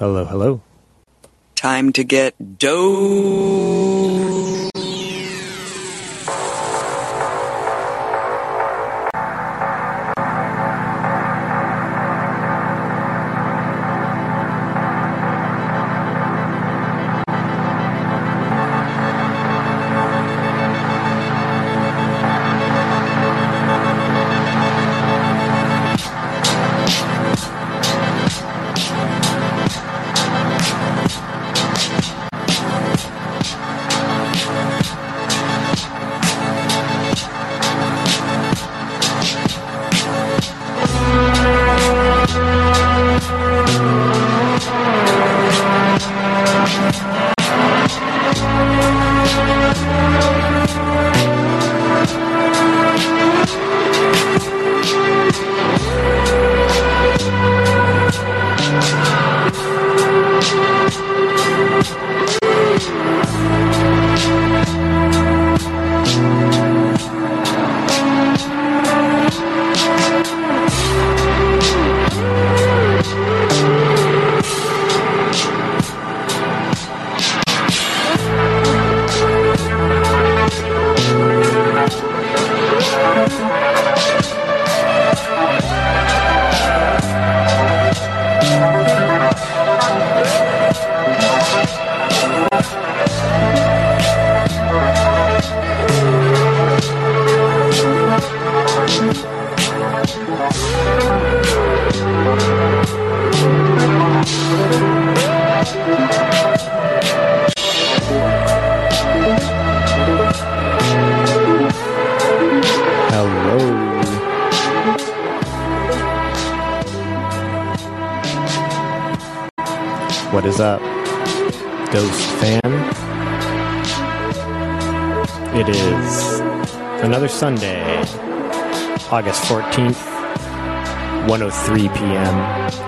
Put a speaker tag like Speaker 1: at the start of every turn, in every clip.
Speaker 1: Hello, hello.
Speaker 2: Time to get dough.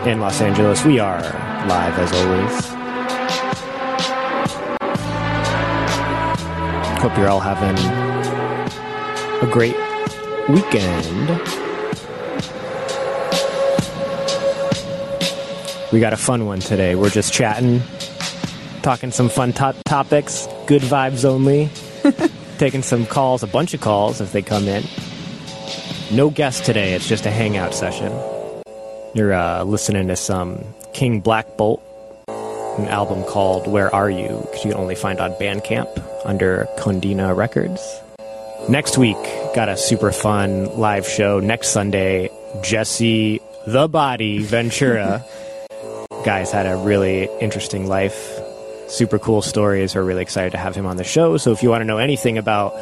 Speaker 1: In Los Angeles. We are live as always. Hope you're all having a great weekend. We got a fun one today. We're just chatting, talking some fun to- topics, good vibes only, taking some calls, a bunch of calls as they come in. No guest today, it's just a hangout session. You're uh, listening to some King Black Bolt, an album called Where Are You? Because you can only find on Bandcamp under Condina Records. Next week, got a super fun live show. Next Sunday, Jesse the Body Ventura. Guy's had a really interesting life. Super cool stories. We're really excited to have him on the show. So if you want to know anything about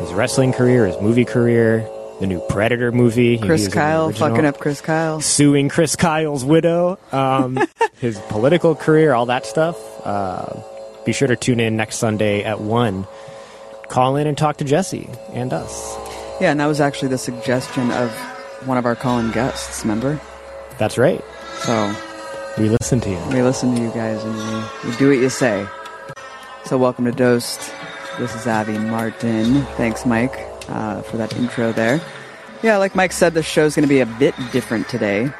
Speaker 1: his wrestling career, his movie career, the new Predator movie,
Speaker 3: Chris
Speaker 1: was in the
Speaker 3: Kyle fucking up Chris Kyle.
Speaker 1: suing Chris Kyle's widow, um, his political career, all that stuff. Uh, be sure to tune in next Sunday at 1. Call in and talk to Jesse and us.
Speaker 3: Yeah, and that was actually the suggestion of one of our call-in guests. Remember?
Speaker 1: That's right.
Speaker 3: So
Speaker 1: We listen to you.
Speaker 3: we listen to you guys and we, we do what you say. So welcome to Dosed. This is Abby Martin. Thanks, Mike, uh, for that intro there. Yeah, like Mike said, the show's going to be a bit different today.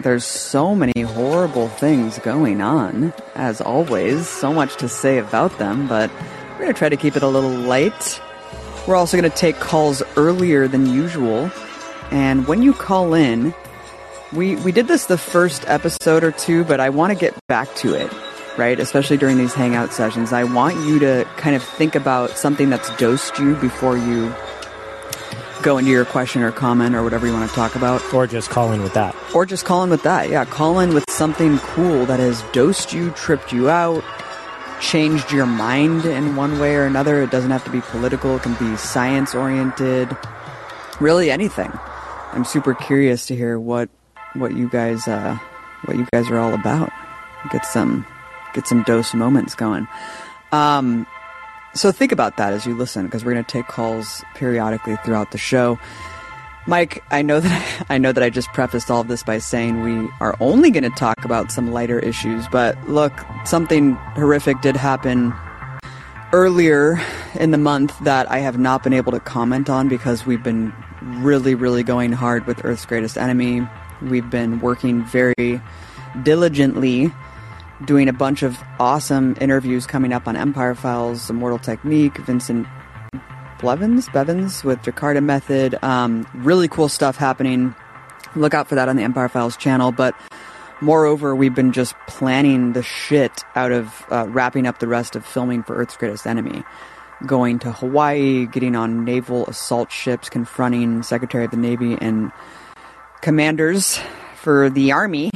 Speaker 3: There's so many horrible things going on, as always. So much to say about them, but we're going to try to keep it a little light. We're also going to take calls earlier than usual. And when you call in, we we did this the first episode or two, but I want to get back to it, right? Especially during these hangout sessions. I want you to kind of think about something that's dosed you before you go into your question or comment or whatever you want to talk about.
Speaker 1: Or just call in with that.
Speaker 3: Or just call in with that. Yeah, call in with something cool that has dosed you, tripped you out, changed your mind in one way or another. It doesn't have to be political, it can be science oriented. Really anything. I'm super curious to hear what what you guys uh what you guys are all about. Get some get some dose moments going. Um so think about that as you listen because we're going to take calls periodically throughout the show. Mike, I know that I know that I just prefaced all of this by saying we are only going to talk about some lighter issues, but look, something horrific did happen earlier in the month that I have not been able to comment on because we've been really really going hard with Earth's Greatest Enemy. We've been working very diligently doing a bunch of awesome interviews coming up on Empire Files, Immortal Technique, Vincent Blevins, Bevins with Jakarta Method. Um, really cool stuff happening. Look out for that on the Empire Files channel. But moreover, we've been just planning the shit out of uh, wrapping up the rest of filming for Earth's Greatest Enemy. Going to Hawaii, getting on naval assault ships, confronting Secretary of the Navy and commanders for the Army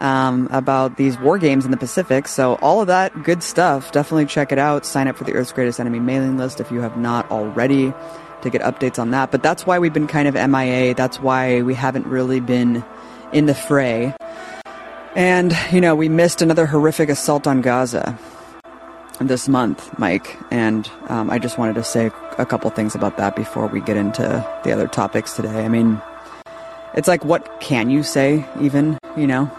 Speaker 3: um, about these war games in the Pacific. So all of that good stuff. Definitely check it out. Sign up for the Earth's Greatest Enemy mailing list if you have not already to get updates on that. But that's why we've been kind of MIA. That's why we haven't really been in the fray. And, you know, we missed another horrific assault on Gaza this month, Mike. And um, I just wanted to say a couple things about that before we get into the other topics today. I mean, it's like, what can you say, even? You know,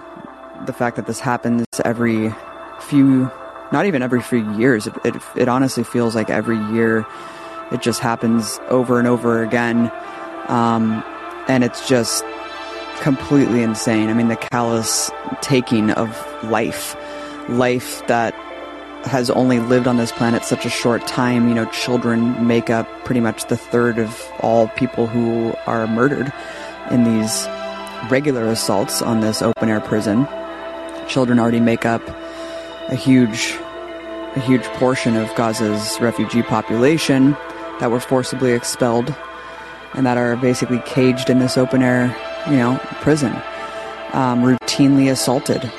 Speaker 3: the fact that this happens every few, not even every few years. It, it, it honestly feels like every year it just happens over and over again. Um, and it's just completely insane. I mean, the callous taking of life, life that has only lived on this planet such a short time. You know, children make up pretty much the third of all people who are murdered in these regular assaults on this open air prison. Children already make up a huge, a huge portion of Gaza's refugee population that were forcibly expelled and that are basically caged in this open air, you know, prison, um, routinely assaulted.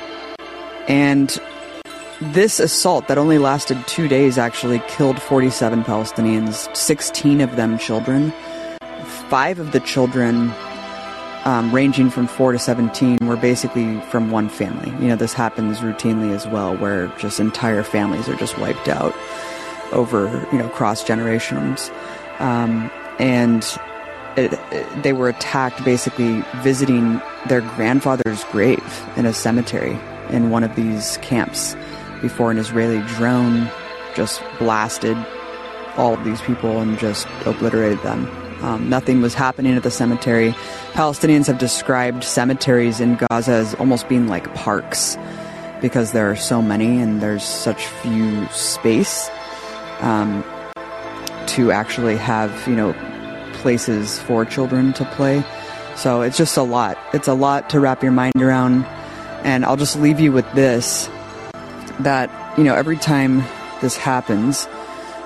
Speaker 3: And this assault that only lasted two days actually killed 47 Palestinians, 16 of them children. Five of the children, um, ranging from 4 to 17, were basically from one family. You know, this happens routinely as well, where just entire families are just wiped out over, you know, cross generations. Um, and it, it, they were attacked basically visiting their grandfather's grave in a cemetery in one of these camps before an Israeli drone just blasted all of these people and just obliterated them. Um, nothing was happening at the cemetery. Palestinians have described cemeteries in Gaza as almost being like parks because there are so many and there's such few space um, to actually have, you know, places for children to play. So it's just a lot. It's a lot to wrap your mind around. And I'll just leave you with this that, you know, every time this happens,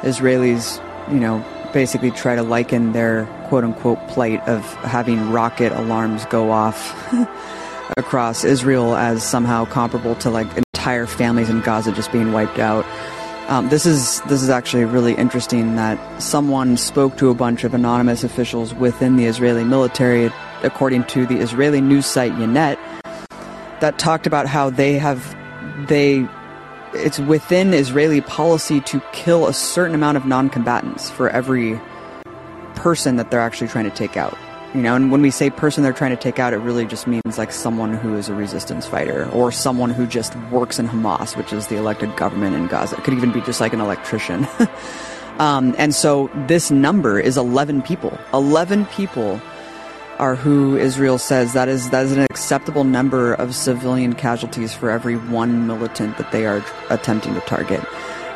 Speaker 3: Israelis, you know, basically try to liken their quote unquote plight of having rocket alarms go off across Israel as somehow comparable to like entire families in Gaza just being wiped out. Um, this is this is actually really interesting that someone spoke to a bunch of anonymous officials within the Israeli military, according to the Israeli news site Ynet, that talked about how they have they it's within Israeli policy to kill a certain amount of non-combatants for every person that they're actually trying to take out. You know, and when we say person they're trying to take out, it really just means like someone who is a resistance fighter or someone who just works in Hamas, which is the elected government in Gaza. It could even be just like an electrician. um, and so this number is 11 people. 11 people are who Israel says that is that is an acceptable number of civilian casualties for every one militant that they are attempting to target.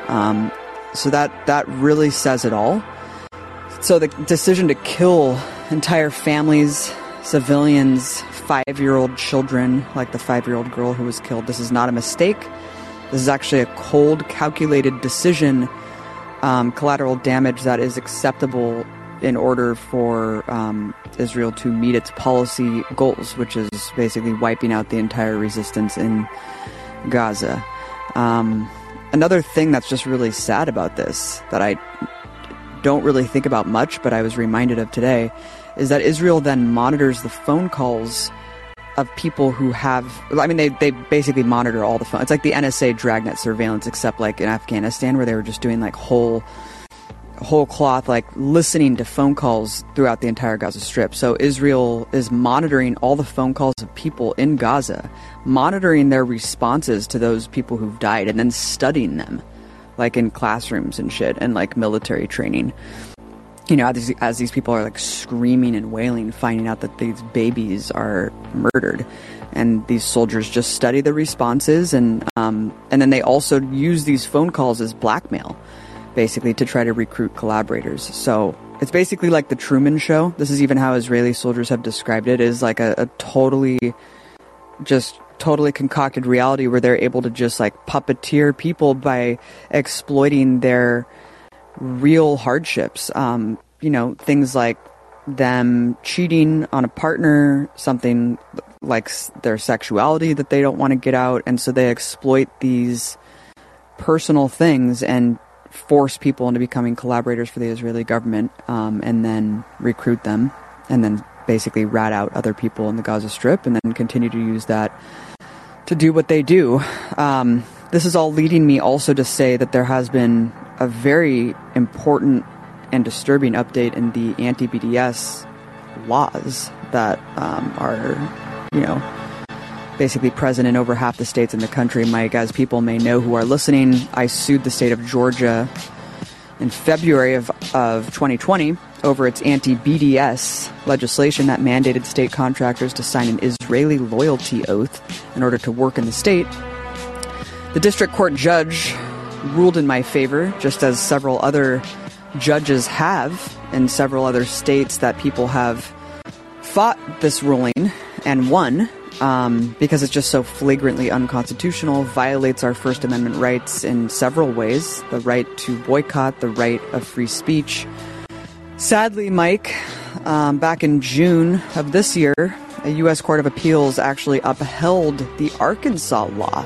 Speaker 3: Um, so that that really says it all. So the decision to kill entire families, civilians, five year old children, like the five year old girl who was killed. This is not a mistake. This is actually a cold, calculated decision, um, collateral damage that is acceptable in order for um, Israel to meet its policy goals, which is basically wiping out the entire resistance in Gaza. Um, another thing that's just really sad about this, that I don't really think about much, but I was reminded of today, is that Israel then monitors the phone calls of people who have I mean they, they basically monitor all the phones. It's like the NSA dragnet surveillance except like in Afghanistan where they were just doing like whole whole cloth like listening to phone calls throughout the entire Gaza strip. So Israel is monitoring all the phone calls of people in Gaza, monitoring their responses to those people who've died and then studying them like in classrooms and shit and like military training. You know, as, as these people are like screaming and wailing, finding out that these babies are murdered, and these soldiers just study the responses, and um, and then they also use these phone calls as blackmail, basically to try to recruit collaborators. So it's basically like the Truman Show. This is even how Israeli soldiers have described it: is like a, a totally, just totally concocted reality where they're able to just like puppeteer people by exploiting their real hardships. Um, you know, things like them cheating on a partner, something like their sexuality that they don't want to get out, and so they exploit these personal things and force people into becoming collaborators for the Israeli government, um, and then recruit them, and then basically rat out other people in the Gaza Strip, and then continue to use that to do what they do. Um, this is all leading me also to say that there has been a very important and disturbing update in the anti BDS laws that um, are, you know, basically present in over half the states in the country. Mike, as people may know who are listening, I sued the state of Georgia in February of, of 2020 over its anti BDS legislation that mandated state contractors to sign an Israeli loyalty oath in order to work in the state. The district court judge ruled in my favor, just as several other judges have in several other states that people have fought this ruling and won um, because it's just so flagrantly unconstitutional, violates our First Amendment rights in several ways the right to boycott, the right of free speech. Sadly, Mike, um, back in June of this year, a U.S. Court of Appeals actually upheld the Arkansas law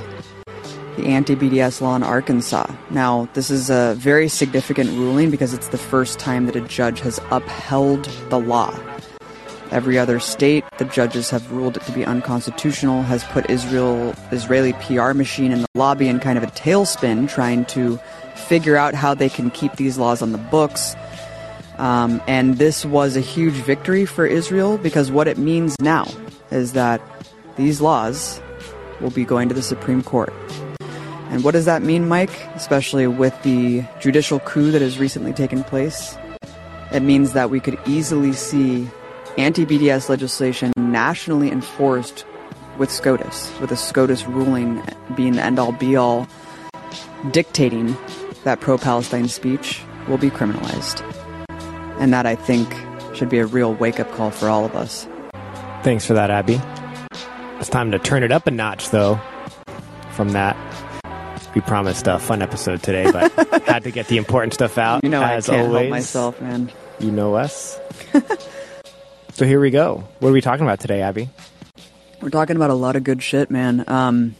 Speaker 3: the anti BDS law in Arkansas. Now, this is a very significant ruling because it's the first time that a judge has upheld the law. Every other state, the judges have ruled it to be unconstitutional, has put Israel Israeli PR machine in the lobby in kind of a tailspin, trying to figure out how they can keep these laws on the books. Um, and this was a huge victory for Israel because what it means now is that these laws will be going to the Supreme Court. And what does that mean, Mike? Especially with the judicial coup that has recently taken place? It means that we could easily see anti BDS legislation nationally enforced with SCOTUS, with a SCOTUS ruling being the end all be all, dictating that pro Palestine speech will be criminalized. And that, I think, should be a real wake up call for all of us.
Speaker 1: Thanks for that, Abby. It's time to turn it up a notch, though, from that we promised a fun episode today, but had to get the important stuff out.
Speaker 3: You know,
Speaker 1: as
Speaker 3: I can't
Speaker 1: always.
Speaker 3: help myself, man.
Speaker 1: You know us. so here we go. What are we talking about today, Abby?
Speaker 3: We're talking about a lot of good shit, man. Um,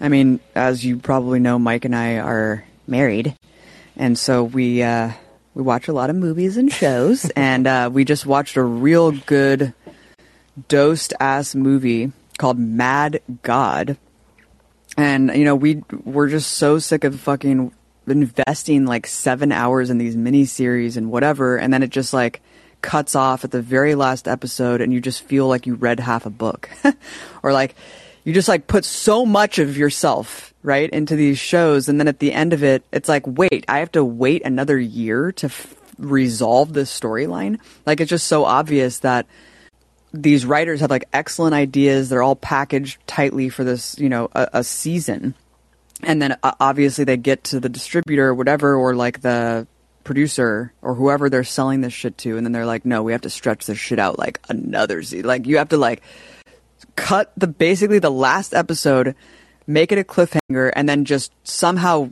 Speaker 3: I mean, as you probably know, Mike and I are married, and so we uh, we watch a lot of movies and shows, and uh, we just watched a real good dosed ass movie called Mad God and you know we we're just so sick of fucking investing like seven hours in these miniseries and whatever, and then it just like cuts off at the very last episode, and you just feel like you read half a book, or like you just like put so much of yourself right into these shows, and then at the end of it, it's like wait, I have to wait another year to f- resolve this storyline. Like it's just so obvious that these writers have like excellent ideas. They're all packaged tightly for this, you know, a, a season. And then uh, obviously they get to the distributor or whatever, or like the producer or whoever they're selling this shit to. And then they're like, no, we have to stretch this shit out like another season. Like you have to like cut the basically the last episode, make it a cliffhanger, and then just somehow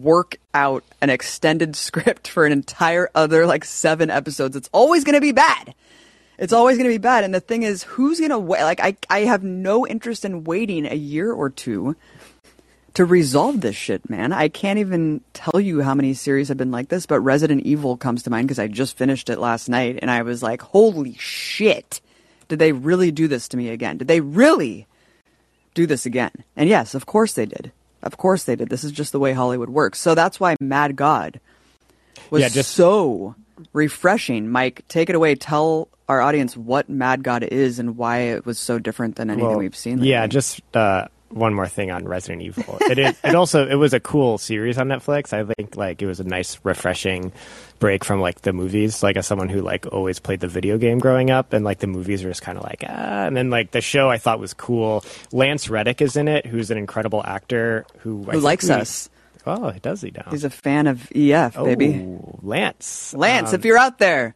Speaker 3: work out an extended script for an entire other like seven episodes. It's always going to be bad. It's always going to be bad. And the thing is, who's going to wait? Like, I, I have no interest in waiting a year or two to resolve this shit, man. I can't even tell you how many series have been like this, but Resident Evil comes to mind because I just finished it last night and I was like, holy shit. Did they really do this to me again? Did they really do this again? And yes, of course they did. Of course they did. This is just the way Hollywood works. So that's why Mad God was
Speaker 1: Yeah, just-
Speaker 3: so refreshing. Mike, take it away. Tell our audience what Mad God is and why it was so different than anything
Speaker 1: Well,
Speaker 3: we've seen.
Speaker 1: Yeah, just uh, one more thing on Resident Evil. It is, it also it was a cool series on Netflix. I think like it was a nice refreshing break from like the movies. Like as someone who like always played the video game growing up, and like the movies were just kind of like ah. And then like the show I thought was cool. Lance Reddick is in it, who's an incredible actor who
Speaker 3: Who likes us?
Speaker 1: Oh, he does he now?
Speaker 3: He's a fan of EF, baby.
Speaker 1: Oh, Lance.
Speaker 3: Lance,
Speaker 1: Um,
Speaker 3: if you're out there,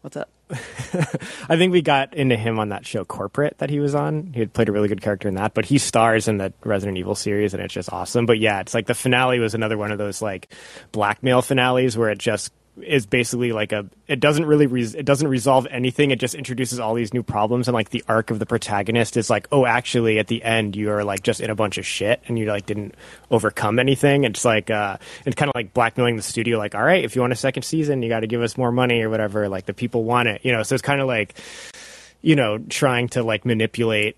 Speaker 3: what's up?
Speaker 1: I think we got into him on that show Corporate that he was on. He had played a really good character in that, but he stars in the Resident Evil series and it's just awesome. But yeah, it's like the finale was another one of those like blackmail finales where it just is basically like a it doesn't really res- it doesn't resolve anything. It just introduces all these new problems and like the arc of the protagonist is like oh actually at the end you're like just in a bunch of shit and you like didn't overcome anything. It's like uh it's kind of like blackmailing the studio like all right if you want a second season you got to give us more money or whatever like the people want it you know? So it's kind of like you know trying to like manipulate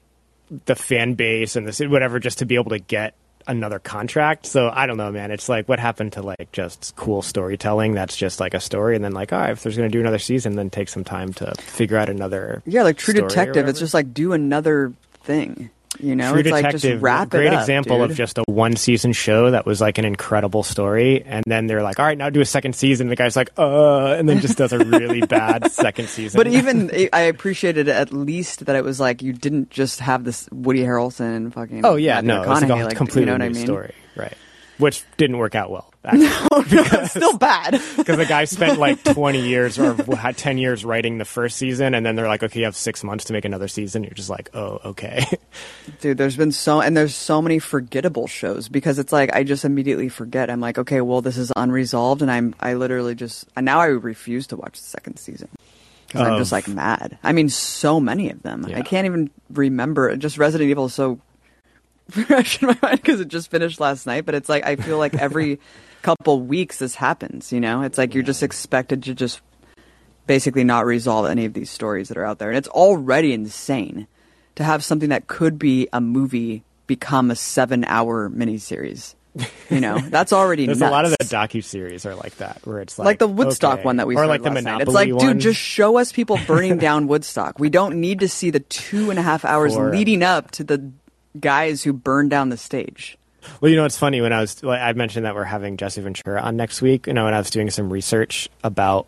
Speaker 1: the fan base and this whatever just to be able to get another contract. So I don't know, man. It's like what happened to like just cool storytelling that's just like a story and then like, all right, if there's going to do another season, then take some time to figure out another.
Speaker 3: Yeah, like True Detective. It's just like do another thing. You know,
Speaker 1: True
Speaker 3: it's like
Speaker 1: Detective,
Speaker 3: just wrap
Speaker 1: great
Speaker 3: up,
Speaker 1: example
Speaker 3: dude.
Speaker 1: of just a one season show that was like an incredible story, and then they're like, "All right, now do a second season." And the guy's like, "Uh," and then just does a really bad second season.
Speaker 3: But even I appreciated at least that it was like you didn't just have this Woody Harrelson fucking
Speaker 1: oh yeah,
Speaker 3: Matthew
Speaker 1: no, it's like a
Speaker 3: like,
Speaker 1: completely
Speaker 3: you know what
Speaker 1: new
Speaker 3: I mean?
Speaker 1: story, right? Which didn't work out well. Actually.
Speaker 3: It's still bad.
Speaker 1: because the guy spent like 20 years or had 10 years writing the first season and then they're like okay you have six months to make another season you're just like oh okay
Speaker 3: Dude, there's been so and there's so many forgettable shows because it's like I just immediately forget. I'm like, okay, well, this is unresolved, and I'm I literally just and now I refuse to watch the second season because I'm just like mad. I mean, so many of them.
Speaker 1: Yeah.
Speaker 3: I can't even remember. Just Resident Evil is so fresh in my mind because it just finished last night. But it's like I feel like every couple weeks this happens. You know, it's like you're just expected to just basically not resolve any of these stories that are out there, and it's already insane to have something that could be a movie become a seven-hour miniseries. You know, that's already
Speaker 1: there's
Speaker 3: nuts.
Speaker 1: a lot of the docu series are like that where it's like
Speaker 3: like the Woodstock
Speaker 1: okay.
Speaker 3: one that we
Speaker 1: or like the monopoly
Speaker 3: night. It's like,
Speaker 1: one.
Speaker 3: dude, just show us people burning down Woodstock. We don't need to see the two and a half hours leading up to the guys who burned down the stage.
Speaker 1: Well, you know, it's funny when I was, I mentioned that we're having Jesse Ventura on next week. You know, when I was doing some research about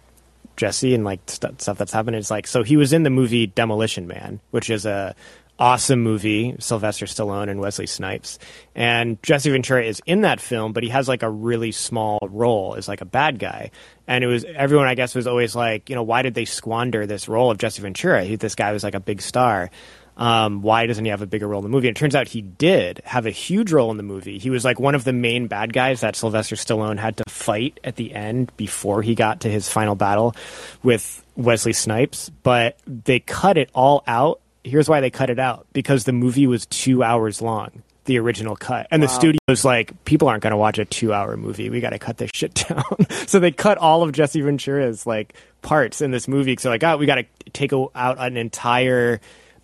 Speaker 1: Jesse and like st- stuff that's happened, it's like, so he was in the movie Demolition Man, which is a awesome movie, Sylvester Stallone and Wesley Snipes. And Jesse Ventura is in that film, but he has like a really small role as like a bad guy. And it was, everyone, I guess, was always like, you know, why did they squander this role of Jesse Ventura? He, this guy was like a big star um, why doesn't he have a bigger role in the movie? And it turns out he did have a huge role in the movie. He was like one of the main bad guys that Sylvester Stallone had to fight at the end before he got to his final battle with Wesley Snipes. But they cut it all out. Here's why they cut it out because the movie was two hours long. The original cut, and the studio was like, "People aren't going to watch a two-hour movie. We got to cut this shit down." so they cut all of Jesse Ventura's like parts in this movie. So like, oh, we got to take a, out an entire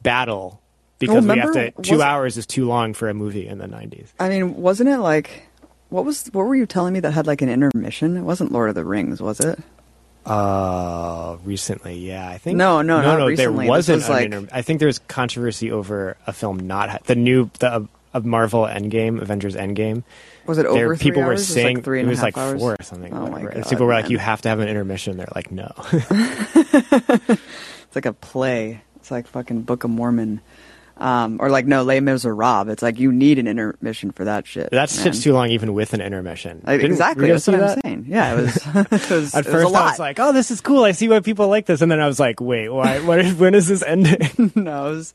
Speaker 1: battle because we have to. Two hours is too long for a movie in the '90s.
Speaker 3: I mean, wasn't it like what was what were you telling me that had like an intermission? It wasn't Lord of the Rings, was it?
Speaker 1: Uh, recently, yeah, I think.
Speaker 3: No, no, not
Speaker 1: no.
Speaker 3: recently.
Speaker 1: There wasn't.
Speaker 3: was
Speaker 1: an
Speaker 3: like-
Speaker 1: inter- I think there's controversy over a film not ha- the new the of, of Marvel Endgame, Avengers Endgame.
Speaker 3: Was it
Speaker 1: There,
Speaker 3: over three
Speaker 1: people were
Speaker 3: hours? It was,
Speaker 1: saying
Speaker 3: like three
Speaker 1: it
Speaker 3: and a
Speaker 1: was like
Speaker 3: hours?
Speaker 1: four or something.
Speaker 3: Oh my
Speaker 1: whatever.
Speaker 3: God,
Speaker 1: people were like, "You have to have an intermission." They're like, "No."
Speaker 3: It's like a play. It's like fucking Book of Mormon. Um, or like no, Les Miserables. It's like you need an intermission for that shit.
Speaker 1: that
Speaker 3: man.
Speaker 1: shit's too long, even with an intermission.
Speaker 3: Like, exactly. That's what
Speaker 1: see
Speaker 3: I'm saying. Yeah, it was. it was,
Speaker 1: At
Speaker 3: it was
Speaker 1: first,
Speaker 3: a
Speaker 1: I was like, "Oh, this is cool. I see why people like this," and then I was like, "Wait, why? When, when is this ending?"
Speaker 3: no, was,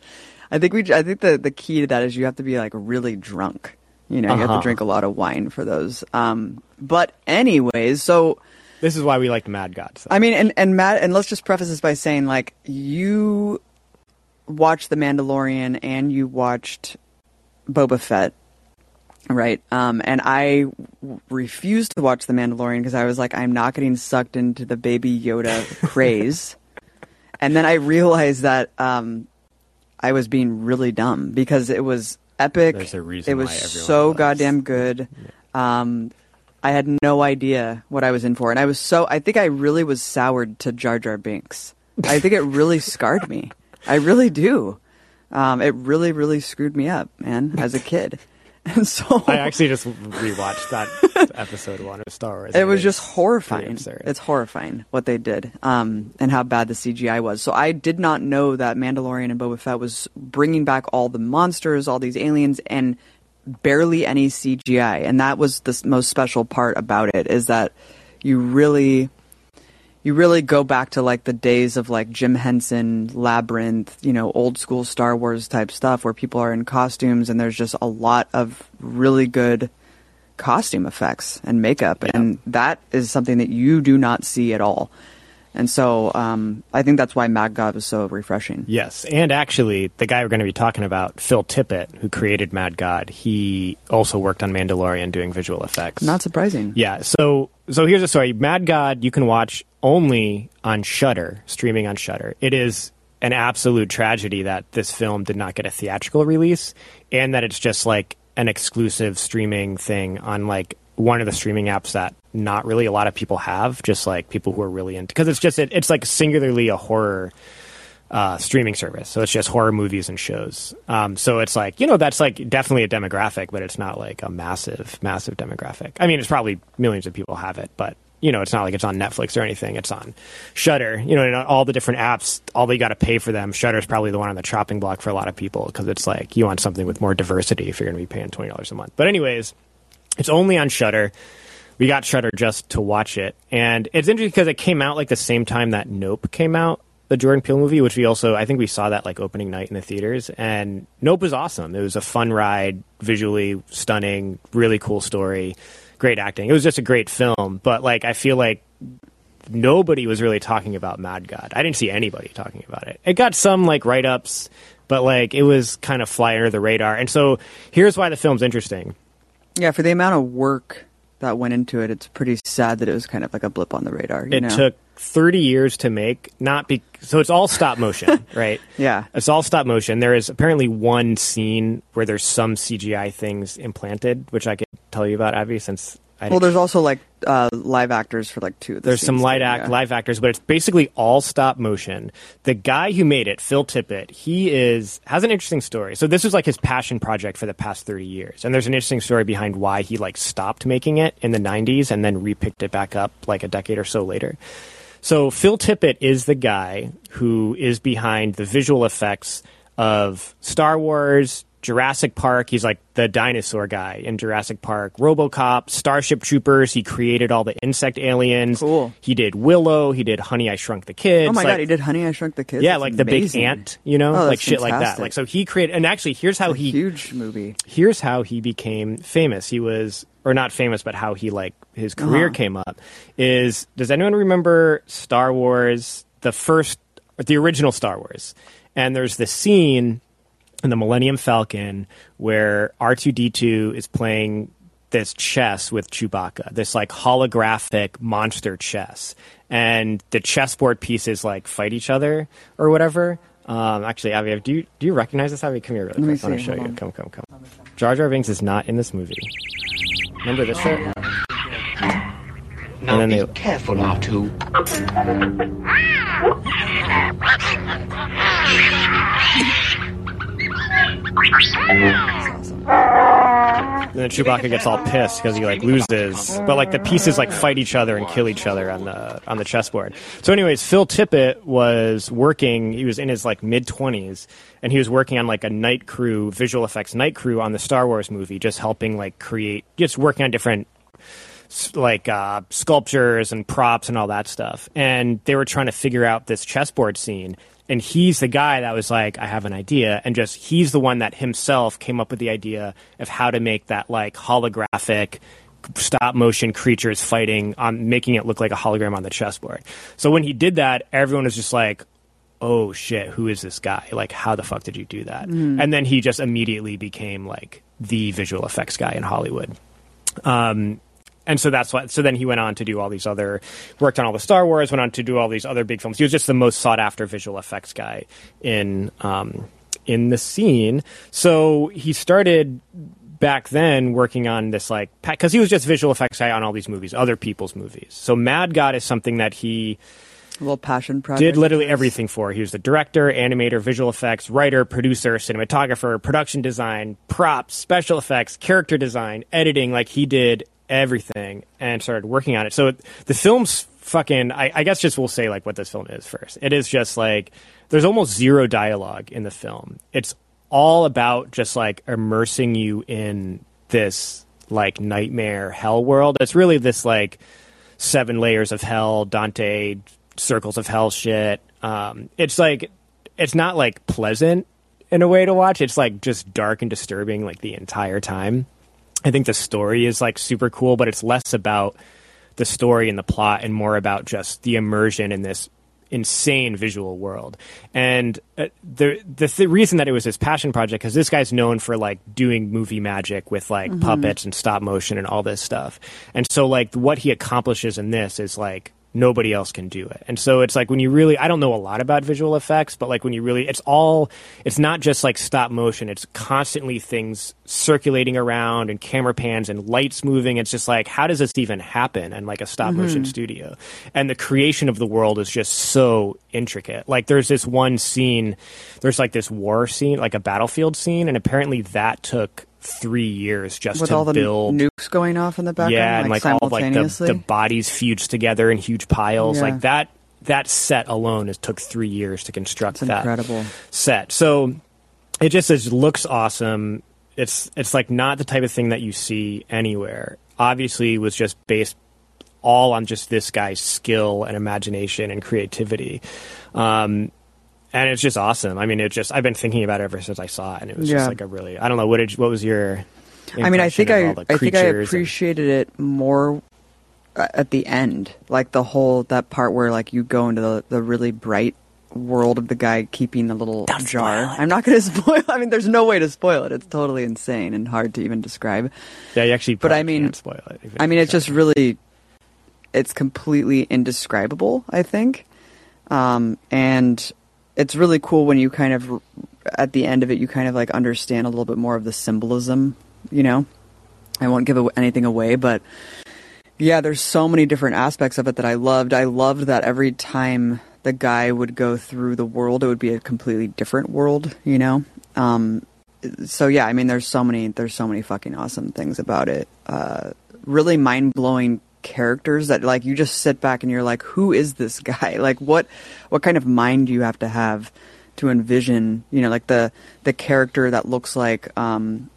Speaker 3: I think we. I think the the key to that is you have to be like really drunk. You know, you have
Speaker 1: Uh-huh.
Speaker 3: to drink a lot of wine for those. Um, but anyways, so
Speaker 1: this is why we liked Mad God. So.
Speaker 3: I mean, and and Matt, and let's just preface this by saying like you watched The Mandalorian and you watched Boba Fett, right? Um, and I w- refused to watch The Mandalorian because I was like, I'm not getting sucked into the Baby Yoda craze. And then I realized that um, I was being really dumb because it was epic.
Speaker 1: There's a reason
Speaker 3: it was so
Speaker 1: loves-
Speaker 3: goddamn good. Um, I had no idea what I was in for, and I was so. I think I really was soured to Jar Jar Binks. I think it really scarred me. I really do. Um, it really, really screwed me up, man, as a kid. And so
Speaker 1: I actually just rewatched that episode one of Star Wars.
Speaker 3: it was just horrifying. It's horrifying what they did, um, and how bad the CGI was. So I did not know that Mandalorian and Boba Fett was bringing back all the monsters, all these aliens, and barely any CGI. And that was the most special part about it is that you really, you really go back to like the days of like Jim Henson, Labyrinth, you know, old school Star Wars type stuff where people are in costumes and there's just a lot of really good costume effects and makeup, and that is something that you do not see at all. And so um, I think that's why Mad God was so refreshing.
Speaker 1: Yes, and actually, the guy we're going to be talking about, Phil Tippett, who created Mad God, he also worked on Mandalorian doing visual effects.
Speaker 3: Not surprising.
Speaker 1: Yeah. So so here's the story. Mad God you can watch only on Shudder, streaming on Shudder. It is an absolute tragedy that this film did not get a theatrical release and that it's just like an exclusive streaming thing on like one of the streaming apps that not really a lot of people have, just like people who are really into because it's just it, it's like singularly a horror uh, streaming service. So it's just horror movies and shows. Um, so it's like, you know, that's like definitely a demographic, but it's not like a massive, massive demographic. I mean, it's probably millions of people have it, but you know, it's not like it's on Netflix or anything. It's on Shudder. You know, and all the different apps, all you got to pay for them. Shudder is probably the one on the chopping block for a lot of people because it's like you want something with more diversity if you're going to be paying twenty dollars a month. But anyways, it's only on Shudder. We got Shudder just to watch it, and it's interesting because it came out like the same time that Nope came out, the Jordan Peele movie, which we also I think we saw that like opening night in the theaters, and Nope was awesome. It was a fun ride, visually stunning, really cool story, great acting. It was just a great film, but like I feel like nobody was really talking about Mad God. I didn't see anybody talking about it. It got some like write ups, but like it was kind of fly under the radar. And so here's why the film's interesting.
Speaker 3: Yeah, for the amount of work that went into it, it's pretty sad that it was kind of like a blip on the radar. You
Speaker 1: It
Speaker 3: know?
Speaker 1: took 30 years to make, not be so it's all stop motion, right?
Speaker 3: Yeah.
Speaker 1: It's all stop motion. There is apparently one scene where there's some CGI things implanted, which I could tell you about, Abby, since I
Speaker 3: Well, there's also like uh, live actors for like two. Of the
Speaker 1: There's some light act,
Speaker 3: yeah.
Speaker 1: live actors, but it's basically all stop motion. The guy who made it, Phil Tippett, he is has an interesting story. So this was like his passion project for the past 30 years, and there's an interesting story behind why he like stopped making it in the 90s and then repicked it back up like a decade or so later. So Phil Tippett is the guy who is behind the visual effects of Star Wars, Jurassic Park. He's like the dinosaur guy in Jurassic Park, RoboCop, Starship Troopers. He created all the insect aliens.
Speaker 3: Cool.
Speaker 1: He did Willow. He did Honey I Shrunk the Kids.
Speaker 3: Oh my
Speaker 1: like-
Speaker 3: god, he did Honey I Shrunk the Kids.
Speaker 1: Yeah,
Speaker 3: That's
Speaker 1: like the big ant, you know,
Speaker 3: Oh,
Speaker 1: like shit like that. Like so he created and actually here's how he
Speaker 3: huge movie.
Speaker 1: here's how he became famous. He was, or not famous, but how he like his career
Speaker 3: Uh-huh.
Speaker 1: came up. Is does anyone remember Star Wars, the first, the original Star Wars? And there's the scene in the Millennium Falcon where R two D two is playing this chess with Chewbacca, this like holographic monster chess, and the chessboard pieces like fight each other or whatever. Um, actually, Abby, do you do you recognize this? Abby, come here really
Speaker 3: Let me
Speaker 1: quick. I want to
Speaker 3: see,
Speaker 1: show
Speaker 3: hold
Speaker 1: you.
Speaker 3: on.
Speaker 1: Come, come, come. Jar Jar Binks is not in this movie. Remember this shit?
Speaker 4: Now
Speaker 1: then
Speaker 4: be
Speaker 1: they-
Speaker 4: careful, R2.
Speaker 1: And then Chewbacca gets all pissed because he like loses, but like the pieces like fight each other and kill each other on the on the chessboard. So, anyways, Phil Tippett was working. He was in his like mid twenties, and he was working on like a night crew, visual effects night crew on the Star Wars movie, just helping like create, just working on different like uh, sculptures and props and all that stuff. And they were trying to figure out this chessboard scene. And he's the guy that was like, I have an idea. And just, he's the one that himself came up with the idea of how to make that like holographic stop motion creatures fighting on making it look like a hologram on the chessboard. So when he did that, everyone was just like, oh shit, who is this guy? Like, how the fuck did you do that? And then he just immediately became like the visual effects guy in Hollywood. Um, and so that's why. So then he went on to do all these other, worked on all the Star Wars, went on to do all these other big films. He was just the most sought after visual effects guy in um, in the scene. So he started back then working on this like because he was just visual effects guy on all these movies, other people's movies. So Mad God is something that he
Speaker 3: little passion project.
Speaker 1: did literally everything for. He was the director, animator, visual effects, writer, producer, cinematographer, production design, props, special effects, character design, editing. Like he did everything and started working on it. So the film's fucking. I, I guess just we'll say like what this film is first. It is just like there's almost zero dialogue in the film. It's all about just like immersing you in this like nightmare hell world. It's really this like seven layers of hell, Dante circles of hell shit. Um, it's like it's not like pleasant in a way to watch. It's like just dark and disturbing like the entire time. I think the story is like super cool, but it's less about the story and the plot and more about just the immersion in this insane visual world. And uh, the the th- reason that it was his passion project because this guy's known for like doing movie magic with like puppets and stop motion and all this stuff. And so like what he accomplishes in this is like nobody else can do it. And so it's like when you really I don't know a lot about visual effects, but like when you really it's all it's not just like stop motion, it's constantly things circulating around and camera pans and lights moving. It's just like how does this even happen in like a stop motion hmm. studio? And the creation of the world is just so intricate. Like there's this one scene, there's like this war scene, like a battlefield scene, and apparently that took three years just
Speaker 3: with
Speaker 1: to
Speaker 3: all the
Speaker 1: build
Speaker 3: nukes going off in the background,
Speaker 1: yeah, and
Speaker 3: like,
Speaker 1: like all like the, the bodies fused together in huge piles.
Speaker 3: Yeah.
Speaker 1: Like that that set alone is took three years to construct
Speaker 3: It's
Speaker 1: that
Speaker 3: incredible.
Speaker 1: set. So it just is, looks awesome. It's it's like not the type of thing that you see anywhere. Obviously, it was just based all on just this guy's skill and imagination and creativity. Um, and it's just awesome. I mean, it just I've been thinking about it ever since I saw it, and it was
Speaker 3: Yeah.
Speaker 1: just like a really I don't know what did what was your
Speaker 3: I mean, I think I, I think I
Speaker 1: creatures and-
Speaker 3: appreciated it more uh, at the end, like the whole that part where like you go into the, the really bright world of the guy keeping the little jar. I'm not going to spoil. I mean, there's no way to spoil it. It's totally insane and hard to even describe.
Speaker 1: Yeah, you actually.
Speaker 3: But I mean-
Speaker 1: can't spoil it.
Speaker 3: I mean, it's
Speaker 1: sorry.
Speaker 3: just really, it's completely indescribable. I think, um, and it's really cool when you kind of, at the end of it, you kind of like understand a little bit more of the symbolism. You know, I won't give anything away, but yeah, there's so many different aspects of it that I loved. I loved that every time the guy would go through the world, it would be a completely different world. You know. Um, so yeah, I mean, there's so many, there's so many fucking awesome things about it. Uh, really mind blowing characters that like you just sit back and you're like, who is this guy? Like, what, what kind of mind do you have to have to envision? You know, like the the character that looks like um,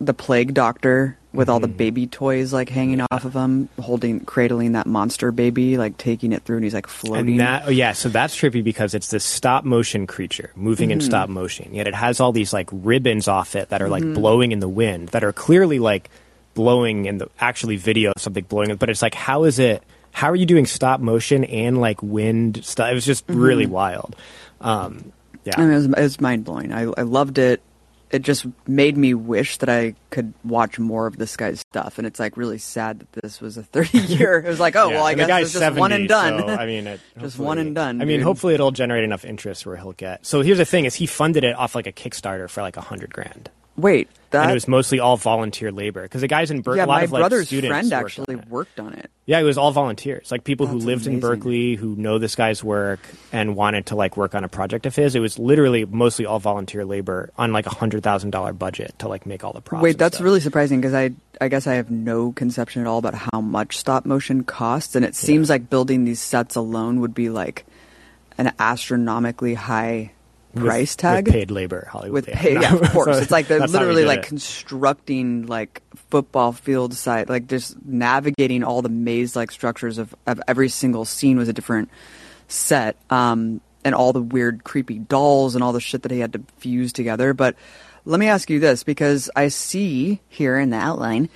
Speaker 3: the plague doctor with all the baby toys like hanging off of him, holding, cradling that monster baby, like taking it through, and he's like floating.
Speaker 1: And that, oh, yeah, so that's trippy because it's this stop motion creature moving
Speaker 3: Mm-hmm.
Speaker 1: in stop motion. Yet it has all these like ribbons off it that are
Speaker 3: Mm-hmm.
Speaker 1: like blowing in the wind that are clearly like blowing in the actually video of something blowing. But it's like, how is it? How are you doing stop motion and like wind stuff? It was just really wild. Um, yeah,
Speaker 3: Mm-hmm. I mean, it was, it was mind blowing. I, I loved it. It just made me wish that I could watch more of this guy's stuff. And it's like really sad that this was a 30 year. It was like, oh,
Speaker 1: Yeah,
Speaker 3: well, I
Speaker 1: and
Speaker 3: guess it's just one and done.
Speaker 1: so, I mean, it,
Speaker 3: Just one and done,
Speaker 1: I mean,
Speaker 3: dude.
Speaker 1: hopefully it'll generate enough interest where he'll get. So here's the thing: is he funded it off like a Kickstarter for like a hundred grand.
Speaker 3: Wait, that.
Speaker 1: and it was mostly all volunteer labor because the guys in Berkeley,
Speaker 3: yeah, my
Speaker 1: of like
Speaker 3: brother's friend
Speaker 1: worked
Speaker 3: actually
Speaker 1: on
Speaker 3: worked on it.
Speaker 1: Yeah, it was all volunteers, like people who
Speaker 3: That's
Speaker 1: lived in. Berkeley who know this guy's work and wanted to like work on a project of his. It was literally mostly all volunteer labor on like a hundred thousand dollar budget to like make all the props.
Speaker 3: Wait, that's
Speaker 1: stuff.
Speaker 3: really surprising because I I guess I have no conception at all about how much stop motion costs, and it seems like building these sets alone would be like an astronomically high price tag
Speaker 1: with paid labor. Hollywood
Speaker 3: with
Speaker 1: yeah.
Speaker 3: Yeah, of course.
Speaker 1: so
Speaker 3: it's like they're
Speaker 1: that's how we
Speaker 3: literally like
Speaker 1: it.
Speaker 3: constructing like football field site, like just navigating all the maze like structures of, of every single scene was a different set. Um, and all the weird, creepy dolls and all the shit that he had to fuse together. But let me ask you this because I see here in the outline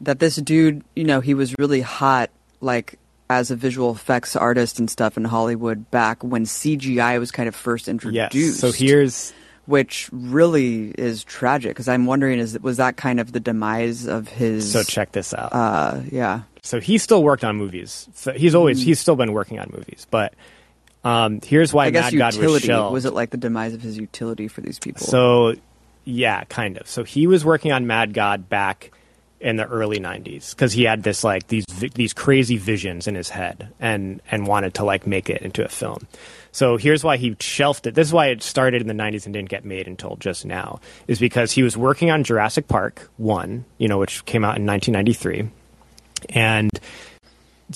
Speaker 3: that this dude, you know, he was really hot, like as a visual effects artist and stuff in Hollywood back when CGI was kind of first introduced
Speaker 1: yes. So here's
Speaker 3: which really is tragic because I'm wondering is was that kind of the demise of his
Speaker 1: so check this out.
Speaker 3: uh yeah
Speaker 1: so he still worked on movies. So he's always he's still been working on movies, but um, here's why
Speaker 3: I guess
Speaker 1: Mad God was
Speaker 3: utility
Speaker 1: shelved.
Speaker 3: was it like the demise of his utility for these people
Speaker 1: So, yeah, kind of. So he was working on Mad God back in the early 90s because he had this like these these crazy visions in his head and and wanted to like make it into a film. So here's why he shelved it. This is why it started in the 90s and didn't get made until just now is because he was working on Jurassic Park 1 you know which came out in 1993 and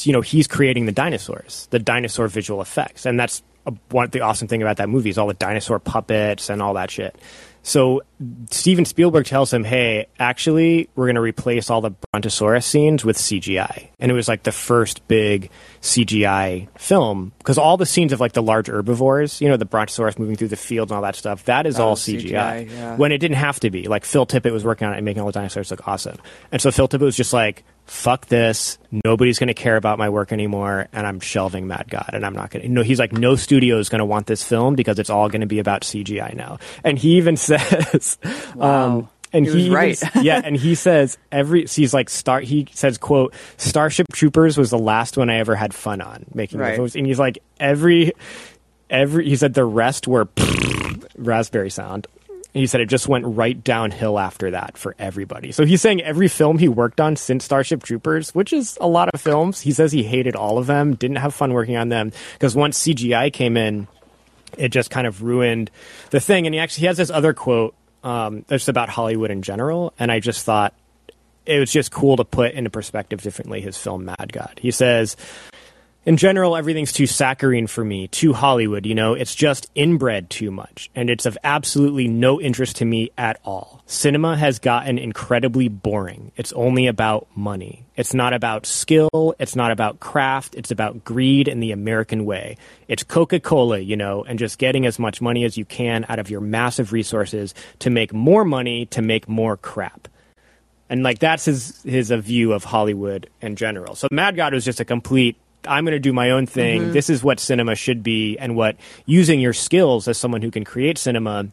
Speaker 1: you know he's creating the dinosaurs the dinosaur visual effects. And that's a, one the awesome thing about that movie is all the dinosaur puppets and all that shit so Steven Spielberg tells him, "Hey, actually, we're going to replace all the Brontosaurus scenes with CGI." And it was like the first big CGI film because all the scenes of like the large herbivores, you know, the Brontosaurus moving through the fields and all that stuff, that is
Speaker 3: That
Speaker 1: all CGI.
Speaker 3: CGI, yeah.
Speaker 1: When it didn't have to be. Like Phil Tippett was working on it and making all the dinosaurs look awesome. And so Phil Tippett was just like, "Fuck this! Nobody's going to care about my work anymore, and I'm shelving Mad God, and I'm not going to." No, he's like, "No studio is going to want this film because it's all going to be about CGI now." And he even says,
Speaker 3: Wow.
Speaker 1: um, and
Speaker 3: He
Speaker 1: he,
Speaker 3: was
Speaker 1: even-
Speaker 3: right.
Speaker 1: yeah, and he says every so he's like star. He says, "quote Starship Troopers was the last one I ever had fun on making."
Speaker 3: Right.
Speaker 1: Those. And he's like every every. He said the rest were raspberry sound. And he said it just went right downhill after that for everybody. So he's saying every film he worked on since Starship Troopers, which is a lot of films, he says he hated all of them, didn't have fun working on them because once CGI came in, it just kind of ruined the thing. And he actually he has this other quote um, that's about Hollywood in general, and I just thought it was just cool to put into perspective differently his film Mad God. He says, in general, everything's too saccharine for me, too Hollywood, you know, it's just inbred too much, and it's of absolutely no interest to me at all. Cinema has gotten incredibly boring. It's only about money. It's not about skill, it's not about craft, it's about greed and the American way. It's Coca Cola, you know, and just getting as much money as you can out of your massive resources to make more money to make more crap and like that's his his a view of Hollywood in general. So Mad God was just a complete. I'm going to do my own thing. This is what cinema should be, and what using your skills as someone who can create cinema,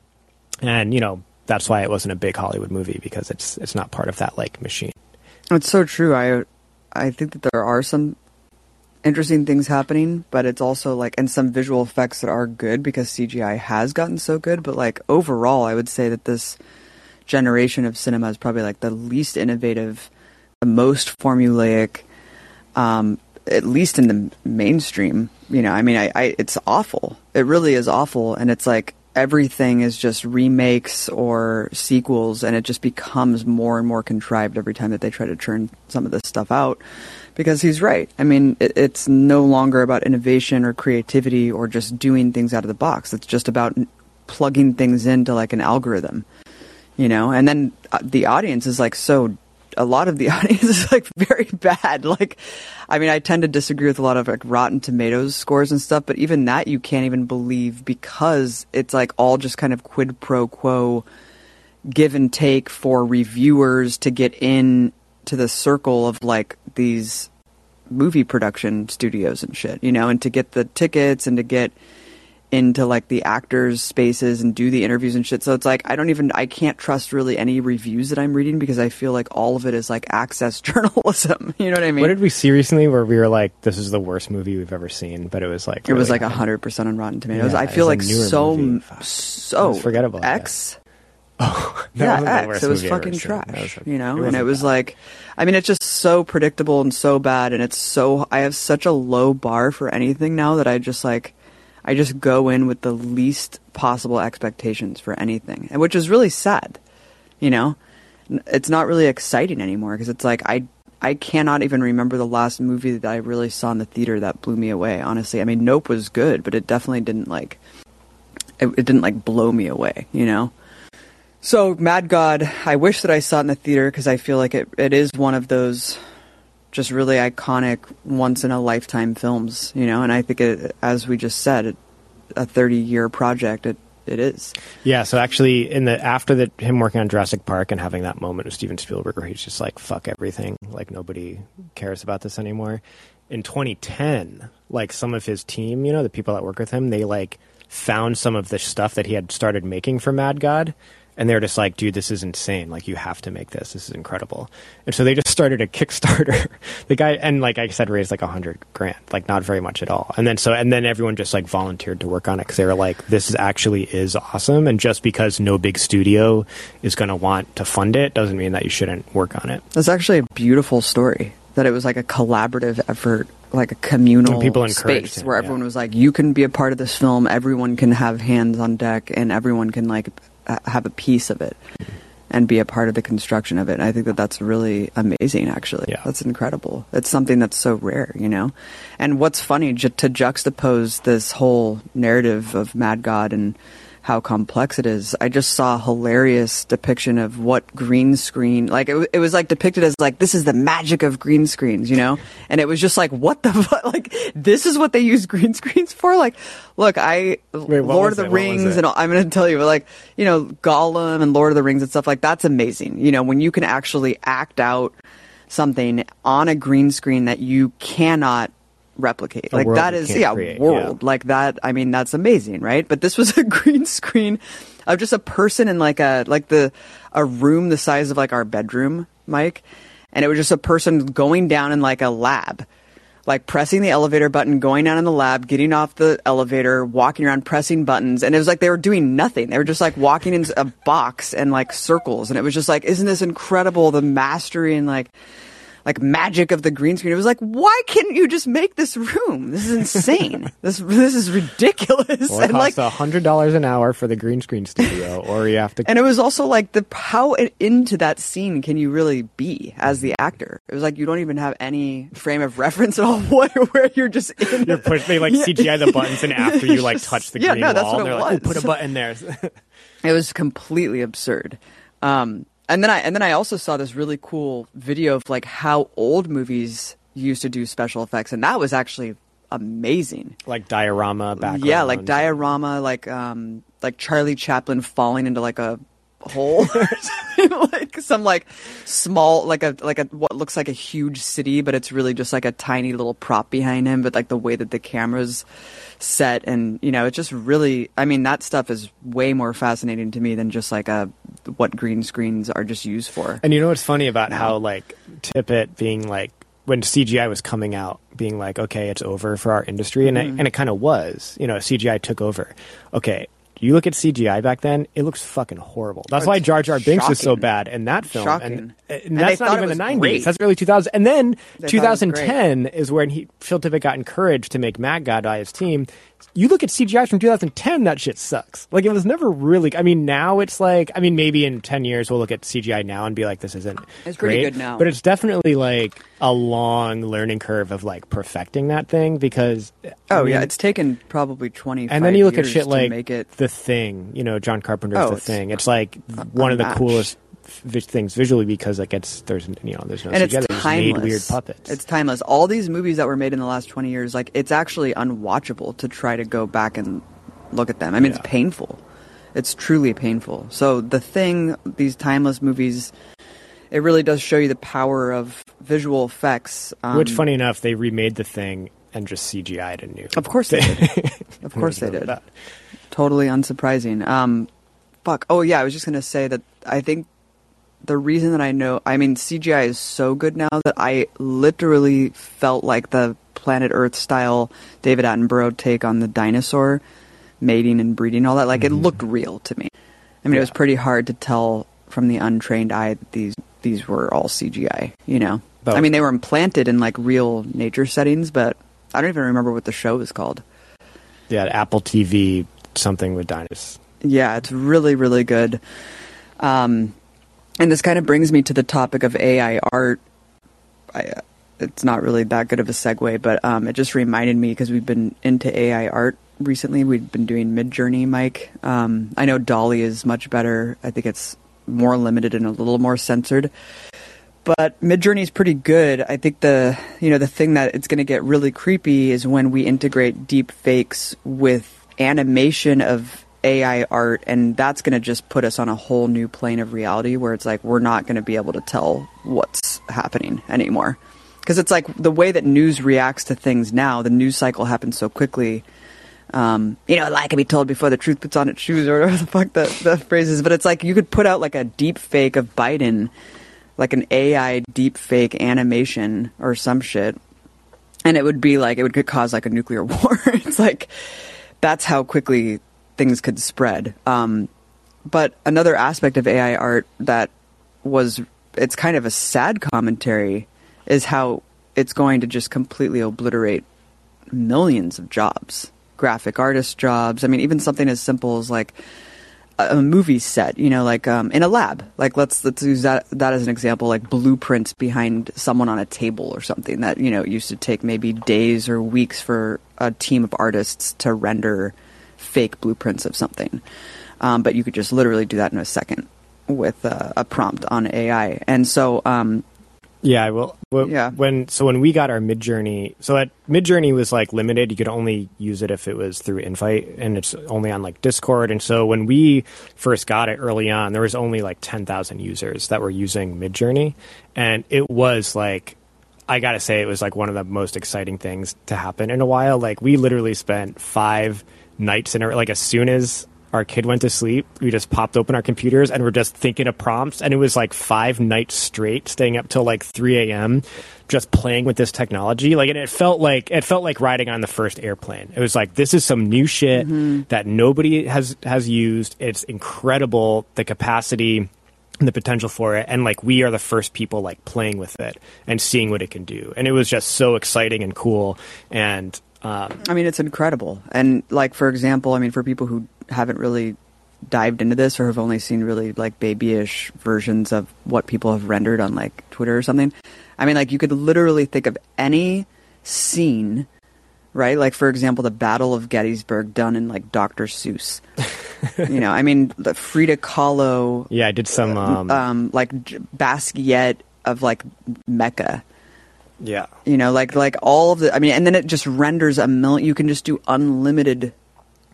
Speaker 1: and you know that's why it wasn't a big Hollywood movie because it's it's not part of that like machine.
Speaker 3: It's so true. I I think that there are some interesting things happening, but it's also like and some visual effects that are good because CGI has gotten so good, but like overall I would say that this generation of cinema is probably like the least innovative, the most formulaic um at least in the mainstream, you know, I mean I, I it's awful. It really is awful. And it's like everything is just remakes or sequels and it just becomes more and more contrived every time that they try to churn some of this stuff out. Because he's right. I mean it, it's no longer about innovation or creativity or just doing things out of the box. It's just about plugging things into like an algorithm you know? And then uh, the audience is like so a lot of the audience is like very bad. Like i mean i tend to disagree with a lot of like rotten tomatoes scores and stuff but even that you can't even believe because it's like all just kind of quid pro quo give and take for reviewers to get in to the circle of like these movie production studios and shit, you know, and to get the tickets and to get into like the actors' spaces and do the interviews and shit. So it's like I don't even I can't trust really any reviews that I'm reading because I feel like all of it is like access journalism. You know what I mean?
Speaker 1: What did we see recently where we were like, "This is the worst movie we've ever seen," but it was like
Speaker 3: it was like
Speaker 1: high.
Speaker 3: hundred percent on Rotten Tomatoes.
Speaker 1: Yeah,
Speaker 3: I feel like so
Speaker 1: movie.
Speaker 3: So
Speaker 1: Let's forget that.
Speaker 3: X.
Speaker 1: Oh, that
Speaker 3: yeah, X. It was
Speaker 1: movie I've ever
Speaker 3: fucking trash, you know. and it was
Speaker 1: bad.
Speaker 3: like, I mean, it's just so predictable and so bad, and it's so. I have such a low bar for anything now that I just like, I just go in with the least possible expectations for anything, which is really sad. You know, it's not really exciting anymore because it's like I. I cannot even remember the last movie that I really saw in the theater that blew me away. Honestly, I mean, Nope was good, but it definitely didn't like. It, it didn't like blow me away. You know. So, Mad God, I wish that I saw it in the theater because I feel like it, it is one of those just really iconic, once in a lifetime films, you know. And I think, it, as we just said, it, a thirty year project. It it is.
Speaker 1: Yeah, so actually, in the after the him working on Jurassic Park and having that moment with Steven Spielberg, where he's just like, "Fuck everything," like nobody cares about this anymore. In 2010, like some of his team, you know, the people that work with him, they like found some of the stuff that he had started making for Mad God, and they're just like, dude, this is insane. Like, you have to make this. This is incredible. And so they just started a Kickstarter. the guy, and like I said, raised like a hundred grand, like not very much at all. And then so, and then everyone just like volunteered to work on it because they were like, this is actually is awesome. And just because no big studio is going to want to fund it doesn't mean that you shouldn't work on it.
Speaker 3: That's actually a beautiful story. That it was like a collaborative effort, like a communal space
Speaker 1: him,
Speaker 3: where
Speaker 1: yeah.
Speaker 3: everyone was like, "You can be a part of this film. Everyone can have hands on deck, and everyone can like Uh, have a piece of it." And be a part of the construction of it. And I think that that's really amazing, actually.
Speaker 1: Yeah.
Speaker 3: That's incredible. It's something that's so rare, you know? And what's funny, ju- to juxtapose this whole narrative of Mad God and how complex it is. I just saw a hilarious depiction of what green screen, like it, it was like depicted as like this is the magic of green screens, you know? And it was just like, what the fuck? Like this is what they use green screens for? Like, look, I
Speaker 1: Wait,
Speaker 3: Lord of the
Speaker 1: it?
Speaker 3: Rings and all, I'm going to tell you, like you know, Gollum and Lord of the Rings and stuff like that's amazing. You know, when you can actually act out something on a green screen that you cannot replicate.
Speaker 1: A
Speaker 3: like that is yeah,
Speaker 1: create,
Speaker 3: world
Speaker 1: yeah.
Speaker 3: like that. I mean, that's amazing, right? But this was a green screen of just a person in like a like the a room the size of like our bedroom, Mike, and it was just a person going down in like a lab. Like pressing the elevator button, going down in the lab, getting off the elevator, walking around, pressing buttons, and it was like they were doing nothing. They were just like walking in a box and like circles, and it was just like, isn't this incredible? The mastery and like like magic of the green screen. It was like, why can't you just make this room? This is insane. this this is ridiculous.
Speaker 1: Well, it
Speaker 3: and like
Speaker 1: costs a hundred dollars an hour for the green screen studio, or you have to.
Speaker 3: and it was also like the how into that scene can you really be as the actor? It was like you don't even have any frame of reference at all. What where you're just in.
Speaker 1: You're push, they like CGI the buttons, and after you like touch the
Speaker 3: Yeah,
Speaker 1: green
Speaker 3: no,
Speaker 1: wall, they're like, "Oh, put a button there."
Speaker 3: It was completely absurd. Um, and then I and then I also saw this really cool video of like how old movies used to do special effects, and that was actually amazing.
Speaker 1: like diorama background.
Speaker 3: Yeah, like diorama, like um, like Charlie Chaplin falling into like a hole, or something, like some like small, like a like a what looks like a huge city, but it's really just like a tiny little prop behind him. But like the way that the cameras set, and you know, it's just really. I mean, that stuff is way more fascinating to me than just like a what green screens are just used for.
Speaker 1: And you know what's funny about how like Tippett being like when CGI was coming out, being like, okay, it's over for our industry, and
Speaker 3: Mm-hmm.
Speaker 1: it, and it kind of was. You know, CGI took over. Okay. You look at CGI back then; it looks fucking horrible. That's why Jar Jar Binks is so bad in that film,
Speaker 3: Shocking.
Speaker 1: and, and
Speaker 3: And
Speaker 1: that's not even the '90s.
Speaker 3: great.
Speaker 1: That's early 2000s. And then
Speaker 3: They thought it was
Speaker 1: 2010 is when he Phil Tippett got encouraged to make Mad God by his team. You look at CGI from 2010, that shit sucks. Like it was never really. I mean, now it's like. I mean, maybe in 10 years we'll look at CGI now and be like, this isn't.
Speaker 3: It's pretty
Speaker 1: great.
Speaker 3: good now.
Speaker 1: but it's definitely like a long learning curve of like perfecting that thing because. I
Speaker 3: Oh
Speaker 1: mean,
Speaker 3: yeah, it's taken probably twenty.
Speaker 1: and then you look at shit like
Speaker 3: make it.
Speaker 1: the thing, you know, John Carpenter's
Speaker 3: Oh,
Speaker 1: the thing. It's like one of the coolest things visually because like it's there's you know there's no
Speaker 3: and it's timeless.
Speaker 1: made weird puppets.
Speaker 3: It's timeless. All these movies that were made in the last twenty years, like it's actually unwatchable to try to go back and look at them. I mean,
Speaker 1: Yeah.
Speaker 3: it's painful. It's truly painful. So the thing, these timeless movies, it really does show you the power of visual effects. Um,
Speaker 1: Which, funny enough, they remade the thing and just CGI'd a new.
Speaker 3: Of course they did. Of course they did.
Speaker 1: bad.
Speaker 3: Totally unsurprising. Um, fuck. Oh yeah, I was just gonna say that I think the reason that I know, I mean, CGI is so good now that I literally felt like the Planet Earth style David Attenborough take on the dinosaur mating and breeding, all that. Like it looked real to me. I mean, it was pretty hard to tell from the untrained eye that these these were all CGI. You know,
Speaker 1: But-
Speaker 3: I mean, they were implanted in like real nature settings, but I don't even remember what the show was called.
Speaker 1: Yeah, Apple TV something with dinosaurs.
Speaker 3: Yeah, it's really, really good. Um, and this kind of brings me to the topic of AI art. I, uh, it's not really that good of a segue, but um, it just reminded me because we've been into AI art recently. We've been doing Midjourney, Mike. Um, I know DALL-E is much better. I think it's more limited and a little more censored. But Midjourney is pretty good. I think the you know the thing that it's going to get really creepy is when we integrate deep fakes with animation of AI art, and that's going to just put us on a whole new plane of reality where it's like we're not going to be able to tell what's happening anymore. Because it's like the way that news reacts to things now, the news cycle happens so quickly. Um, you know, a lie can be told before the truth puts on its shoes, or whatever the fuck the, the phrase is. But it's like you could put out like a deep fake of Biden, like an AI deep fake animation or some shit, and it would be like it would cause like a nuclear war. it's like that's how quickly things could spread. Um, but another aspect of AI art that was it's kind of a sad commentary is how it's going to just completely obliterate millions of jobs graphic artist jobs i mean even something as simple as like a, movie set you know like um, in a lab like let's let's use that that as an example like blueprints behind someone on a table or something that you know used to take maybe days or weeks for a team of artists to render fake blueprints of something um, but you could just literally do that in a second with uh, a prompt on AI. And so, um,
Speaker 1: yeah, well, well,
Speaker 3: Yeah.
Speaker 1: When so when we got our Midjourney, so at Midjourney was like limited. You could only use it if it was through Invite, and it's only on like Discord. And so when we first got it early on, there was only like ten thousand users that were using Midjourney, and it was like. I gotta say, it was like one of the most exciting things to happen in a while. Like we literally spent five nights in a like as soon as our kid went to sleep, we just popped open our computers and we're just thinking of prompts. And it was like five nights straight, staying up till like 3 a.m., just playing with this technology. Like, and it felt like, it felt like riding on the first airplane. It was like, this is some new shit mm-hmm. that nobody has, has used. It's incredible. The capacity and the potential for it and like we are the first people like playing with it and seeing what it can do and it was just so exciting and cool and um,
Speaker 3: I mean, it's incredible. And like, for example, I mean, for people who haven't really dived into this or have only seen really like babyish versions of what people have rendered on like Twitter or something, I mean, like you could literally think of any scene, right? Like, for example, the Battle of Gettysburg done in like Dr. Seuss. you know, I mean, the Frida Kahlo,
Speaker 1: yeah i did some um,
Speaker 3: um, like Basquiat of like Mecca.
Speaker 1: Yeah
Speaker 3: you know like like all of the i mean and then it just renders a million you can just do unlimited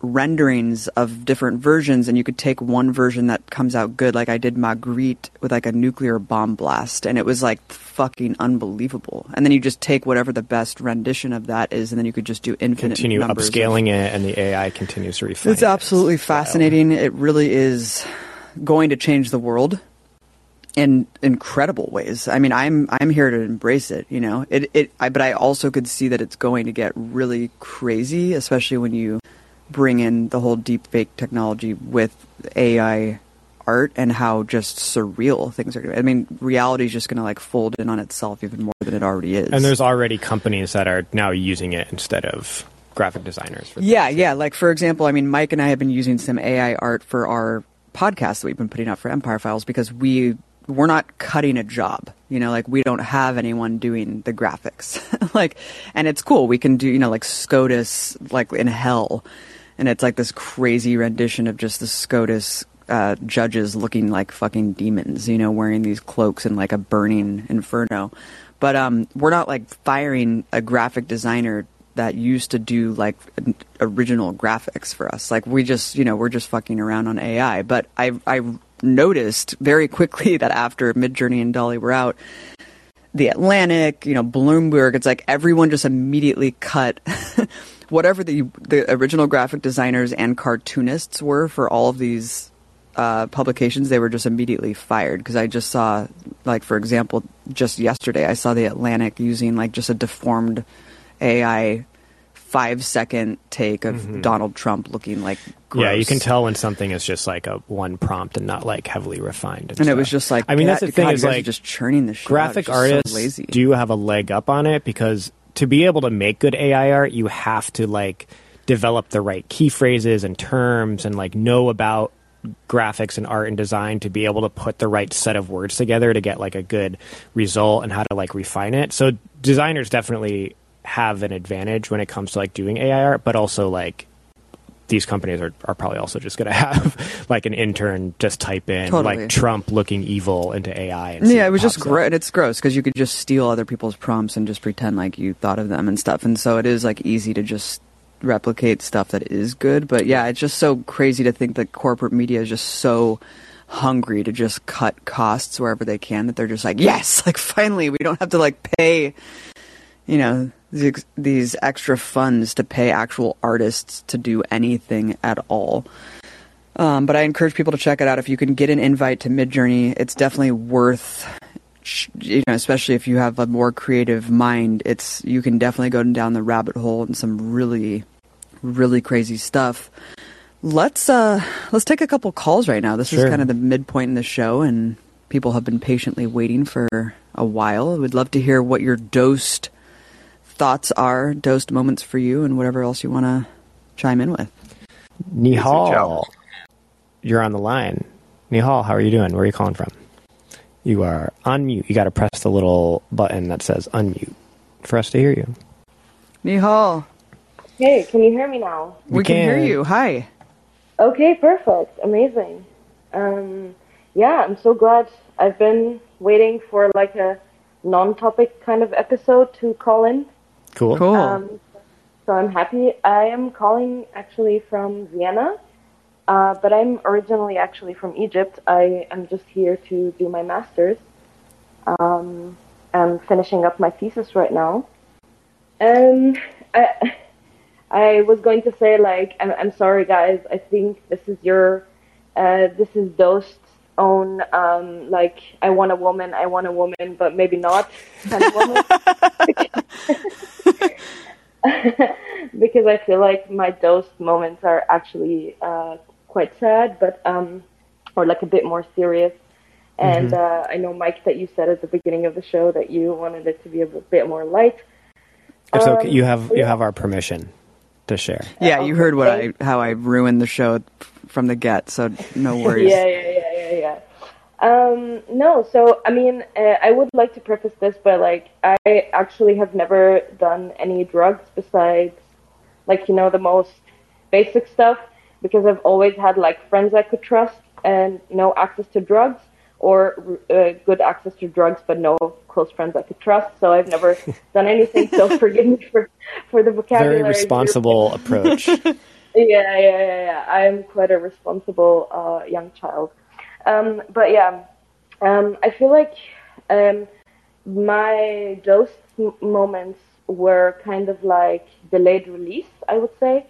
Speaker 3: renderings of different versions and you could take one version that comes out good like i did magritte with like a nuclear bomb blast and it was like fucking unbelievable and then you just take whatever the best rendition of that is and then you could just do infinite
Speaker 1: continue
Speaker 3: numbers of-
Speaker 1: upscaling it and the ai continues to refine
Speaker 3: it's
Speaker 1: it.
Speaker 3: absolutely
Speaker 1: style.
Speaker 3: fascinating. It really is going to change the world in incredible ways. I mean, I'm I'm here to embrace it. You know, it it. I, but I also could see that it's going to get really crazy, especially when you bring in the whole deep fake technology with AI art and how just surreal things are going to. be. I mean, reality is just going to like fold in on itself even more than it already is.
Speaker 1: and there's already companies that are now using it instead of graphic designers for
Speaker 3: Yeah, yeah. Like for example, I mean, Mike and I have been using some AI art for our podcast that we've been putting out for Empire Files because we we're not cutting a job. You know, like we don't have anyone doing the graphics. like, and it's cool. We can do you know like SCOTUS like in hell, and it's like this crazy rendition of just the SCOTUS. Uh, judges looking like fucking demons, you know, wearing these cloaks in like a burning inferno. But um, we're not like firing a graphic designer that used to do like original graphics for us. Like we just, you know, we're just fucking around on AI. But I I noticed very quickly that after Midjourney and DALL-E were out, the Atlantic, you know, Bloomberg, it's like everyone just immediately cut whatever the the original graphic designers and cartoonists were for all of these uh, publications. They were just immediately fired because I just saw, like for example, just yesterday I saw the Atlantic using like just a deformed AI five second take of mm-hmm. Donald Trump looking like gross.
Speaker 1: Yeah, you can tell when something is just like a one prompt and not like heavily refined.
Speaker 3: And it was just like
Speaker 1: I mean, that's
Speaker 3: God-
Speaker 1: the thing
Speaker 3: God,
Speaker 1: is
Speaker 3: you guys are
Speaker 1: like
Speaker 3: just churning the shit.
Speaker 1: graphic
Speaker 3: just so
Speaker 1: artists
Speaker 3: lazy.
Speaker 1: do have a leg up on it because to be able to make good AI art, you have to like develop the right key phrases and terms and like know about graphics and art and design to be able to put the right set of words together to get like a good result and how to like refine it. So designers definitely have an advantage when it comes to like doing AI art, but also like these companies are, are probably also just going to have like an intern just type in
Speaker 3: Totally.
Speaker 1: like Trump looking evil into AI. And
Speaker 3: Yeah, it was just gross. It's gross because you could just steal other people's prompts and just pretend like you thought of them and stuff. And so it is like easy to just replicate stuff that is good. But yeah, it's just so crazy to think that corporate media is just so hungry to just cut costs wherever they can that they're just like, yes, like finally we don't have to like pay, you know, these, these extra funds to pay actual artists to do anything at all. Um, but I encourage people to check it out. If you can get an invite to Midjourney, it's definitely worth. You know, especially if you have a more creative mind, it's you can definitely go down the rabbit hole and some really, really crazy stuff. Let's uh let's take a couple calls right now. This
Speaker 1: Sure.
Speaker 3: is kind of the midpoint in the show, and people have been patiently waiting for a while. We'd love to hear what your dosed thoughts are, dosed moments for you, and whatever else you want to chime in with.
Speaker 1: Nihal, you're on the line. Nihal, how are you doing? Where are you calling from? You are on mute. You got to press the little button that says unmute for us to hear you.
Speaker 3: Nihal,
Speaker 5: Hey, can you hear me now?
Speaker 3: we,
Speaker 1: We
Speaker 3: can. hear you. Hi.
Speaker 5: Okay, perfect. Amazing. Um, yeah, I'm so glad. I've been waiting for like a non-topic kind of episode to call in.
Speaker 1: Cool.
Speaker 3: Cool.
Speaker 5: Um, so I'm happy. I am calling actually from Vienna, uh, but I'm originally actually from Egypt. I am just here to do my master's. Um, I'm finishing up my thesis right now. Um, I, I was going to say like I'm, I'm sorry guys. I think this is your, uh, this is Dost's own um, like I want a woman, I want a woman, but maybe not kind of woman. because I feel like my dose moments are actually uh, quite sad, but um, or like a bit more serious. And uh, I know Mike that you said at the beginning of the show that you wanted it to be a bit more light.
Speaker 1: It's okay.
Speaker 5: Um,
Speaker 1: You have you have our permission to share.
Speaker 3: yeah, you heard what I how I ruined the show from the get, so no worries.
Speaker 5: Yeah, yeah, yeah, yeah, yeah. Um, no, so I mean, uh, I would like to preface this by like, I actually have never done any drugs besides, like, you know, the most basic stuff because I've always had like friends I could trust and no access to drugs or uh, good access to drugs but no close friends I could trust. So I've never done anything. So forgive me for for the vocabulary.
Speaker 1: Very responsible approach.
Speaker 5: Yeah, yeah, yeah, yeah. I'm quite a responsible uh, young child. Um, but yeah, um, I feel like um, my dose moments were kind of like delayed release, I would say.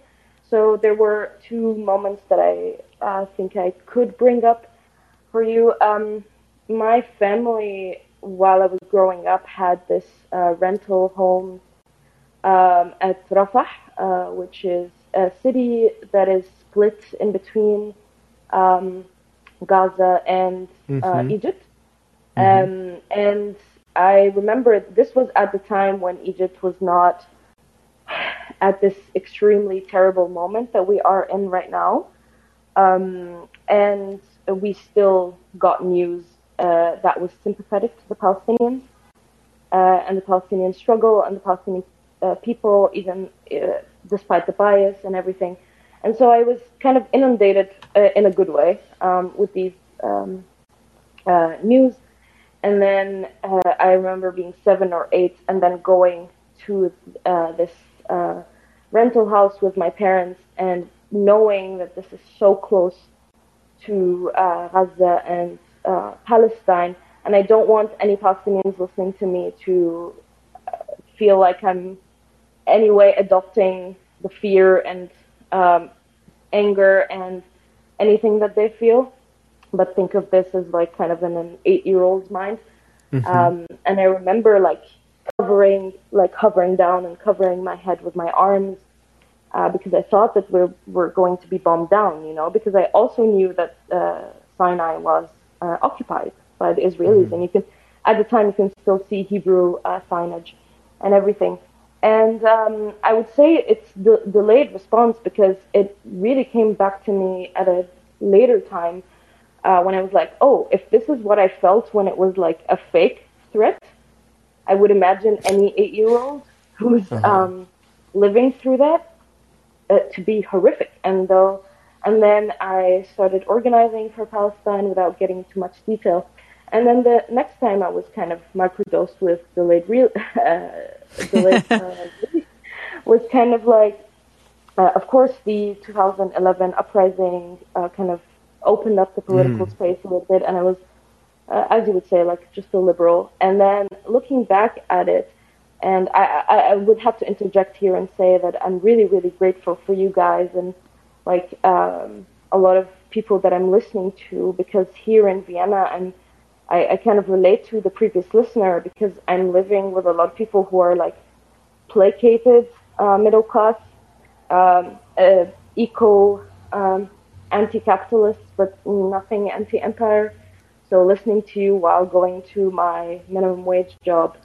Speaker 5: So there were two moments that I uh, think I could bring up for you. Um, my family, while I was growing up, had this uh, rental home um, at Rafah, uh, which is a city that is split in between um, Gaza and uh, Egypt. Um, and I remember this was at the time when Egypt was not at this extremely terrible moment that we are in right now. Um, and we still got news uh, that was sympathetic to the Palestinians uh, and the Palestinian struggle and the Palestinian uh, people, even uh, despite the bias and everything. And so I was kind of inundated uh, in a good way um, with these um, uh, news. And then uh, I remember being seven or eight and then going to uh, this uh, rental house with my parents and knowing that this is so close to uh, Gaza and Palestine. And I don't want any Palestinians listening to me to feel like I'm anyway adopting the fear and um, anger and anything that they feel, but think of this as like kind of in an eight-year-old's mind. Um, and I remember like covering, like hovering down and covering my head with my arms uh, because I thought that we were going to be bombed down, you know, because I also knew that uh, Sinai was uh, occupied by the Israelis, and you can, at the time, you can still see Hebrew uh, signage and everything. And um, I would say it's the delayed response because it really came back to me at a later time uh, when I was like, oh, if this is what I felt when it was like a fake threat, I would imagine any eight-year-old who's um, living through that uh, to be horrific. And though, and then I started organizing for Palestine without getting too much detail. And then the next time I was kind of microdosed with delayed real, uh, was kind of like, uh, of course, the 2011 uprising uh, kind of opened up the political space a little bit, and I was, uh, as you would say, like just a liberal. And then looking back at it, And I, I, I would have to interject here and say that I'm really, really grateful for you guys and like um, a lot of people that I'm listening to because here in Vienna, I'm I, I kind of relate to the previous listener because I'm living with a lot of people who are like placated uh, middle class, um, uh, eco, um, anti-capitalist, but nothing anti-empire. So listening to you while going to my minimum wage job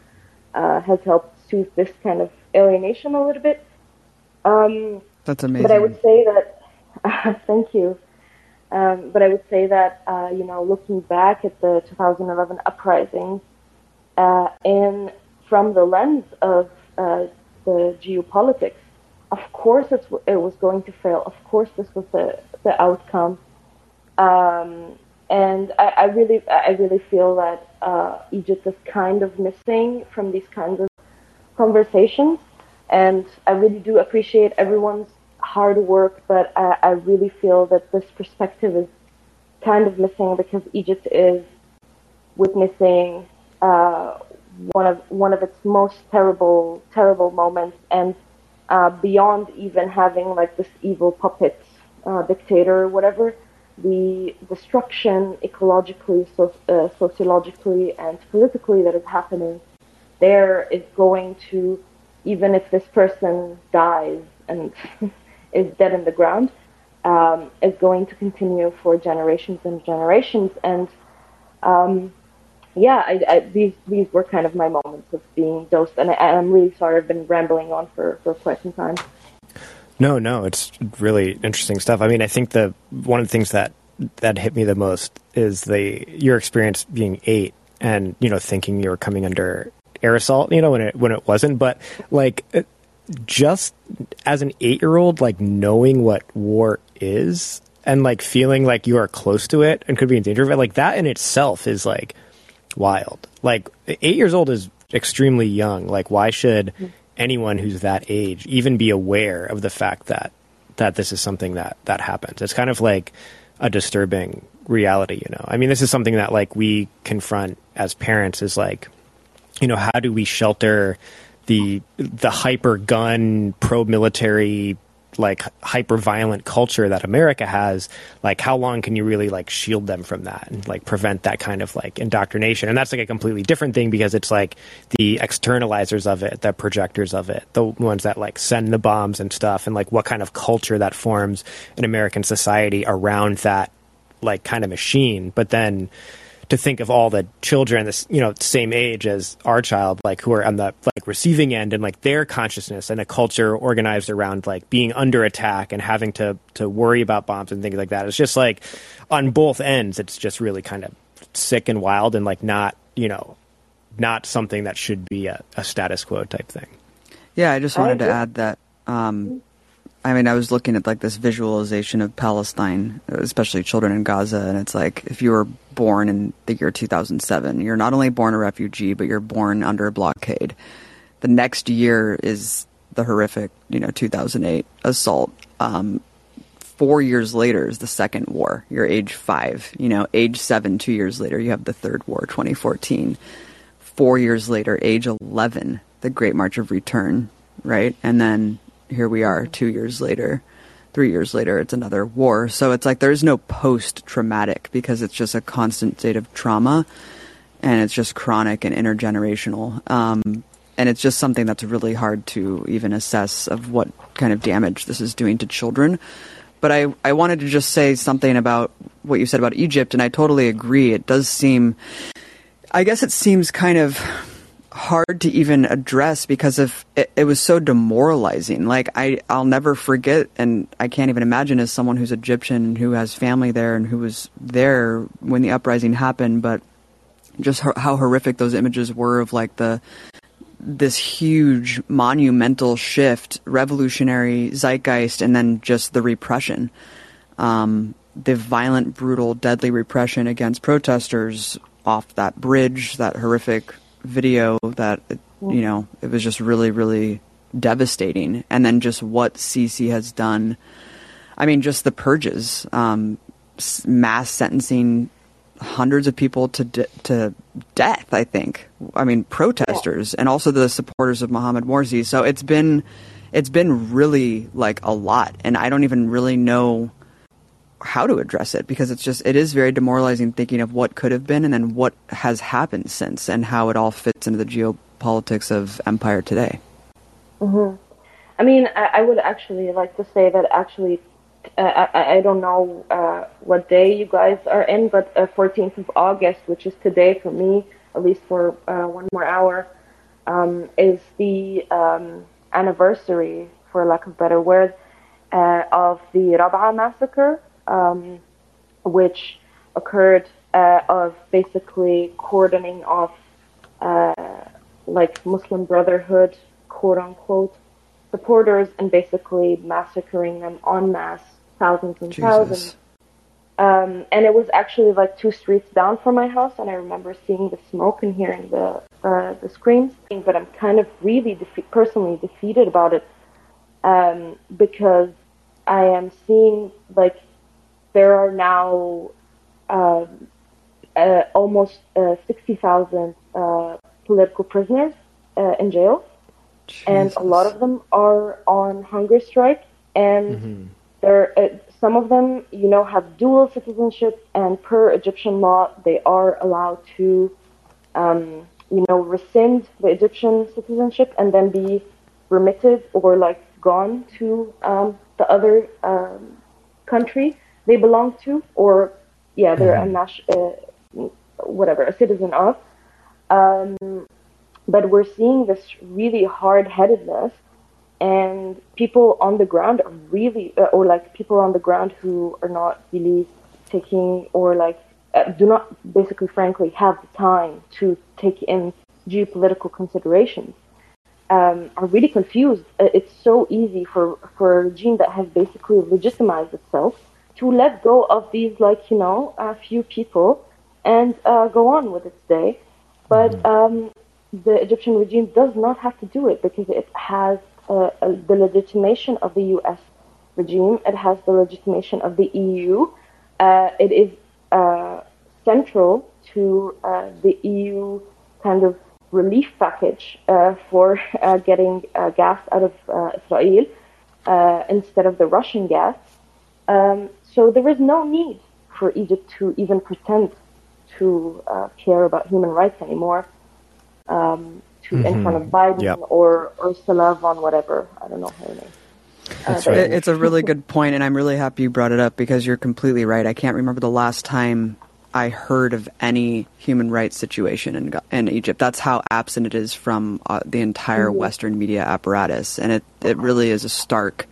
Speaker 5: uh, has helped soothe this kind of alienation a little bit. Um,
Speaker 3: That's amazing.
Speaker 5: but I would say that, thank you. Um, but I would say that, uh, you know, looking back at the 2011 uprising, uh, and from the lens of uh, the geopolitics, of course it, was going to fail. Of course this was the, the outcome. Um, and I, I really, I really feel that uh, Egypt is kind of missing from these kinds of conversations. And I really do appreciate everyone's hard work, but I, I really feel that this perspective is kind of missing because Egypt is witnessing uh, one of one of its most terrible terrible moments, and uh, beyond even having like this evil puppet uh, dictator or whatever, the destruction ecologically, so, uh, sociologically, and politically that is happening there is going to, even if this person dies and is dead in the ground, um, is going to continue for generations and generations. And um, yeah, I, I, these these were kind of my moments of being dosed, and I, I'm really sorry I've been rambling on for, for quite some time.
Speaker 1: No, no, it's really interesting stuff. I mean, I think the one of the things that that hit me the most is the your experience being eight and you know thinking you were coming under assault, you know, when it when it wasn't, but like just as an eight year old, like knowing what war is and like feeling like you are close to it and could be in danger of it, like that in itself is like wild. Like eight years old is extremely young. Like why should anyone who's that age even be aware of the fact that that this is something that that happens? It's kind of like a disturbing reality, you know. I mean, this is something that like we confront as parents is like, you know, how do we shelter the the hyper gun pro military like hyper violent culture that America has, like how long can you really like shield them from that and like prevent that kind of like indoctrination? And that's like a completely different thing because it's like the externalizers of it, the projectors of it, the ones that like send the bombs and stuff, and like what kind of culture that forms in American society around that like kind of machine. But then to think of all the children this you know same age as our child like who are on the like receiving end and like their consciousness and a culture organized around like being under attack and having to to worry about bombs and things like that it's just like on both ends it's just really kind of sick and wild and like not you know not something that should be a, a status quo type thing
Speaker 3: Yeah, I just wanted to add that. Um, I mean, I was looking at like this visualization of Palestine, especially children in Gaza, and it's like if you were born in the year 2007, you're not only born a refugee, but you're born under a blockade. The next year is the horrific, you know, 2008 assault. Um, four years later is the second war. You're age five. You know, age seven, two years later, you have the third war, 2014. Four years later, age 11, the Great March of Return, right? And then here we are, two years later. Three years later, it's another war. So it's like there's no post traumatic because it's just a constant state of trauma and it's just chronic and intergenerational. Um, and it's just something that's really hard to even assess of what kind of damage this is doing to children. But I, I wanted to just say something about what you said about Egypt, and I totally agree. It does seem, I guess it seems kind of hard to even address because of it, it was so demoralizing. Like I, I'll never forget, and I can't even imagine as someone who's Egyptian and who has family there and who was there when the uprising happened, but just ho- how horrific those images were of like the this huge monumental shift, revolutionary zeitgeist, and then just the repression. Um, the violent, brutal, deadly repression against protesters off that bridge, that horrific video that, you know, it was just really, really devastating. And then just what Sisi has done. I mean, just the purges, um, mass sentencing hundreds of people to de- to death. I think. I mean, protesters and also the supporters of Mohammed Morsi. So it's been it's been really like a lot, and I don't even really know how to address it because it's just it is very demoralizing thinking of what could have been and then what has happened since and how it all fits into the geopolitics of empire today.
Speaker 5: Mm-hmm. I mean, I, I, would actually like to say that actually, uh, I, I, don't know uh, what day you guys are in, but uh, 14th of August, which is today for me, at least for uh, one more hour, um, is the um, anniversary, for lack of a better word, uh, of the Rab'a massacre um, which occurred uh, of basically cordoning off uh, like Muslim Brotherhood, quote unquote, supporters and basically massacring them en masse, thousands and Jesus. thousands. Um, and it was actually like two streets down from my house, and I remember seeing the smoke and hearing the uh, the screams. But I'm kind of really defe- personally defeated about it um, because I am seeing like there are now um, uh, almost uh, 60,000 uh, political prisoners uh, in jail, Jesus. and a lot of them are on hunger strike. And mm-hmm. there, uh, some of them, you know, have dual citizenship, and per Egyptian law, they are allowed to, um, you know, rescind the Egyptian citizenship and then be remitted or like gone to um, the other um, country they belong to, or yeah, they're mm-hmm. a national, uh, whatever, a citizen of. Um, but we're seeing this really hard-headedness, and people on the ground are really, uh, or like people on the ground who are not really taking, or like uh, do not basically, frankly, have the time to take in geopolitical considerations. Um, are really confused. Uh, it's so easy for, for a regime that has basically legitimized itself to let go of these, like, you know, a few people and uh, go on with its day. But mm-hmm. um, the Egyptian regime does not have to do it because it has uh, the legitimation of the US regime, it has the legitimation of the EU. Uh, it is uh, central to uh, the EU kind of relief package uh, for getting gas out of Israel instead of the Russian gas. Um, so there is no need for Egypt to even pretend to uh, care about human rights anymore. Um, to mm-hmm. in front of Biden yep. or Ursula von whatever I don't know her name.
Speaker 3: That's uh, right. It's a really good point, and I'm really happy you brought it up because you're completely right. I can't remember the last time I heard of any human rights situation in in Egypt. That's how absent it is from uh, the entire mm-hmm. Western media apparatus, and it it really is a stark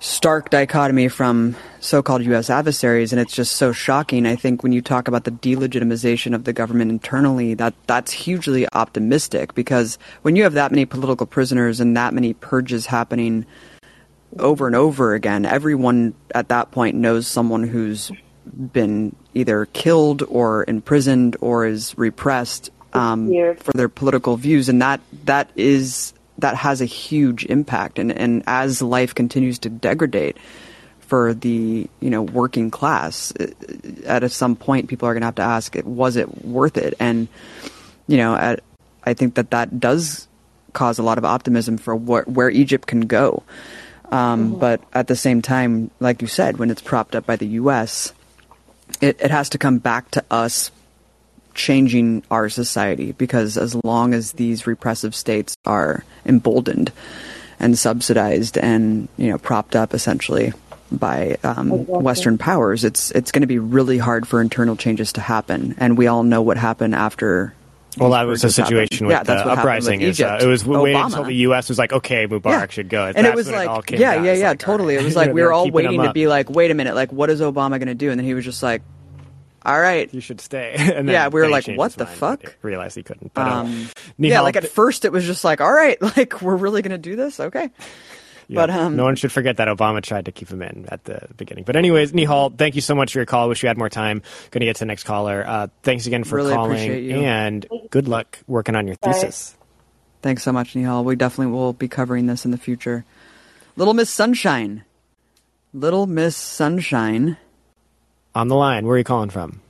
Speaker 3: stark dichotomy from so-called U.S. adversaries, and it's just so shocking. I think when you talk about the delegitimization of the government internally, that that's hugely optimistic because when you have that many political prisoners and that many purges happening over and over again, everyone at that point knows someone who's been either killed or imprisoned or is repressed um, for their political views, and that that is that has a huge impact. And, and as life continues to degrade for the you know working class, uh, at some point people are going to have to ask, was it worth it? And you know, at, I think that that does cause a lot of optimism for what, where Egypt can go. Um, mm-hmm. But at the same time, like you said, when it's propped up by the U.S., it, it has to come back to us changing our society because as long as these repressive states are emboldened and subsidized and you know propped up essentially by um, exactly. Western powers, it's it's going to be really hard for internal changes to happen. And we all know what happened after.
Speaker 1: Well, that was the situation happened. with yeah, the uprising. Is, uh, it was Obama. waiting until the U.S. was like, "Okay, Mubarak yeah. should go,"
Speaker 3: and it was like, "Yeah, yeah, yeah, like, totally." Right. It was like we were all waiting to be like, "Wait a minute, like, what is Obama going to do?" And then he was just like, all right,
Speaker 1: you should stay. and
Speaker 3: yeah, we were like, what the fuck?
Speaker 1: Realized he couldn't. But, um,
Speaker 3: um, yeah, like at first it was just like, all right, like we're really going to do this, okay.
Speaker 1: Yeah. But um, no one should forget that Obama tried to keep him in at the beginning. But anyways, Nihal, thank you so much for your call. Wish you had more time. Going to get to the next caller. Uh, thanks again for
Speaker 3: really
Speaker 1: calling, and good luck working on your thesis.
Speaker 3: Thanks so much, Nihal. We definitely will be covering this in the future. Little Miss Sunshine. Little Miss Sunshine
Speaker 1: on the line. Where are you calling from?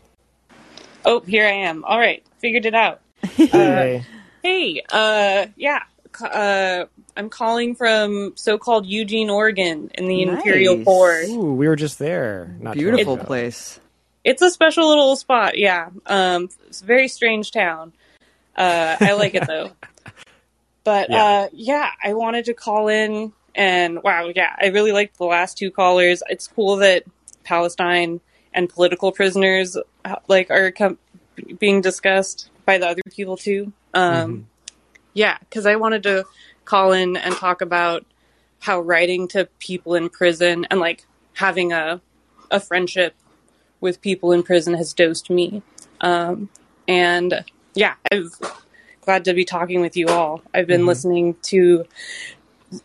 Speaker 6: Oh, here I am. All right, figured it out.
Speaker 1: Hey.
Speaker 6: Hey, uh, yeah, uh, I'm calling from so-called Eugene, Oregon, in the Imperial
Speaker 3: Nice.
Speaker 6: Forest.
Speaker 1: Ooh, we were just there. Not
Speaker 3: Beautiful place.
Speaker 6: It's a special little spot. Yeah, um, it's a very strange town. Uh, I like it though. But
Speaker 1: Yeah.
Speaker 6: uh, yeah, I wanted to call in, and wow, yeah, I really liked the last two callers. It's cool that Palestine and political prisoners uh, like are com- being discussed by the other people too. Um, Yeah, because I wanted to call in and talk about how writing to people in prison and like having a a friendship with people in prison has dosed me. Um, and yeah, I'm glad to be talking with you all. I've been listening to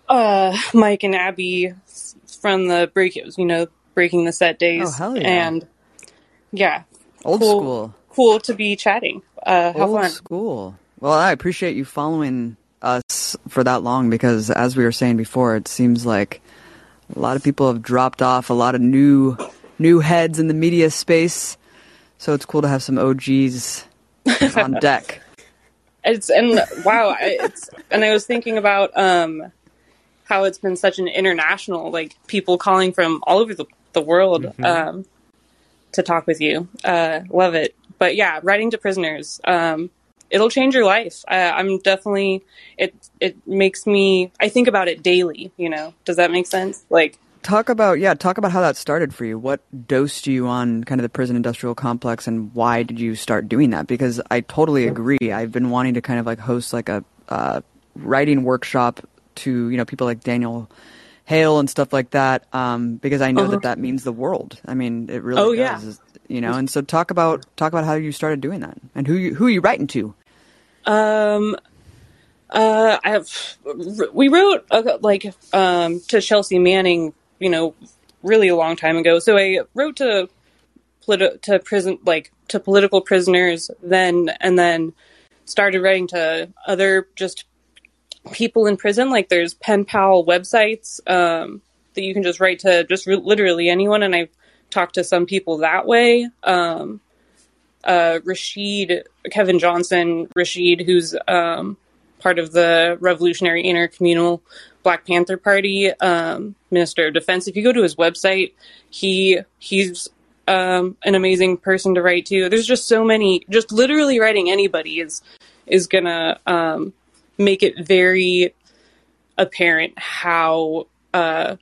Speaker 6: uh, Mike and Abby from the break, It was you know, breaking the set days.
Speaker 3: Oh, hell yeah.
Speaker 6: And yeah,
Speaker 3: Old
Speaker 6: Cool.
Speaker 3: school.
Speaker 6: cool to be chatting. Uh,
Speaker 3: Old
Speaker 6: fun.
Speaker 3: school. Well, I appreciate you following us for that long because, as we were saying before, it seems like a lot of people have dropped off. A lot of new new heads in the media space. So it's cool to have some OGs on deck.
Speaker 6: It's and wow, it's and I was thinking about um how it's been such an international like people calling from all over the, the world um to talk with you. Uh love it. But yeah, writing to prisoners um it'll change your life. Uh, I'm definitely it it makes me I think about it daily, you know. Does that make sense? Like
Speaker 3: Talk about yeah, talk about how that started for you. What dosed you on kind of the prison industrial complex, and why did you start doing that? Because I totally agree. I've been wanting to kind of like host like a uh, writing workshop to you know people like Daniel Hale and stuff like that, um, because I know
Speaker 6: Uh-huh.
Speaker 3: that that means the world. I mean, it really
Speaker 6: Oh,
Speaker 3: does.
Speaker 6: yeah.
Speaker 3: You know, and so talk about talk about how you started doing that and who you, who are you writing to.
Speaker 6: Um, uh, I have. We wrote uh, like um to Chelsea Manning, you know, really a long time ago. So I wrote to politi- to prison like to political prisoners then, and then started writing to other just people in prison. Like there's pen pal websites um, that you can just write to just re- literally anyone, and I've talked to some people that way. Um, uh, Rashid, Kevin Johnson, Rashid, who's um, part of the Revolutionary Intercommunal Black Panther Party, um, Minister of Defense. If you go to his website, he he's um, an amazing person to write to. There's just so many. Just literally writing anybody is is gonna um, make it very apparent how uh,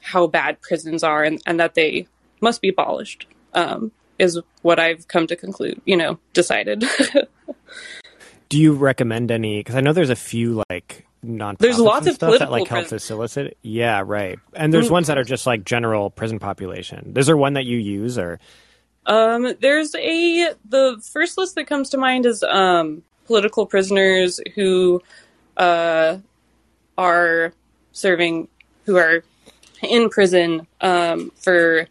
Speaker 6: how bad prisons are and, and that they must be abolished. Um, is what I've come to conclude. You know, decided.
Speaker 1: Do you recommend any? Because I know there's a few like non.
Speaker 6: There's lots of
Speaker 1: stuff that like help
Speaker 6: prisons.
Speaker 1: facilitate. Yeah, right. And there's
Speaker 6: Mm.
Speaker 1: ones that are just like general prison population. Is there one that you use or?
Speaker 6: Um, there's a the first list that comes to mind is um political prisoners who uh are serving who are in prison um for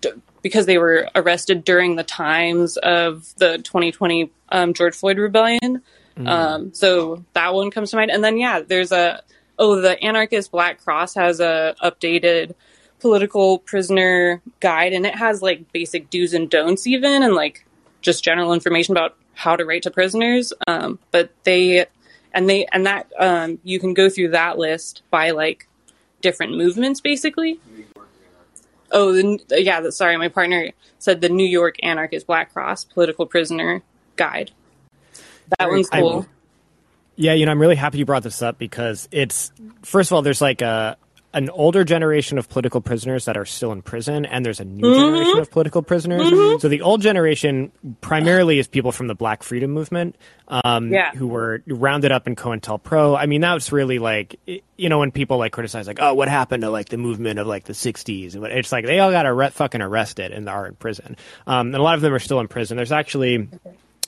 Speaker 6: d- because they were arrested during the times of the 2020 um, George Floyd rebellion. Um, so that one comes to mind, and then yeah, there's a oh the anarchist Black Cross has a updated political prisoner guide, and it has like basic do's and don'ts even, and like just general information about how to write to prisoners. Um, but they and they and that um, you can go through that list by like different movements basically. Oh, the, yeah. The, sorry, my partner said the New York Anarchist Black Cross Political Prisoner Guide. That one's
Speaker 1: I-
Speaker 6: cool.
Speaker 1: Yeah, you know, I'm really happy you brought this up because it's first of all, there's like a an older generation of political prisoners that are still in prison, and there's a new
Speaker 6: Mm-hmm.
Speaker 1: generation of political prisoners. So the old generation primarily is people from the Black Freedom Movement, um,
Speaker 6: Yeah.
Speaker 1: who were rounded up in COINTELPRO. I mean, that was really like, you know, when people like criticize, like, oh, what happened to like the movement of like the '60s? And what- It's like they all got arre- fucking arrested and are in prison, um, and a lot of them are still in prison. There's actually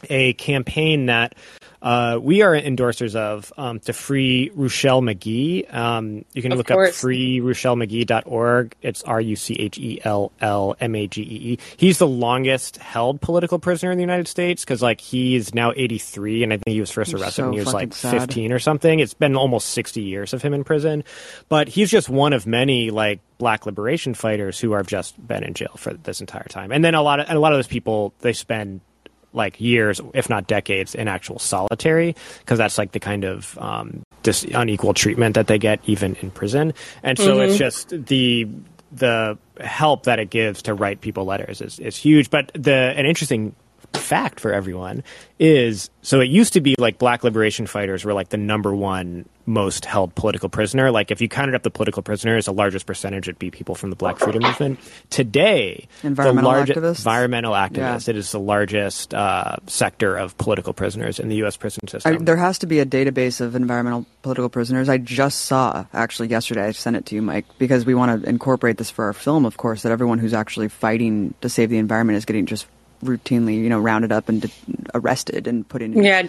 Speaker 1: a campaign that uh, we are endorsers of um, to free Ruchell Magee. Um, you can
Speaker 6: Of
Speaker 1: look
Speaker 6: course.
Speaker 1: up freeruchellemcgee.org. It's R U C H E L L M A G E E. He's the longest held political prisoner in the United States because, like, he's now 83, and I think he was first arrested
Speaker 3: so
Speaker 1: when he was
Speaker 3: fucking
Speaker 1: like
Speaker 3: sad.
Speaker 1: 15 or something. It's been almost 60 years of him in prison, but he's just one of many like black liberation fighters who have just been in jail for this entire time. And then a lot of and a lot of those people they spend like years, if not decades, in actual solitary, because that's like the kind of um, dis- unequal treatment that they get even in prison. And so it's just the the help that it gives to write people letters is, is huge. But the an interesting fact for everyone is so it used to be like black liberation fighters were like the number one most held political prisoner. Like if you counted up the political prisoners, the largest percentage would be people from the Black Freedom Movement. Today,
Speaker 3: Environmental
Speaker 1: large-
Speaker 3: activists?
Speaker 1: environmental activists,
Speaker 3: Yeah.
Speaker 1: it is the largest uh, sector of political prisoners in the U.S. prison
Speaker 3: I,
Speaker 1: system.
Speaker 3: there has to be a database of environmental political prisoners. I just saw actually yesterday. I sent it to you, Mike, because we want to incorporate this for our film. Of course, that everyone who's actually fighting to save the environment is getting just routinely, you know, rounded up and de- arrested and put in.
Speaker 6: Yeah,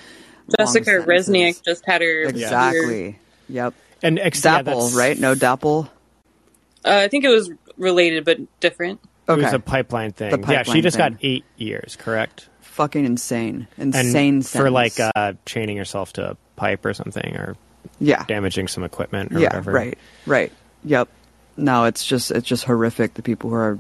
Speaker 6: Jessica
Speaker 3: sentences.
Speaker 6: Reznicek just had her
Speaker 3: exactly. Yep.
Speaker 1: and ex- yeah,
Speaker 3: DAPL,
Speaker 1: that's-
Speaker 3: right? No DAPL.
Speaker 6: Uh, I think it was related but different.
Speaker 1: It was a pipeline thing.
Speaker 3: The
Speaker 1: yeah, she just
Speaker 3: thing.
Speaker 1: got eight years, correct?
Speaker 3: Fucking insane.
Speaker 1: And
Speaker 3: Insane.
Speaker 1: for like uh, chaining yourself to a pipe or something, or
Speaker 3: yeah.
Speaker 1: damaging some equipment or
Speaker 3: yeah.
Speaker 1: whatever.
Speaker 3: Right. Right. Yep. No, it's just it's just horrific. The people who are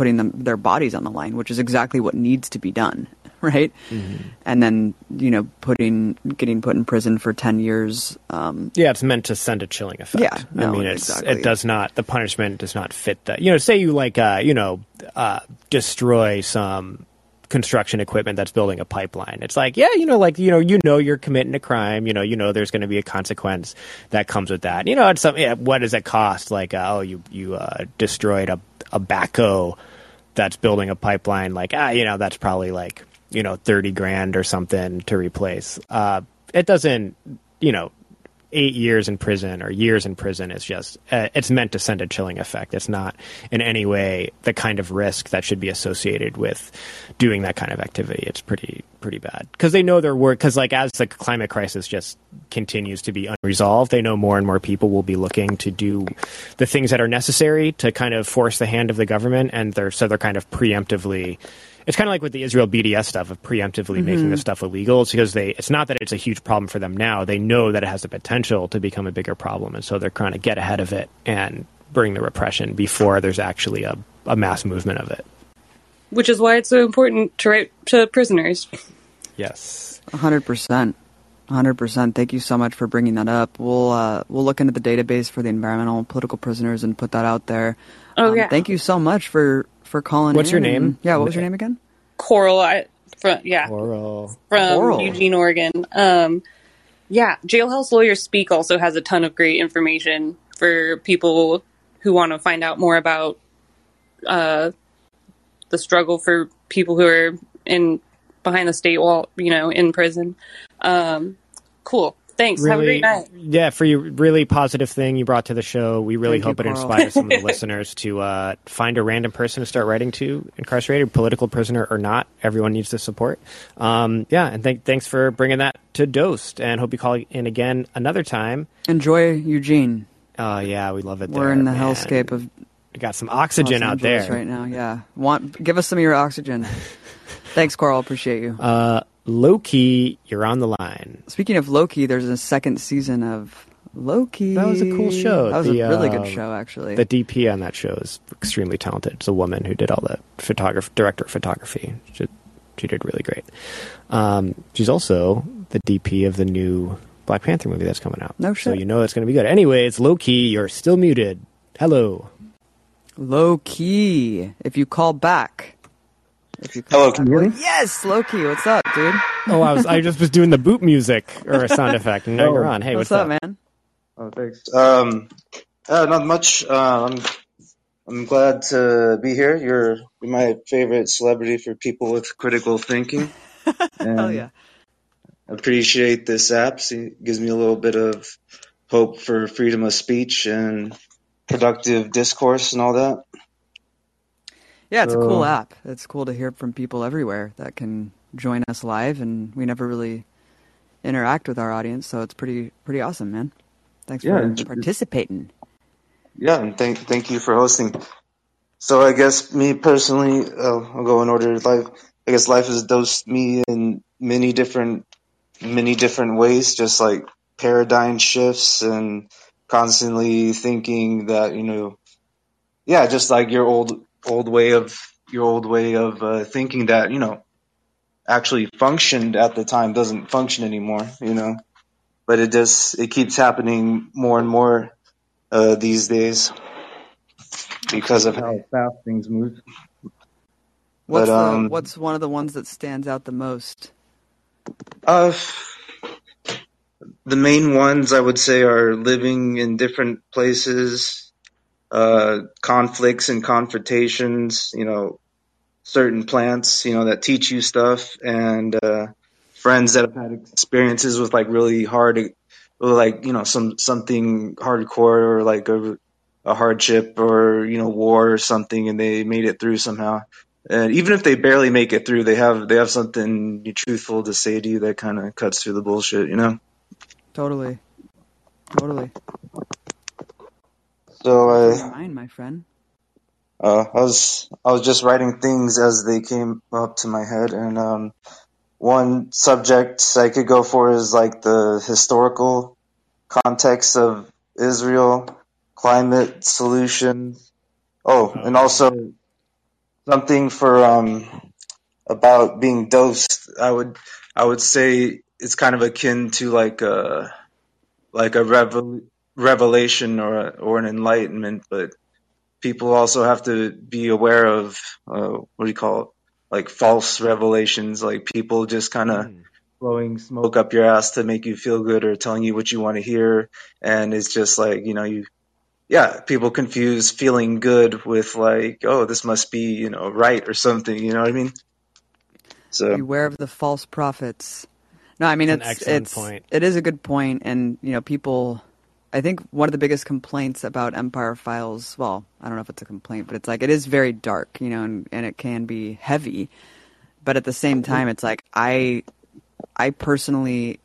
Speaker 3: putting them their bodies on the line, which is exactly what needs to be done, right?
Speaker 1: Mm-hmm.
Speaker 3: And then you know putting getting put in prison for ten years. Um,
Speaker 1: Yeah, it's meant to send a chilling effect.
Speaker 3: Yeah,
Speaker 1: I mean, it's
Speaker 3: exactly.
Speaker 1: it does not the punishment does not fit that. You know, say you like uh, you know uh, destroy some construction equipment that's building a pipeline. It's like, yeah, you know, like you know, you know, you're committing a crime. You know, you know, there's going to be a consequence that comes with that. You know, it's something. Yeah, what does it cost? Like, uh, oh, you you uh, destroyed a a backhoe that's building a pipeline. Like, ah, you know, that's probably like you know thirty grand or something to replace. Uh, it doesn't, you know, eight years in prison or years in prison is just uh, it's meant to send a chilling effect. It's not in any way the kind of risk that should be associated with doing that kind of activity. It's pretty pretty bad. Because they know their work because like as the climate crisis just continues to be unresolved they know more and more people will be looking to do the things that are necessary to kind of force the hand of the government and they're so they're kind of preemptively it's kind of like with the Israel BDS stuff of preemptively making this stuff illegal. It's because they, it's not that it's a huge problem for them now. They know that it has the potential to become a bigger problem. And so they're trying to get ahead of it and bring the repression before there's actually a, a mass movement of it.
Speaker 6: Which is why it's so important to write to prisoners.
Speaker 1: Yes.
Speaker 3: hundred percent. Hundred percent. Thank you so much for bringing that up. We'll uh, we'll look into the database for the environmental political prisoners and put that out there.
Speaker 6: Oh,
Speaker 3: Um,
Speaker 6: yeah.
Speaker 3: Thank you so much for for calling.
Speaker 1: What's
Speaker 3: in
Speaker 1: your name?
Speaker 3: and- yeah. What was your name again?
Speaker 6: Coral, I, from, yeah,
Speaker 1: Coral
Speaker 6: from
Speaker 3: Coral.
Speaker 6: Eugene, Oregon. Um, yeah, Jailhouse Lawyers Speak also has a ton of great information for people who want to find out more about uh, the struggle for people who are in behind the state wall, you know, in prison. Um, cool. Thanks. Have a great night.
Speaker 1: yeah, for your really positive thing you brought to the show. We really
Speaker 3: Thank
Speaker 1: hope
Speaker 3: you,
Speaker 1: it
Speaker 3: Carl.
Speaker 1: inspires some of the listeners to uh, find a random person to start writing to, incarcerated, political prisoner or not. Everyone needs the support. Um, yeah, and th- thanks for bringing that to Dost, and hope you call in again another time.
Speaker 3: Enjoy Eugene.
Speaker 1: Oh yeah, we love it.
Speaker 3: We're
Speaker 1: there,
Speaker 3: in the
Speaker 1: man.
Speaker 3: hellscape of
Speaker 1: We got some
Speaker 3: Los
Speaker 1: oxygen out
Speaker 3: Angeles
Speaker 1: there.
Speaker 3: right now. Yeah. Want give us some of your oxygen. Thanks, Coral. Appreciate you.
Speaker 1: Uh, Loki, you're on the line.
Speaker 3: Speaking of Loki, there's a second season of Loki.
Speaker 1: That was a cool show.
Speaker 3: That was
Speaker 1: The,
Speaker 3: a really
Speaker 1: um,
Speaker 3: good show, actually.
Speaker 1: The DP on that show is extremely talented. It's a woman who did all the photography, director of photography. She, she did really great. Um, she's also the DP of the new Black Panther movie that's coming out.
Speaker 3: No
Speaker 1: So you know it's going to be good. Anyway, it's Loki. You're still muted. Hello.
Speaker 3: Loki. If you call back. If you
Speaker 7: Hello, can you hear me?
Speaker 3: Yes, Loki. What's up, dude?
Speaker 1: Oh, I was I just was doing the boot music or a sound effect, and now
Speaker 7: Oh.
Speaker 1: you're on. Hey,
Speaker 3: what's,
Speaker 1: what's,
Speaker 3: up, man?
Speaker 7: Oh, thanks. Um, uh, not much. Uh, I'm I'm glad to be here. You're, you're my favorite celebrity for people with critical thinking. and
Speaker 3: Hell yeah.
Speaker 7: I appreciate this app. See, it gives me a little bit of hope for freedom of speech and productive discourse and all that.
Speaker 3: Yeah, it's a cool app. It's cool to hear from people everywhere that can join us live, and we never really interact with our audience, so it's pretty pretty awesome, man. Thanks
Speaker 7: Yeah,
Speaker 3: for participating.
Speaker 7: Yeah, and thank thank you for hosting. So I guess me personally, uh, I'll go in order. Life, I guess life has dosed me in many different, many different ways, just like paradigm shifts and constantly thinking that you know, yeah, just like your old old way of your old way of uh, thinking that you know, actually functioned at the time doesn't function anymore, you know. But it just it keeps happening more and more uh, these days because of how fast things move.
Speaker 3: What's
Speaker 7: But,
Speaker 3: the,
Speaker 7: um,
Speaker 3: what's one of the ones that stands out the most?
Speaker 7: Uh, the main ones I would say are living in different places, uh, conflicts and confrontations, you know, certain plants, you know, that teach you stuff and, uh, friends that have had experiences with like really hard, like, you know, some, something hardcore or like a, a hardship or, you know, war or something and they made it through somehow. And even if they barely make it through, they have, they have something truthful to say to you that kind of cuts through the bullshit, you know?
Speaker 3: Totally. Totally.
Speaker 7: So, uh,
Speaker 3: Never mind, my friend.
Speaker 7: Uh, I was I was just writing things as they came up to my head, and um, one subject I could go for is like the historical context of Israel, climate solutions. Oh, and also something for um about being dosed. I would I would say it's kind of akin to like a like a revel, revelation or or an enlightenment, but people also have to be aware of uh, what do you call it? Like false revelations, like people just kind of blowing smoke up your ass to make you feel good or telling you what you want to hear, and it's just like you know you. Yeah, people confuse feeling good with like, oh, this must be, you know, right or something. You know what I mean? So
Speaker 3: Beware of the false prophets. No, I mean
Speaker 1: That's an
Speaker 3: it's
Speaker 1: excellent
Speaker 3: it's
Speaker 1: point.
Speaker 3: it is a good point, and you know people. I think one of the biggest complaints about Empire Files, well, I don't know if it's a complaint, but it's like it is very dark, you know, and, and it can be heavy. But at the same time, it's like I, I personally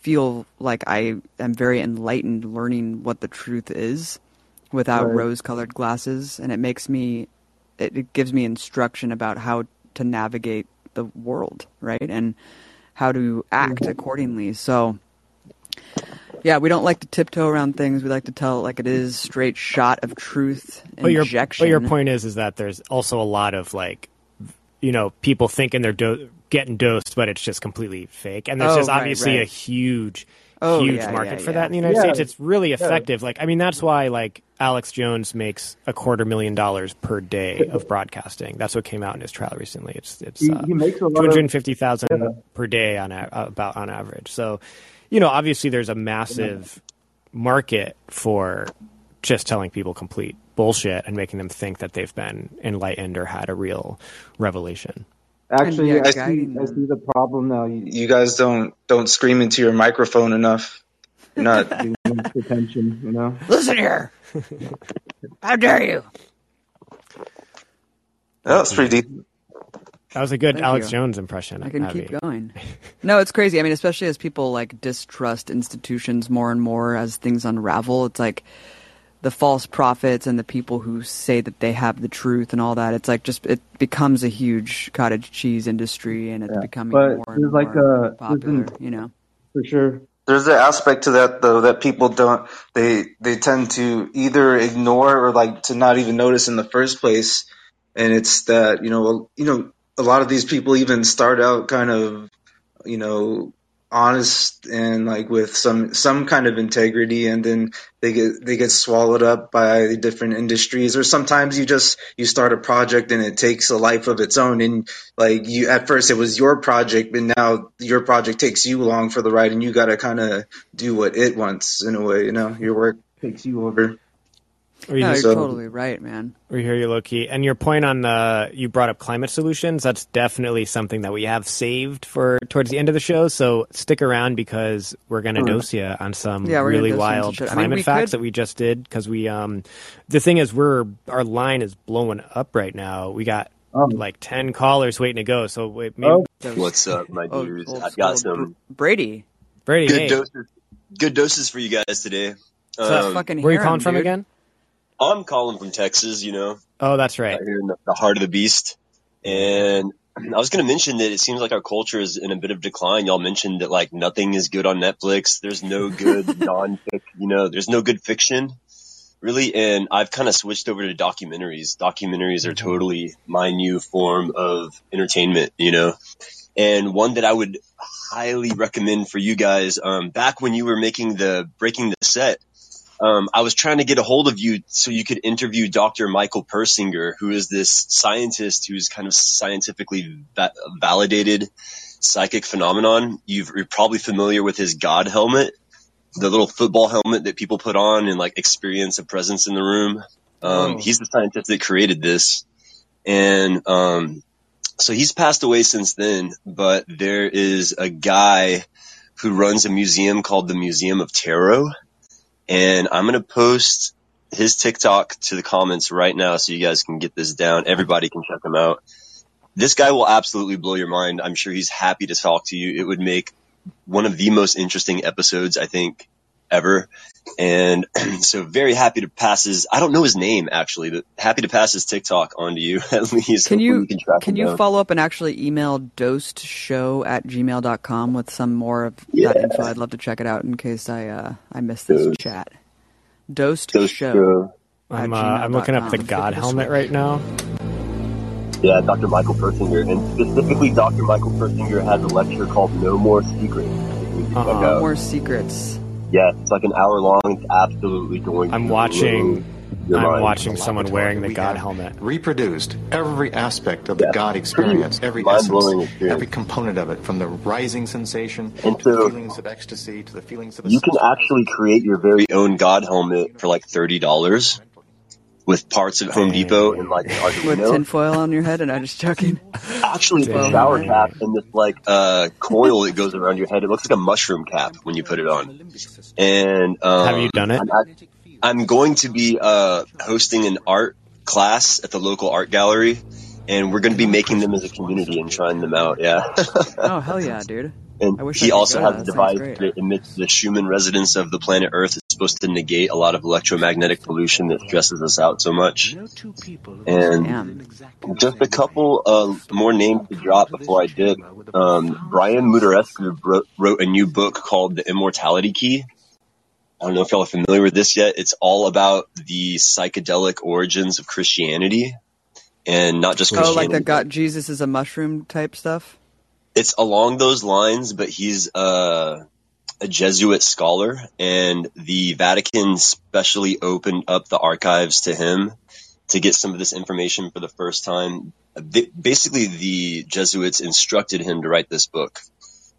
Speaker 3: feel like I am very enlightened learning what the truth is without
Speaker 7: Right.
Speaker 3: rose-colored glasses, and it makes me, it, it gives me instruction about how to navigate the world, right, and how to act accordingly. So. Yeah, we don't like to tiptoe around things. We like to tell it like it is, straight shot of truth,
Speaker 1: But your
Speaker 3: injection.
Speaker 1: but your point is is that there's also a lot of like, you know, people thinking they're do- getting dosed, but it's just completely fake. And there's
Speaker 3: Oh,
Speaker 1: just
Speaker 3: right,
Speaker 1: obviously
Speaker 3: right.
Speaker 1: a huge,
Speaker 3: Oh,
Speaker 1: huge
Speaker 3: yeah,
Speaker 1: market
Speaker 3: yeah,
Speaker 1: for
Speaker 3: yeah.
Speaker 1: that in the United
Speaker 7: Yeah.
Speaker 1: States. It's really effective. Like, I mean, that's why like Alex Jones makes a quarter million dollars per day of broadcasting. That's what came out in his trial recently. It's it's
Speaker 7: he,
Speaker 1: uh,
Speaker 7: he makes a lot
Speaker 1: two
Speaker 7: of
Speaker 1: hundred fifty thousand
Speaker 7: Yeah.
Speaker 1: per day on a, about on average. So, you know, obviously there's a massive market for just telling people complete bullshit and making them think that they've been enlightened or had a real revelation.
Speaker 7: Actually, I see. I see the problem now. You, you guys don't don't scream into your microphone enough. You're not attention. You know.
Speaker 3: Listen here. How dare you?
Speaker 7: That's pretty deep.
Speaker 1: That was a good
Speaker 3: Thank
Speaker 1: Alex
Speaker 3: you.
Speaker 1: Jones impression.
Speaker 3: I can
Speaker 1: Avi.
Speaker 3: keep going. No, it's crazy. I mean, especially as people like distrust institutions more and more as things unravel. It's like the false prophets and the people who say that they have the truth and all that. It's like just it becomes a huge cottage cheese industry, and it's
Speaker 7: Yeah.
Speaker 3: becoming
Speaker 7: But
Speaker 3: more and
Speaker 7: there's like
Speaker 3: more
Speaker 7: a-
Speaker 3: popular.
Speaker 7: there's
Speaker 3: You know.
Speaker 7: For sure. There's an aspect to that though that people don't they they tend to either ignore or like to not even notice in the first place. And it's that, you know, you know, a lot of these people even start out kind of, you know, honest and like with some some kind of integrity and then they get they get swallowed up by different industries or sometimes you just you start a project and it takes a life of its own and like you at first it was your project but now your project takes you along for the ride and you got to kind of do what it wants in a way you know? Your work takes you over
Speaker 1: We,
Speaker 3: No,
Speaker 1: just-
Speaker 3: you're
Speaker 7: So-
Speaker 3: totally right, man.
Speaker 1: we hear you, Loki. And your point on the you brought up climate solutions. That's definitely something that we have saved for towards the end of the show. So stick around because we're gonna dose you on some
Speaker 3: Yeah,
Speaker 1: really
Speaker 3: dose you on some
Speaker 1: wild
Speaker 3: shit. I mean,
Speaker 1: climate facts
Speaker 3: could-
Speaker 1: that we just did. Because we um, the thing is, we're our line is blowing up right now. We got
Speaker 7: Oh.
Speaker 1: like ten callers waiting to go. So wait, maybe
Speaker 7: Oh.
Speaker 8: What's up, my
Speaker 3: Oh,
Speaker 8: dudes?
Speaker 3: old
Speaker 8: I've got some
Speaker 3: Brady.
Speaker 1: Brady,
Speaker 8: good
Speaker 1: hey,
Speaker 8: doses. Good doses for you guys today.
Speaker 1: So
Speaker 8: Um,
Speaker 3: fucking
Speaker 1: where are you
Speaker 3: hear
Speaker 1: calling
Speaker 3: him,
Speaker 1: from
Speaker 3: dude.
Speaker 1: again?
Speaker 8: I'm calling from Texas, you know,
Speaker 1: Oh, that's right.
Speaker 8: out here in the, the heart of the beast. And I was going to mention that it seems like our culture is in a bit of decline. Y'all mentioned that like nothing is good on Netflix. There's no good non you know, there's no good fiction really. And I've kind of switched over to documentaries. Documentaries are totally my new form of entertainment, you know, and one that I would highly recommend for you guys. Um, back when you were making the breaking the set, um, I was trying to get a hold of you so you could interview Dr. Michael Persinger, who is this scientist who's kind of scientifically va- validated psychic phenomenon. You've, you're probably familiar with his God helmet, the little football helmet that people put on and like experience a presence in the room. Um,
Speaker 1: Oh.
Speaker 8: he's the scientist that created this. And, um, so he's passed away since then, but there is a guy who runs a museum called the Museum of Tarot. And I'm going to post his TikTok to the comments right now so you guys can get this down. Everybody can check him out. This guy will absolutely blow your mind. I'm sure he's happy to talk to you. It would make one of the most interesting episodes, I think, ever. And so very happy to pass his, I don't know his name actually, but happy to pass his TikTok on to you at least.
Speaker 3: Can you
Speaker 8: can, track
Speaker 3: can you
Speaker 8: down.
Speaker 3: follow up and actually email dosedshow at gmail.com with some more of
Speaker 8: Yeah.
Speaker 3: that info? I'd love to check it out in case I uh, I missed this
Speaker 8: Dose.
Speaker 3: chat. Dosed
Speaker 8: Those
Speaker 3: show.
Speaker 8: show.
Speaker 1: I'm, uh, I'm looking up the God helmet right now.
Speaker 8: Yeah, Dr. Michael Persinger, and specifically Dr. Michael Persinger has a lecture called No More Secrets. that you can check
Speaker 1: Uh-uh.
Speaker 3: No more secrets.
Speaker 8: Yeah, it's like an hour long. It's absolutely going.
Speaker 1: I'm
Speaker 8: to
Speaker 1: watching. I'm
Speaker 8: mind.
Speaker 1: watching someone wearing the God helmet.
Speaker 9: Reproduced every aspect of the
Speaker 8: Yeah.
Speaker 9: God experience, every essence,
Speaker 8: experience.
Speaker 9: every component of it, from the rising sensation
Speaker 8: And
Speaker 9: to
Speaker 8: so-
Speaker 9: the feelings of ecstasy to the feelings of
Speaker 8: You can actually create your very own God helmet for like thirty dollars with parts at Home
Speaker 1: Dang.
Speaker 8: Depot and like
Speaker 3: With tinfoil on your head, and I'm just joking.
Speaker 8: Actually, it's a shower cap and this like uh coil that goes around your head. It looks like a mushroom cap when you put it on. And um,
Speaker 1: Have you done it?
Speaker 8: I'm, act- I'm going to be uh hosting an art class at the local art gallery, and we're going to be making them as a community and trying them out. Yeah.
Speaker 3: Oh hell yeah, dude!
Speaker 8: And
Speaker 3: I wish
Speaker 8: he
Speaker 3: could
Speaker 8: also
Speaker 3: go.
Speaker 8: has a device that emits the Schumann resonance of the planet Earth. It's supposed to negate a lot of electromagnetic pollution that stresses us out so much. And
Speaker 3: Damn.
Speaker 8: just a couple uh, more names to drop before I dip. Um, Brian Muraresku wrote, wrote a new book called The Immortality Key. I don't know if y'all are familiar with this yet. It's all about the psychedelic origins of Christianity and not just
Speaker 3: Oh, like the God Jesus is a mushroom type stuff.
Speaker 8: It's along those lines, but he's a Jesuit scholar, and the Vatican specially opened up the archives to him to get some of this information for the first time. Basically, the Jesuits instructed him to write this book,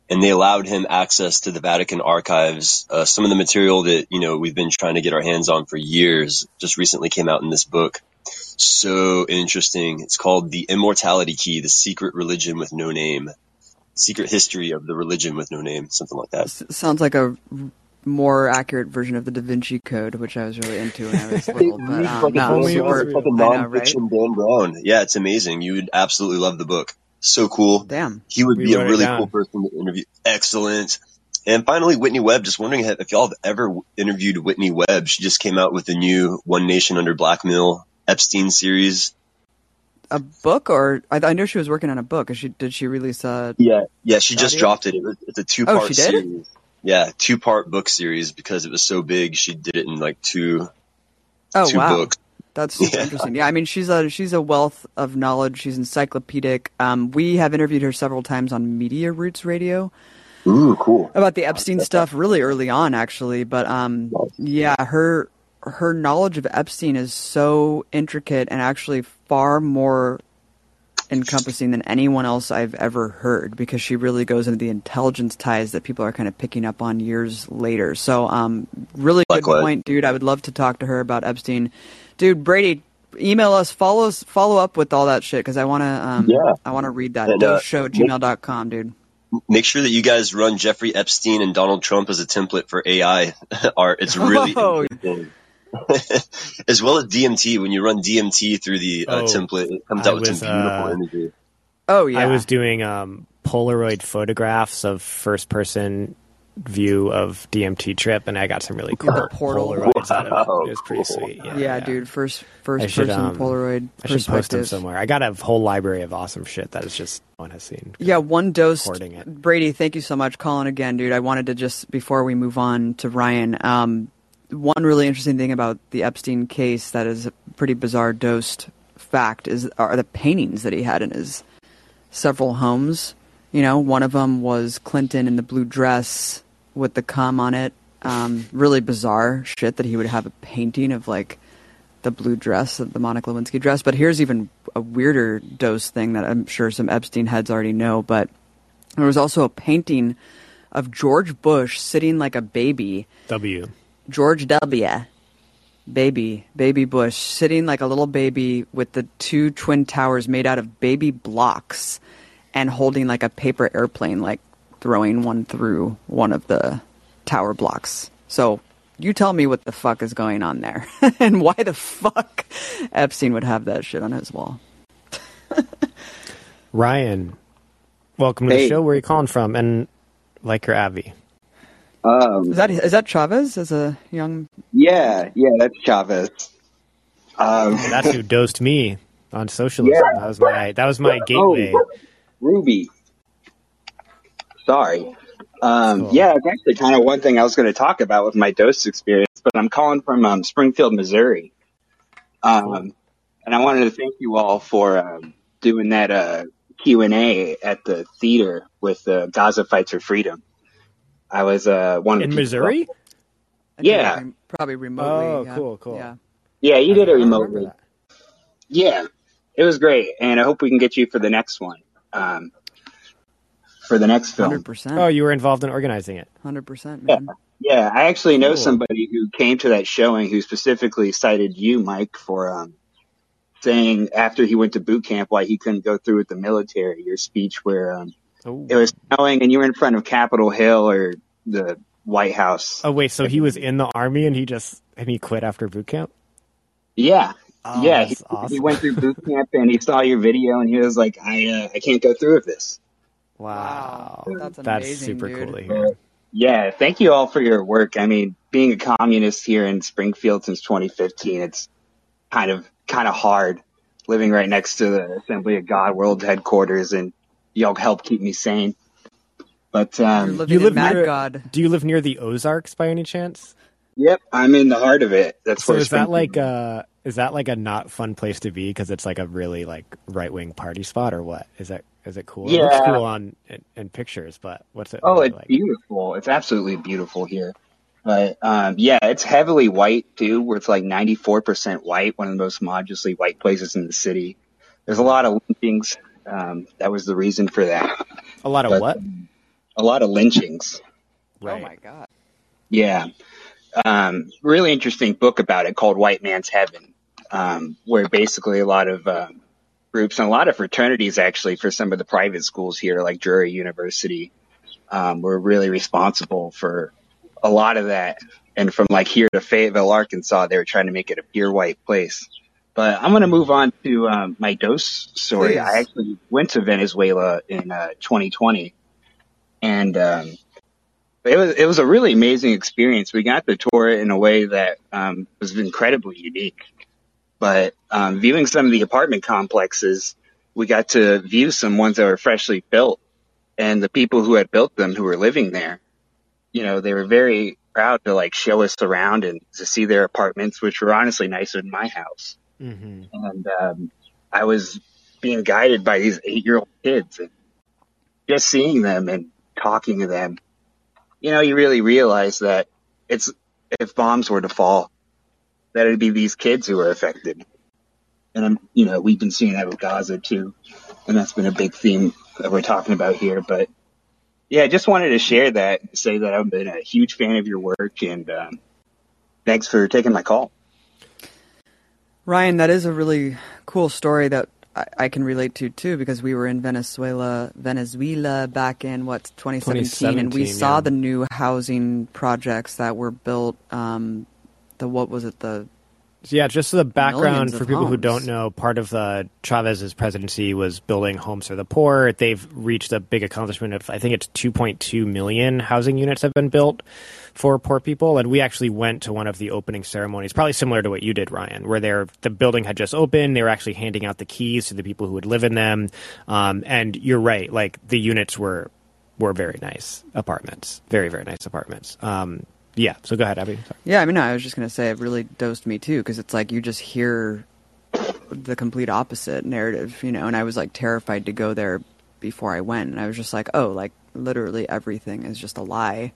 Speaker 8: and they allowed him access to the Vatican archives. Uh, some of the material that you know we've been trying to get our hands on for years just recently came out in this book. So interesting. It's called The Immortality Key: The Secret Religion with No Name. Secret History of the Religion with No Name, something like that.
Speaker 3: S- sounds like a more accurate version of the Da Vinci Code, which I was really into when I was little. But um,
Speaker 8: like, a,
Speaker 3: no,
Speaker 1: only it
Speaker 8: it's
Speaker 3: super,
Speaker 1: was-
Speaker 8: like a
Speaker 3: I know, right?
Speaker 8: Dan Brown. Yeah, it's amazing. You would absolutely love the book. So cool.
Speaker 3: Damn.
Speaker 8: He would
Speaker 1: We
Speaker 8: be a really cool person to interview. Excellent. And finally, Whitney Webb. Just wondering if y'all have ever interviewed Whitney Webb. She just came out with the new One Nation Under Blackmail Epstein series.
Speaker 3: A book, or I, I know she was working on a book. Is she did she release a?
Speaker 8: Yeah, yeah. She just
Speaker 3: Audio?
Speaker 8: dropped it. it was, it's a two-part
Speaker 3: Oh, she did?
Speaker 8: series. Yeah, two-part book series because it was so big. She did it in like two
Speaker 3: Oh
Speaker 8: two
Speaker 3: wow,
Speaker 8: books.
Speaker 3: that's super
Speaker 8: Yeah.
Speaker 3: interesting. Yeah, I mean she's a she's a wealth of knowledge. She's encyclopedic. Um, we have interviewed her several times on Media Roots Radio.
Speaker 8: Ooh, cool.
Speaker 3: about the Epstein stuff really early on, actually. But um, yeah, her her knowledge of Epstein is so intricate and actually far more encompassing than anyone else I've ever heard because she really goes into the intelligence ties that people are kind of picking up on years later. So um, really good point, dude. I would love to talk to her about Epstein, dude. Brady. Email us, follow us, follow up with all that shit because I want to, um,
Speaker 8: Yeah.
Speaker 3: I want to read that.
Speaker 8: And, uh,
Speaker 3: show at gmail.com, dude.
Speaker 8: Make sure that you guys run Jeffrey Epstein and Donald Trump as a template for AI art. It's really
Speaker 3: Oh.
Speaker 8: Interesting. as well as DMT. When you run DMT through the uh,
Speaker 1: Oh,
Speaker 8: template, it comes
Speaker 1: I
Speaker 8: out with
Speaker 1: was,
Speaker 8: some beautiful
Speaker 1: uh,
Speaker 8: imagery.
Speaker 3: Oh yeah,
Speaker 1: I was doing um, Polaroid photographs of first person view of DMT trip, and I got some really cool
Speaker 3: The portal.
Speaker 1: Polaroids out of it. It was pretty
Speaker 8: cool.
Speaker 1: sweet. Yeah,
Speaker 3: Yeah, dude. First, first
Speaker 1: should,
Speaker 3: person
Speaker 1: um,
Speaker 3: Polaroid
Speaker 1: I should post them somewhere. I got a whole library of awesome shit that is just no one has seen.
Speaker 3: Yeah, one dose.
Speaker 1: Recording it.
Speaker 3: Brady, thank you so much. Calling again, dude. I wanted to just before we move on to Ryan. Um, one really interesting thing about the Epstein case that is a pretty bizarre dosed fact is are the paintings that he had in his several homes. You know, one of them was Clinton in the blue dress with the cum on it. Um, really bizarre shit that he would have a painting of like the blue dress, the Monica Lewinsky dress. But here's even a weirder dose thing that I'm sure some Epstein heads already know. But there was also a painting of George Bush sitting like a baby.
Speaker 1: W.
Speaker 3: George W. Baby, baby Bush, sitting like a little baby with the two twin towers made out of baby blocks and holding like a paper airplane, like throwing one through one of the tower blocks. So you tell me what the fuck is going on there and why the fuck Epstein would have that shit on his wall.
Speaker 1: Ryan, welcome to the show. Where are you calling from? And like your Abby.
Speaker 10: Um,
Speaker 3: Is that is that Chavez as a young?
Speaker 10: yeah, yeah, that's Chavez. Um,
Speaker 1: That's who dosed me on socialism.
Speaker 10: Yeah.
Speaker 1: That was my that was my gateway.
Speaker 10: Oh, Ruby. Sorry. Um,
Speaker 1: Cool.
Speaker 10: Yeah, it's actually kind of one thing I was going to talk about with my dose experience, but I'm calling from um, Springfield, Missouri. Um, and I wanted to thank you all for um, doing that uh, Q&A at the theater with uh, Gaza Fights for Freedom. I was uh, one of
Speaker 1: In
Speaker 10: the people-
Speaker 1: Missouri?
Speaker 10: Yeah.
Speaker 3: Rem- probably remotely.
Speaker 1: Oh,
Speaker 3: yeah.
Speaker 1: cool, cool.
Speaker 3: Yeah.
Speaker 10: Yeah, you did it remotely. Yeah, it was great, and I hope we can get you for the next one. Um, for the next film.
Speaker 3: Hundred percent.
Speaker 1: Oh, you were involved in organizing it.
Speaker 3: Hundred percent,
Speaker 10: Yeah.
Speaker 3: man.
Speaker 10: Yeah, I actually know
Speaker 1: Cool.
Speaker 10: somebody who came to that showing who specifically cited you, Mike, for um, saying after he went to boot camp why he couldn't go through with the military. Your speech where um,
Speaker 1: Oh.
Speaker 10: it was snowing and you were in front of Capitol Hill or the White House.
Speaker 1: Oh wait, so he was in the army and he just and he quit after boot camp?
Speaker 10: Yeah,
Speaker 1: Oh,
Speaker 10: yeah. He,
Speaker 1: awesome.
Speaker 10: he went through boot camp and he saw your video and he was like, "I uh, I can't go through with this."
Speaker 1: Wow.
Speaker 3: That's
Speaker 1: That's
Speaker 3: amazing,
Speaker 1: super
Speaker 3: dude.
Speaker 1: cool to hear.
Speaker 10: Yeah, thank you all for your work. I mean, being a communist here in Springfield since 2015, it's kind of kind of hard living right next to the Assembly of God World headquarters, and y'all help keep me sane. But
Speaker 3: You're
Speaker 10: um,
Speaker 3: living
Speaker 1: You
Speaker 3: in
Speaker 1: live
Speaker 3: Mad
Speaker 1: near
Speaker 3: God.
Speaker 1: Do you live near the Ozarks by any chance?
Speaker 10: yep, I'm in the heart of it. That's
Speaker 1: So
Speaker 10: where
Speaker 1: is that like uh is that like a not fun place to be because it's like a really like right wing party spot or what? Is that is it cool? It looks
Speaker 10: Yeah.
Speaker 1: cool on in, in pictures, but what's it?
Speaker 10: Oh,
Speaker 1: really
Speaker 10: it's
Speaker 1: like?
Speaker 10: beautiful. It's absolutely beautiful here. But um, yeah, it's heavily white too. Where it's like 94% white, one of the most modestly white places in the city. There's a lot of lynchings. Um, that was the reason for that.
Speaker 1: a lot of
Speaker 10: but-
Speaker 1: what?
Speaker 10: A lot of lynchings.
Speaker 1: Right.
Speaker 3: Oh my god.
Speaker 10: Yeah. Um, really interesting book about it called White Man's Heaven, um, where basically a lot of um, groups and a lot of fraternities actually for some of the private schools here, like Drury University, um, were really responsible for a lot of that. And from like here to Fayetteville, Arkansas, they were trying to make it a pure white place. But I'm going to move on to um, my dose story.
Speaker 3: Please.
Speaker 10: I actually went to Venezuela in uh, 2020, and um, it was it was a really amazing experience. We got to tour it in a way that um, was incredibly unique. But um, viewing some of the apartment complexes, we got to view some ones that were freshly built, and the people who had built them, who were living there, you know, they were very proud to like show us around and to see their apartments, which were honestly nicer than my house.
Speaker 1: hmm
Speaker 10: And um, I was being guided by these eight-year-old kids, and just seeing them and talking to them, you know, you really realize that it's if bombs were to fall, that it'd be these kids who are affected. And I'm, you know, we've been seeing that with Gaza too, and that's been a big theme that we're talking about here. But yeah, I just wanted to share that, say that I've been a huge fan of your work, and um, thanks for taking my call.
Speaker 3: Ryan, that is a really cool story that I, I can relate to too because we were in Venezuela, Venezuela back in what 2017, and we
Speaker 1: 2017,
Speaker 3: saw the new housing projects that were built. Um, the what was it? The
Speaker 1: yeah, just the background for people who don't know, part of the Chavez's presidency was building homes for the poor. They've reached a big accomplishment of I think it's 2.2 million housing units have been built for poor people, and we actually went to one of the opening ceremonies, probably similar to what you did, Ryan, where they're, the building had just opened. They were actually handing out the keys to the people who would live in them, um, and you're right, like the units were were very nice apartments, very very nice apartments. Um, yeah, so go ahead, Abby. Sorry.
Speaker 3: yeah, I mean, no, I was just gonna say it really dosed me too because it's like you just hear the complete opposite narrative, you know. And I was like terrified to go there before I went, and I was just like, oh, like literally everything is just a lie.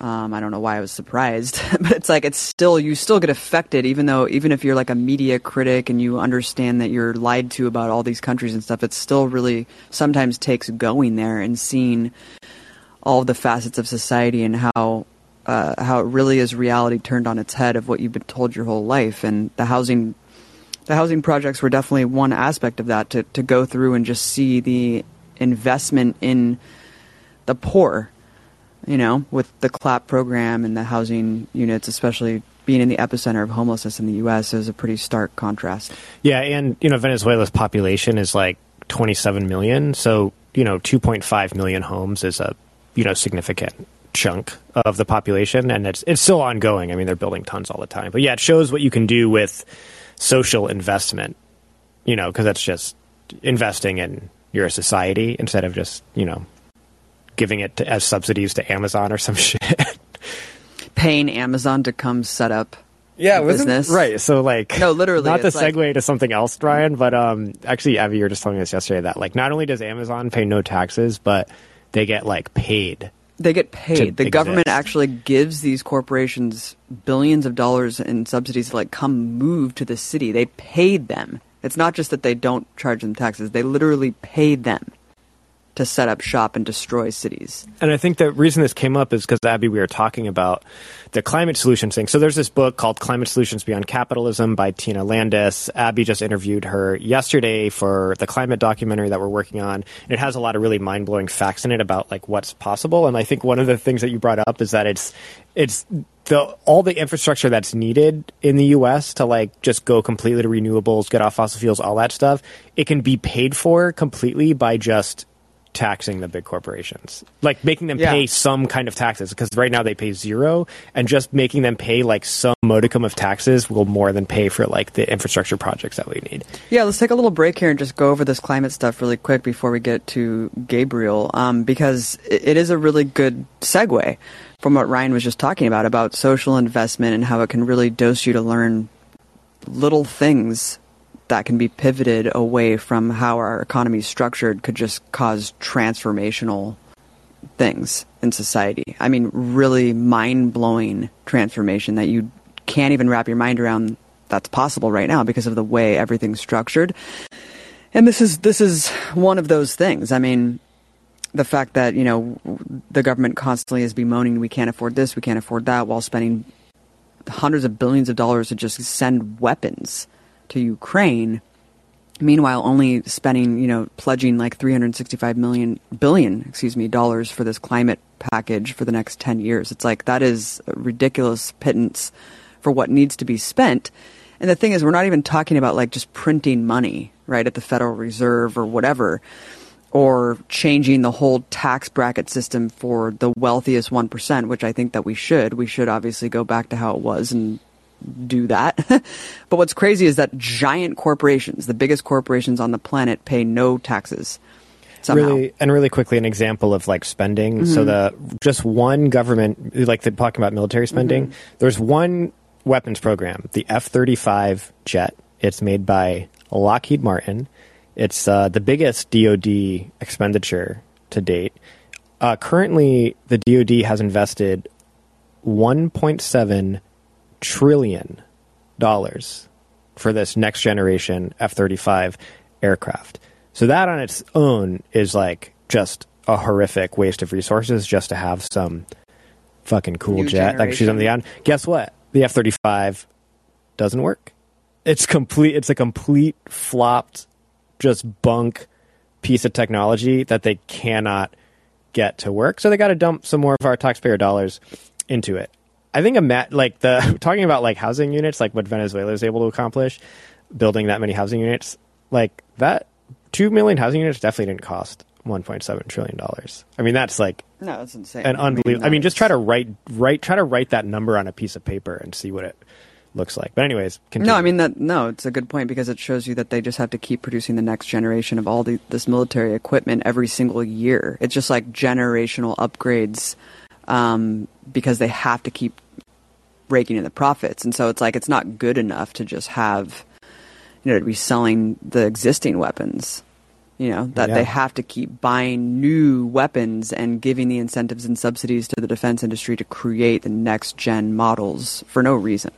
Speaker 3: Um, I don't know why I was surprised, but it's like it's still you still get affected, even though even if you're like a media critic and you understand that you're lied to about all these countries and stuff, it still really sometimes takes going there and seeing all the facets of society and how uh, how it really is reality turned on its head of what you've been told your whole life, and the housing the housing projects were definitely one aspect of that to to go through and just see the investment in the poor you know, with the CLAP program and the housing units, especially being in the epicenter of homelessness in the U.S., is a pretty stark contrast.
Speaker 1: Yeah, and you know, Venezuela's population is like 27 million, so you know, 2.5 million homes is a you know significant chunk of the population, and it's it's still ongoing. I mean, they're building tons all the time, but yeah, it shows what you can do with social investment. You know, because that's just investing in your society instead of just you know giving it to, as subsidies to Amazon or some shit.
Speaker 3: Paying Amazon to come set up
Speaker 1: yeah,
Speaker 3: business.
Speaker 1: right. So like,
Speaker 3: No, literally,
Speaker 1: not to
Speaker 3: it's like-
Speaker 1: segue to something else, Ryan, but um, actually, Abby, you were just telling me this yesterday that like, not only does Amazon pay no taxes, but they get like paid.
Speaker 3: They get paid. The government actually gives these corporations billions of dollars in subsidies to like come move to the city. They paid them. It's not just that they don't charge them taxes. They literally paid them to set up shop and destroy cities.
Speaker 1: And I think the reason this came up is because Abby, we were talking about the climate solutions thing. So there's this book called Climate Solutions Beyond Capitalism by Tina Landis. Abby just interviewed her yesterday for the climate documentary that we're working on. And it has a lot of really mind blowing facts in it about like what's possible. And I think one of the things that you brought up is that it's it's the all the infrastructure that's needed in the US to like just go completely to renewables, get off fossil fuels, all that stuff, it can be paid for completely by just taxing the big corporations, like making them
Speaker 3: Yeah.
Speaker 1: pay some kind of taxes. Because right now they pay zero, and just making them pay like some modicum of taxes will more than pay for like the infrastructure projects that we need.
Speaker 3: Yeah, let's take a little break here and just go over this climate stuff really quick before we get to Gabriel, um, because it, it is a really good segue from what Ryan was just talking about about social investment and how it can really dose you to learn little things that can be pivoted away from how our economy is structured could just cause transformational things in society. I mean, really mind blowing transformation that you can't even wrap your mind around that's possible right now because of the way everything's structured. And this is this is one of those things. I mean, the fact that, you know, the government constantly is bemoaning we can't afford this, we can't afford that while spending hundreds of billions of dollars to just send weapons to Ukraine meanwhile only spending you know pledging like 365 million billion excuse me dollars for this climate package for the next 10 years. It's like that is a ridiculous pittance for what needs to be spent. And the thing is we're not even talking about like just printing money right at the federal reserve or whatever or changing the whole tax bracket system for the wealthiest 1% which i think that we should. We should obviously go back to how it was and do that. but what's crazy is that giant corporations, the biggest corporations on the planet, pay no taxes. Somehow.
Speaker 1: Really, and really quickly, an example of like spending. So the just one government, like they're talking about military spending. There's one weapons program, the F-35 jet. It's made by Lockheed Martin. It's uh, the biggest DoD expenditure to date. Uh, currently, the DoD has invested 1.7 trillion dollars for this next generation F-35 aircraft. So that on its own is like just a horrific waste of resources just to have some fucking cool
Speaker 3: New
Speaker 1: jet that can shoot on the
Speaker 3: generation.
Speaker 1: ground. Guess what? The F-35 doesn't work. It's complete. It's a complete flopped, just bunk piece of technology that they cannot get to work. So they got to dump some more of our taxpayer dollars into it. I think a mat like the talking about like housing units, like what Venezuela is able to accomplish, building that many housing units, like that two million housing units definitely didn't cost one point seven trillion dollars. I mean, that's like
Speaker 3: no, that's insane.
Speaker 1: an
Speaker 3: I mean,
Speaker 1: unbelievable. I mean, just try to write write try to write that number on a piece of paper and see what it looks like. But anyways, continue.
Speaker 3: No, I mean that. No, it's a good point because it shows you that they just have to keep producing the next generation of all the, this military equipment every single year. It's just like generational upgrades um, because they have to keep raking in the profits, and so it's like it's not good enough to just have you know to be selling the existing weapons. You know, that
Speaker 1: Yeah.
Speaker 3: they have to keep buying new weapons and giving the incentives and subsidies to the defense industry to create the next gen models for no reason.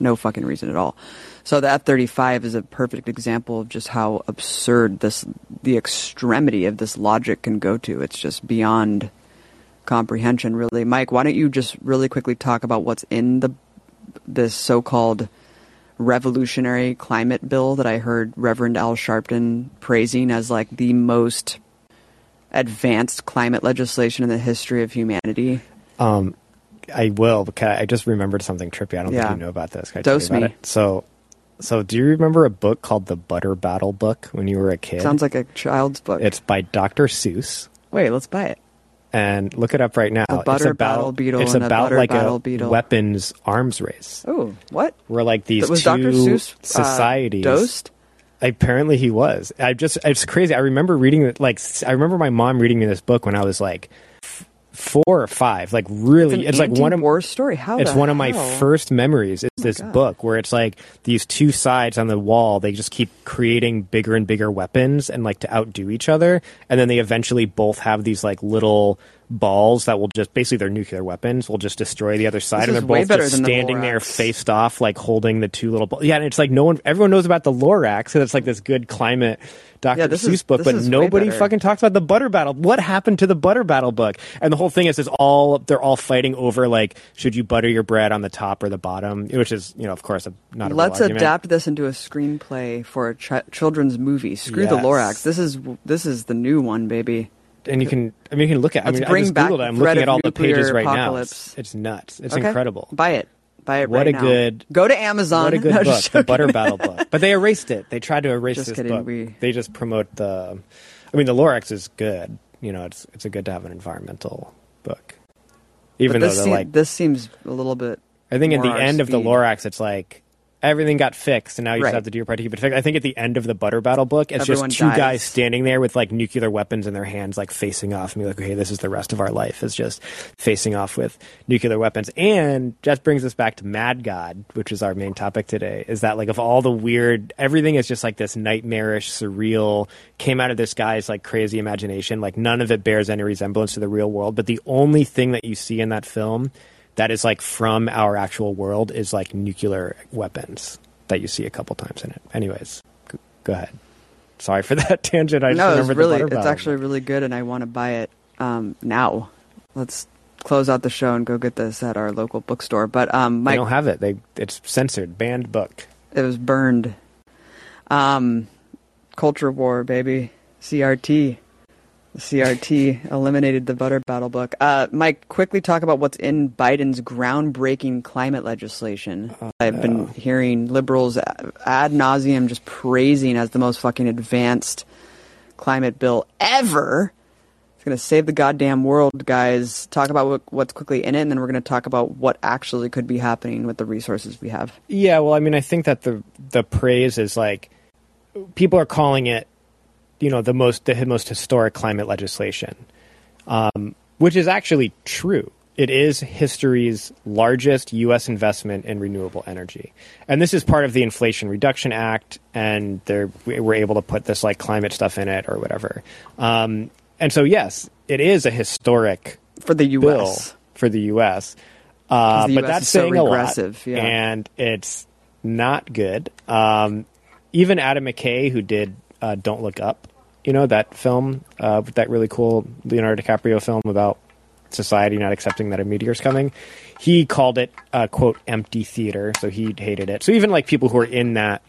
Speaker 3: No fucking reason at all. So the F 35 is a perfect example of just how absurd this, the extremity of this logic can go to. It's just beyond comprehension, really. Mike, why don't you just really quickly talk about what's in the this so-called revolutionary climate bill that I heard Reverend Al Sharpton praising as like the most advanced climate legislation in the history of humanity.
Speaker 1: Um, I will because I just remembered something trippy. I don't
Speaker 3: Yeah.
Speaker 1: think you know about this. Can I
Speaker 3: Dose
Speaker 1: about
Speaker 3: me.
Speaker 1: it? So, so do you remember a book called the Butter Battle book when you were a kid?
Speaker 3: Sounds like a child's book.
Speaker 1: It's by Dr. Seuss.
Speaker 3: Wait, let's buy it.
Speaker 1: And look it up right now.
Speaker 3: The
Speaker 1: it's about,
Speaker 3: Battle Beetle
Speaker 1: It's about
Speaker 3: Butter
Speaker 1: like
Speaker 3: Battle
Speaker 1: a
Speaker 3: Beetle.
Speaker 1: weapons arms race.
Speaker 3: Oh, what?
Speaker 1: Where like these
Speaker 3: was
Speaker 1: two
Speaker 3: Dr. Seuss uh,
Speaker 1: societies.
Speaker 3: dosed?
Speaker 1: Apparently he was. I just it's crazy. I remember reading it like I remember my mom reading me this book when I was like four or five. Like really,
Speaker 3: It's
Speaker 1: it's, like one of
Speaker 3: anti-war story. How
Speaker 1: it's one of my?
Speaker 3: Oh
Speaker 1: first memories. Is oh this
Speaker 3: God.
Speaker 1: book where it's like these two sides on the wall. They just keep creating bigger and bigger weapons and like to outdo each other, and then they eventually both have these like little balls that will just basically their nuclear weapons will just destroy the other side,
Speaker 3: This
Speaker 1: and they're both just
Speaker 3: than the
Speaker 1: standing there faced off, like holding the two little balls. Yeah, and it's like no one, everyone knows about the Lorax, so it's like this good climate. Dr.
Speaker 3: Yeah,
Speaker 1: Seuss
Speaker 3: is-
Speaker 1: book, but nobody fucking talks about the butter battle. What happened to the butter battle book? And the whole thing is, is all they're all fighting over like, should you butter your bread on the top or the bottom? Which is, you know, of course, a, not a
Speaker 3: Let's adapt this into a screenplay for a ch- children's movie. Screw the Lorax. This is this is the new one, baby.
Speaker 1: And you can, I mean, you can look at.
Speaker 3: Let's
Speaker 1: I mean,
Speaker 3: bring
Speaker 1: I just
Speaker 3: back
Speaker 1: Googled it. I'm looking at all the pages right now. It's, it's nuts. It's
Speaker 3: Okay.
Speaker 1: incredible.
Speaker 3: Buy it. Buy it
Speaker 1: What
Speaker 3: right
Speaker 1: a
Speaker 3: now.
Speaker 1: good-
Speaker 3: Go to Amazon.
Speaker 1: What a good
Speaker 3: No,
Speaker 1: book, the. Butter Battle book. But they erased it. They tried to erase
Speaker 3: Just
Speaker 1: this
Speaker 3: kidding,
Speaker 1: book.
Speaker 3: we-
Speaker 1: They just promote the. I mean, the Lorax is good. You know, it's it's a good to have an environmental book. Even though they're
Speaker 3: seem-
Speaker 1: like,
Speaker 3: this seems a little bit.
Speaker 1: I think at the end of the. Lorax, it's like everything got fixed, and now you
Speaker 3: Right.
Speaker 1: just have to do your part to keep it fixed. I think at the end of the Butter Battle book, it's
Speaker 3: Everyone
Speaker 1: just two
Speaker 3: dies.
Speaker 1: guys standing there with like nuclear weapons in their hands, like facing off, and be like, okay, this is the rest of our life is just facing off with nuclear weapons. And just brings us back to Mad God, which is our main topic today. Is that like of all the weird, everything is just like this nightmarish, surreal, came out of this guy's like crazy imagination. Like none of it bears any resemblance to the real world. But the only thing that you see in that film that is like from our actual world is like nuclear weapons that you see a couple times in it. Anyways, g- go ahead. Sorry for that tangent. I just
Speaker 3: no, it's really it's actually really good, and I want to buy it um, now. Let's close out the show and go get this at our local bookstore. But um,
Speaker 1: they don't have it. They it's censored, banned book.
Speaker 3: it was burned. Um, culture war, baby. CRT. CRT eliminated the butter battle book. Uh, Mike, quickly talk about what's in Biden's groundbreaking climate legislation. I've been hearing liberals ad nauseum just praising as the most fucking advanced climate bill ever. It's going to save the goddamn world, guys. Talk about what, what's quickly in it, and then we're going to talk about what actually could be happening with the resources we have.
Speaker 1: Yeah, well, I mean, I think that the the praise is like people are calling it, you know, the most the most historic climate legislation, um, which is actually true. It is history's largest U.S. investment in renewable energy, and this is part of the Inflation Reduction Act, and they're we we're able to put this like climate stuff in it or whatever. Um, and so, yes, it is a historic
Speaker 3: For the
Speaker 1: bill
Speaker 3: U.S.
Speaker 1: for the U.S. Uh,
Speaker 3: the
Speaker 1: but
Speaker 3: US
Speaker 1: that's
Speaker 3: is so
Speaker 1: saying a lot,
Speaker 3: regressive, yeah.
Speaker 1: and it's not good. Um, even Adam McKay, who did uh, "Don't Look Up," you know that film, uh, that really cool Leonardo DiCaprio film about society not accepting that a meteor's coming. He called it uh, "quote empty theater," so he hated it. So even like people who are in that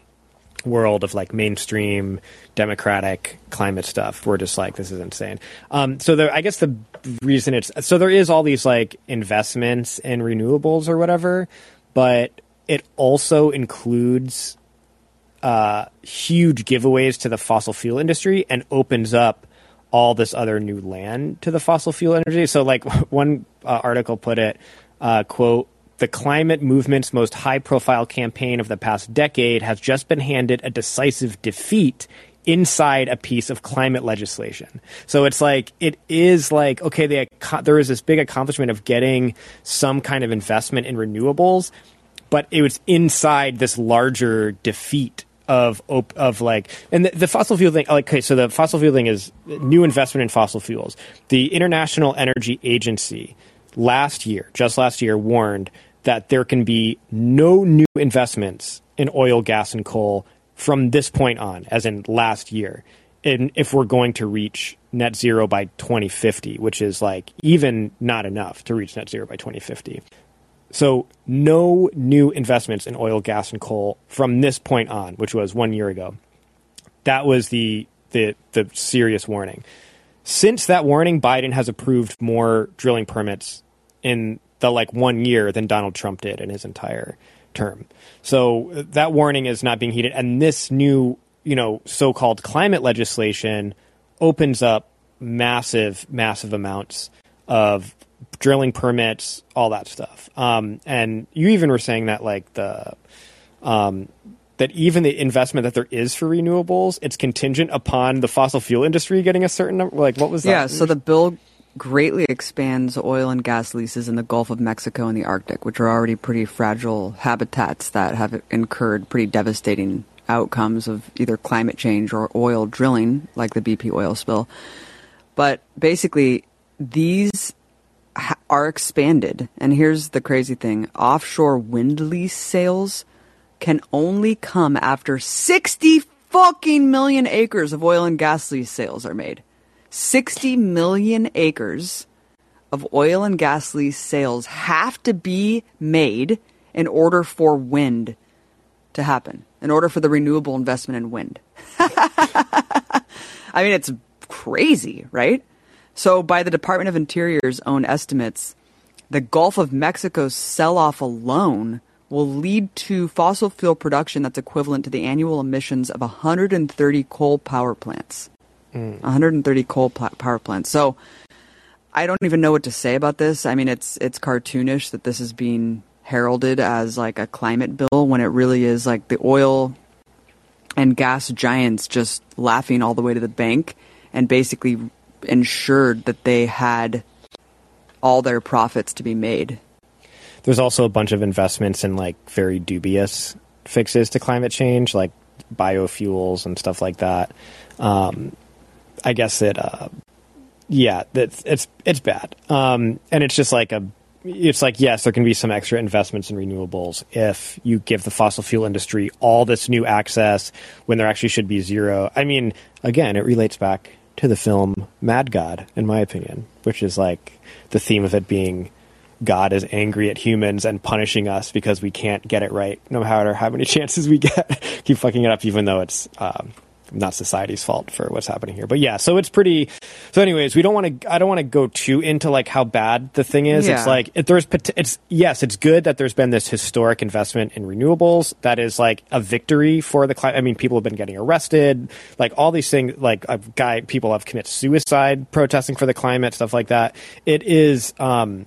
Speaker 1: world of like mainstream democratic climate stuff we're just like this is insane um, so i guess the reason it's so there is all these like investments in renewables or whatever but it also includes uh, huge giveaways to the fossil fuel industry and opens up all this other new land to the fossil fuel energy. So, like one uh, article put it, uh, quote, the climate movement's most high profile campaign of the past decade has just been handed a decisive defeat inside a piece of climate legislation. So it's like it is like okay, they, there is this big accomplishment of getting some kind of investment in renewables, but it was inside this larger defeat of op- of like and the, the fossil fuel thing like okay so the fossil fuel thing is new investment in fossil fuels. The international energy agency last year just last year warned that there can be no new investments in oil gas and coal from this point on as in last year in, if we're going to reach net zero by 2050 which is like even not enough to reach net zero by 2050 so no new investments in oil, gas, and coal from this point on, which was one year ago. That was the the the serious warning. Since that warning, Biden has approved more drilling permits in the like one year than Donald Trump did in his entire term. So uh, that warning is not being heeded, and this new you know so-called climate legislation opens up massive massive amounts of drilling permits, all that stuff. Um, and you even were saying that like the um, that even the investment that there is for renewables, it's contingent upon the fossil fuel industry getting a certain number. Like what was that?
Speaker 3: Yeah, so the bill greatly expands oil and gas leases in the Gulf of Mexico and the Arctic, which are already pretty fragile habitats that have incurred pretty devastating outcomes of either climate change or oil drilling, like the BP oil spill. But basically, these are expanded. And here's the crazy thing offshore wind lease sales can only come after 60 fucking million acres of oil and gas lease sales are made. 60 million acres of oil and gas lease sales have to be made in order for wind to happen, in order for the renewable investment in wind. I mean, it's crazy, right? So, by the Department of Interior's own estimates, the Gulf of Mexico's sell off alone will lead to fossil fuel production that's equivalent to the annual emissions of 130 coal power plants. Mm. 130 coal power plants. So, I don't even know what to say about this. I mean, it's it's cartoonish that this is being heralded as like a climate bill when it really is like the oil and gas giants just laughing all the way to the bank and basically ensured that they had all their profits to be made.
Speaker 1: There's also a bunch of investments in like very dubious fixes to climate change, like biofuels and stuff like that. Um, I guess it, uh, yeah, it's it's it's bad, um, and it's just like a it's like yes, there can be some extra investments in renewables if you give the fossil fuel industry all this new access when there actually should be zero. I mean, again, it relates back to the film Mad God, in my opinion, which is like the theme of it being God is angry at humans and punishing us because we can't get it right, no matter how many chances we get, keep fucking it up, even though it's um, not society's fault for what's happening here. But yeah, so it's pretty. So, anyways, we don't want to. I don't want to go too into like how bad the thing is. Yeah. It's like if there's. It's yes, it's good that there's been this historic investment in renewables. That is like a victory for the climate. I mean, people have been getting arrested. Like all these things. Like a guy, people have committed suicide protesting for the climate, stuff like that. It is. um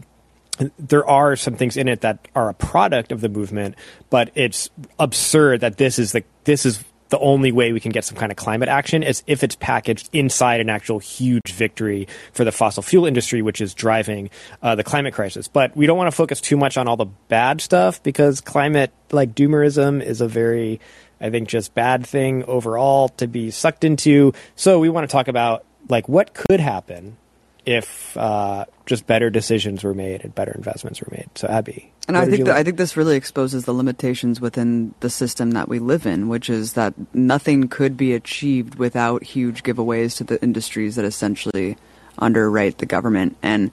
Speaker 1: there are some things in it that are a product of the movement, but it's absurd that this is the this is the only way we can get some kind of climate action is if it's packaged inside an actual huge victory for the fossil fuel industry, which is driving uh, the climate crisis. But we don't want to focus too much on all the bad stuff because climate, like doomerism, is a very, I think, just bad thing overall to be sucked into. So we want to talk about like what could happen if uh, just better decisions were made and better investments were made. So Abby,
Speaker 3: and I think that, I think this really exposes the limitations within the system that we live in, which is that nothing could be achieved without huge giveaways to the industries that essentially underwrite the government and.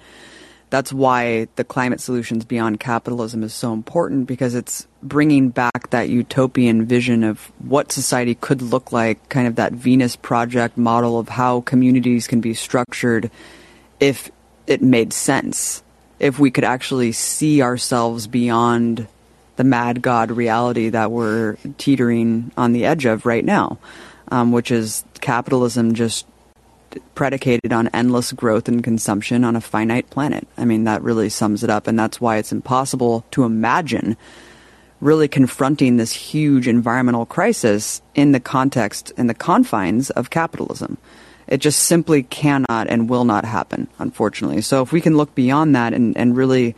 Speaker 3: That's why the climate solutions beyond capitalism is so important because it's bringing back that utopian vision of what society could look like, kind of that Venus Project model of how communities can be structured if it made sense, if we could actually see ourselves beyond the mad god reality that we're teetering on the edge of right now, um, which is capitalism just predicated on endless growth and consumption on a finite planet. I mean, that really sums it up, and that's why it's impossible to imagine really confronting this huge environmental crisis in the context, in the confines of capitalism. It just simply cannot and will not happen, unfortunately. So if we can look beyond that and, and really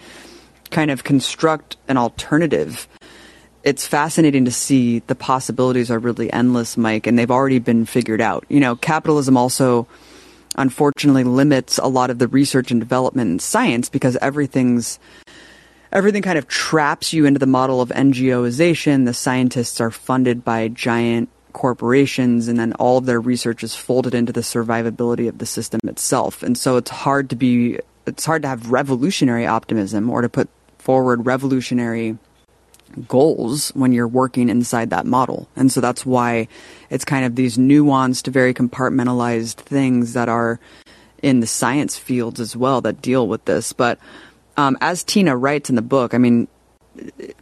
Speaker 3: kind of construct an alternative, it's fascinating to see the possibilities are really endless, Mike, and they've already been figured out. You know, capitalism also unfortunately limits a lot of the research and development in science because everything's everything kind of traps you into the model of NGOization. The scientists are funded by giant corporations and then all of their research is folded into the survivability of the system itself. And so it's hard to be it's hard to have revolutionary optimism or to put forward revolutionary goals when you're working inside that model. And so that's why it's kind of these nuanced, very compartmentalized things that are in the science fields as well that deal with this. But um, as Tina writes in the book, I mean,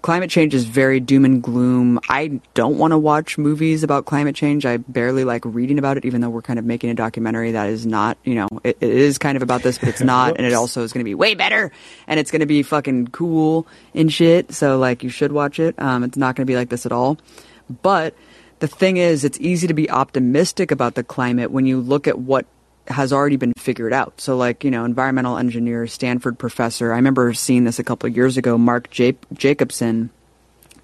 Speaker 3: climate change is very doom and gloom. I don't want to watch movies about climate change. I barely like reading about it, even though we're kind of making a documentary that is not, you know, it, it is kind of about this, but it's not. and it also is going to be way better and it's going to be fucking cool and shit. So, like, you should watch it. Um, it's not going to be like this at all. But the thing is, it's easy to be optimistic about the climate when you look at what has already been figured out. So, like, you know, environmental engineer, Stanford professor, I remember seeing this a couple of years ago, Mark J- Jacobson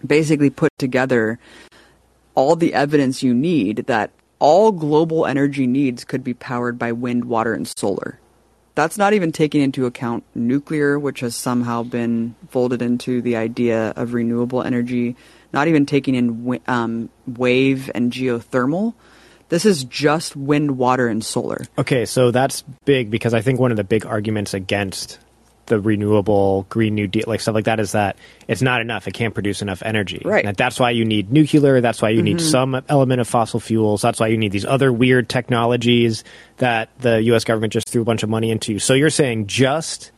Speaker 3: basically put together all the evidence you need that all global energy needs could be powered by wind, water, and solar. That's not even taking into account nuclear, which has somehow been folded into the idea of renewable energy, not even taking in um, wave and geothermal. This is just wind, water, and solar.
Speaker 1: Okay, so that's big because I think one of the big arguments against the renewable Green New Deal, like stuff like that, is that it's not enough. It can't produce enough energy.
Speaker 3: Right.
Speaker 1: And that's why you need nuclear. That's why you need
Speaker 3: Mhm.
Speaker 1: some element of fossil fuels. That's why you need these other weird technologies that the U.S. government just threw a bunch of money into. So you're saying just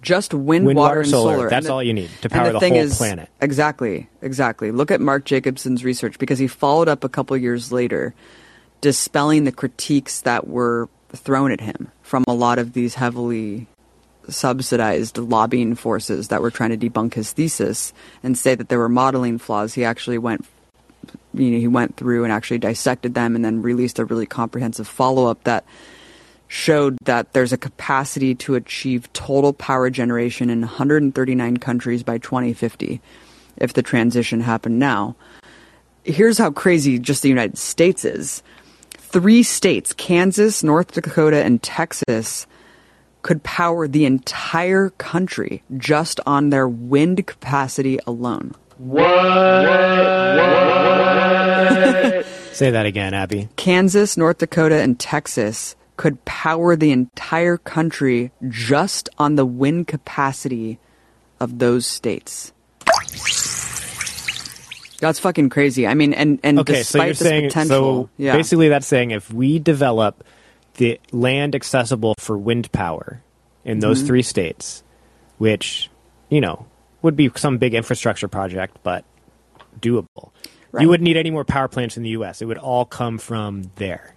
Speaker 3: just wind,
Speaker 1: Wind,
Speaker 3: water,
Speaker 1: water,
Speaker 3: and
Speaker 1: solar.
Speaker 3: solar.
Speaker 1: That's
Speaker 3: And
Speaker 1: all you need to power the
Speaker 3: thing
Speaker 1: whole
Speaker 3: is-
Speaker 1: planet.
Speaker 3: Exactly, exactly. Look at Mark Jacobson's research because he followed up a couple years later, dispelling the critiques that were thrown at him from a lot of these heavily subsidized lobbying forces that were trying to debunk his thesis and say that there were modeling flaws. He actually went you know, he went through and actually dissected them and then released a really comprehensive follow-up that showed that there's a capacity to achieve total power generation in 139 countries by 2050 if the transition happened now. Here's how crazy just the United States is. Three states, Kansas, North Dakota, and Texas, could power the entire country just on their wind capacity alone. What?
Speaker 1: Say that again, Abby.
Speaker 3: Kansas, North Dakota, and Texas could power the entire country just on the wind capacity of those states. That's fucking crazy. I mean, and and
Speaker 1: okay, so
Speaker 3: despite
Speaker 1: you're
Speaker 3: this
Speaker 1: saying
Speaker 3: potential,
Speaker 1: so
Speaker 3: yeah,
Speaker 1: basically that's saying if we develop the land accessible for wind power in those
Speaker 3: Mhm.
Speaker 1: three states, which you know would be some big infrastructure project, but doable.
Speaker 3: Right.
Speaker 1: You wouldn't need any more power plants in the U.S. It would all come from there.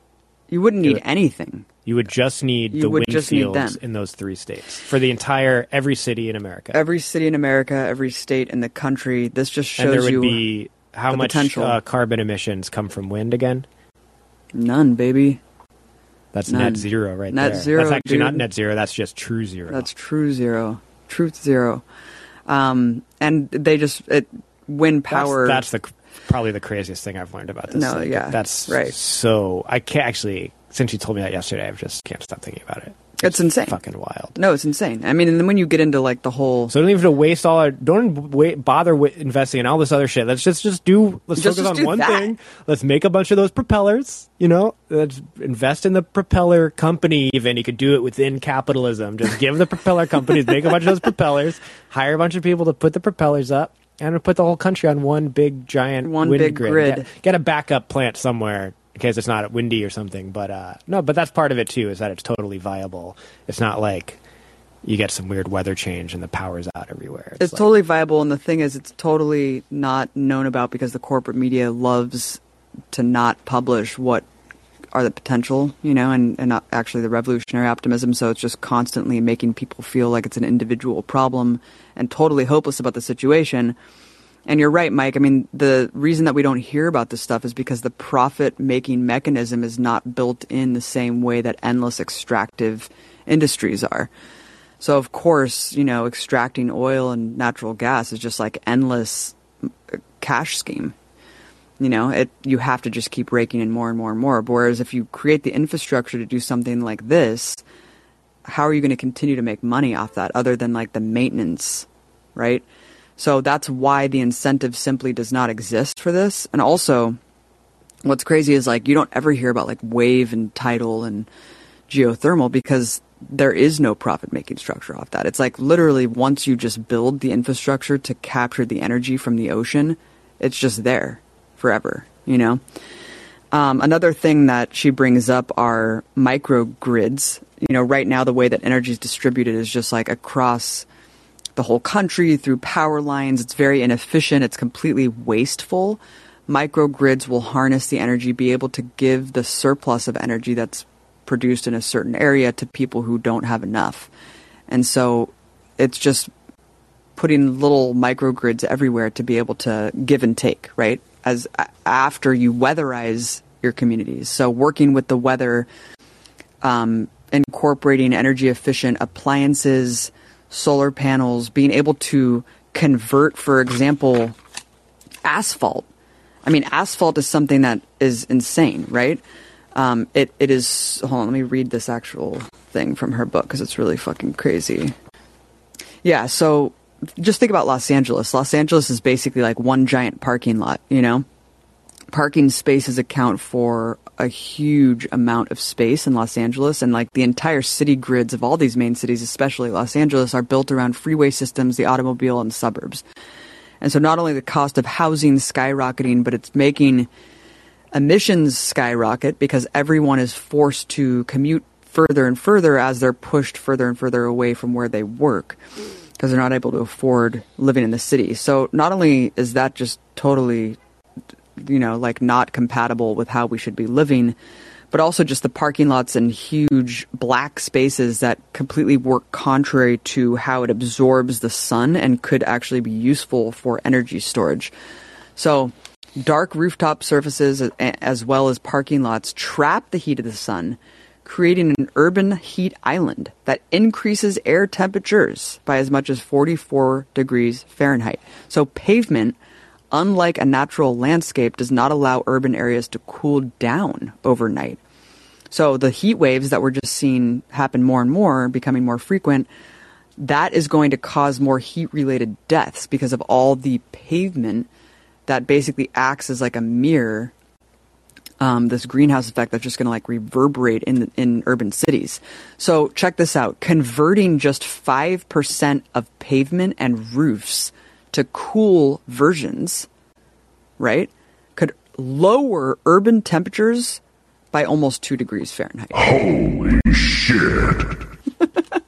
Speaker 3: you wouldn't need anything.
Speaker 1: You would just need
Speaker 3: You
Speaker 1: the
Speaker 3: would
Speaker 1: wind
Speaker 3: just need
Speaker 1: fields
Speaker 3: them.
Speaker 1: in those three states for the entire every city in America.
Speaker 3: Every city in America, every state in the country. This just shows
Speaker 1: and there would
Speaker 3: you
Speaker 1: be how much uh, carbon emissions come from wind again?
Speaker 3: none, baby.
Speaker 1: That's
Speaker 3: None.
Speaker 1: net zero right
Speaker 3: Net
Speaker 1: there.
Speaker 3: zero,
Speaker 1: That's actually not net zero. That's just true zero.
Speaker 3: That's true zero, truth zero. Um, and they just it, wind
Speaker 1: That's-
Speaker 3: power.
Speaker 1: That's, the probably the craziest thing I've learned about this.
Speaker 3: No,
Speaker 1: thing.
Speaker 3: yeah,
Speaker 1: that's
Speaker 3: right.
Speaker 1: So I can't actually. Since you told me that yesterday, I just can't stop thinking about it.
Speaker 3: it's insane.
Speaker 1: Fucking wild.
Speaker 3: No, it's insane. I mean, and then when you get into like the whole
Speaker 1: So don't even have to waste all our. Don't wait, bother wi- investing in all this other shit. Let's just just do. Let's
Speaker 3: Just-
Speaker 1: focus
Speaker 3: just
Speaker 1: on one
Speaker 3: that.
Speaker 1: thing. Let's make a bunch of those propellers. You know, let's invest in the propeller company. Even you could do it within capitalism. Just give the propeller companies, make a bunch of those propellers, hire a bunch of people to put the propellers up, and put the whole country on one big giant
Speaker 3: One big grid.
Speaker 1: Get, get a backup plant somewhere case it's not windy or something. But uh, no, but that's part of it too. Is that it's totally viable. It's not like you get some weird weather change and the power's out everywhere.
Speaker 3: It's
Speaker 1: like-
Speaker 3: totally viable, and the thing is, it's totally not known about because the corporate media loves to not publish what are the potential, you know, and, and not actually the revolutionary optimism. So it's just constantly making people feel like it's an individual problem and totally hopeless about the situation. And you're right, Mike. I mean, the reason that we don't hear about this stuff is because the profit making mechanism is not built in the same way that endless extractive industries are. So, of course, you know, extracting oil and natural gas is just like endless uh, cash scheme. You know, it you have to just keep raking in more and more and more. Whereas if you create the infrastructure to do something like this, how are you going to continue to make money off that other than like the maintenance, right? So that's why the incentive simply does not exist for this. And also, what's crazy is like you don't ever hear about like wave and tidal and geothermal because there is no profit making structure off that. It's like literally once you just build the infrastructure to capture the energy from the ocean, it's just there forever, you know? Um, another thing that she brings up are microgrids. You know, right now the way that energy is distributed is just like across the whole country through power lines. It's very inefficient. It's completely wasteful. Microgrids will harness the energy, be able to give the surplus of energy that's produced in a certain area to people who don't have enough. And so it's just putting little microgrids everywhere to be able to give and take, right? As after you weatherize your communities. So working with the weather, um, incorporating energy efficient appliances, solar panels, being able to convert, for example, asphalt. I mean, asphalt is something that is insane, right? Um, it it is. Hold on, let me read this actual thing from her book because it's really fucking crazy. Yeah, so just think about Los Angeles. Los Angeles is basically like one giant parking lot. You know, parking spaces account for a huge amount of space in Los Angeles, and like the entire city grids of all these main cities, especially Los Angeles, are built around freeway systems, the automobile, and the suburbs. And so, not only the cost of housing skyrocketing, but it's making emissions skyrocket because everyone is forced to commute further and further as they're pushed further and further away from where they work because they're not able to afford living in the city. So not only is that just totally you know like not compatible with how we should be living but also just the parking lots and huge black spaces that completely work contrary to how it absorbs the sun and could actually be useful for energy storage. So Dark rooftop surfaces as well as parking lots trap the heat of the sun, creating an urban heat island that increases air temperatures by as much as 44 degrees Fahrenheit. So pavement, unlike a natural landscape, does not allow urban areas to cool down overnight. So the heat waves that we're just seeing happen more and more, becoming more frequent, that is going to cause more heat related deaths because of all the pavement that basically acts as like a mirror um, this greenhouse effect that's just going to like reverberate in in urban cities. So check this out: converting just five percent of pavement and roofs to cool versions, right, could lower urban temperatures by almost two degrees Fahrenheit.
Speaker 11: Holy shit!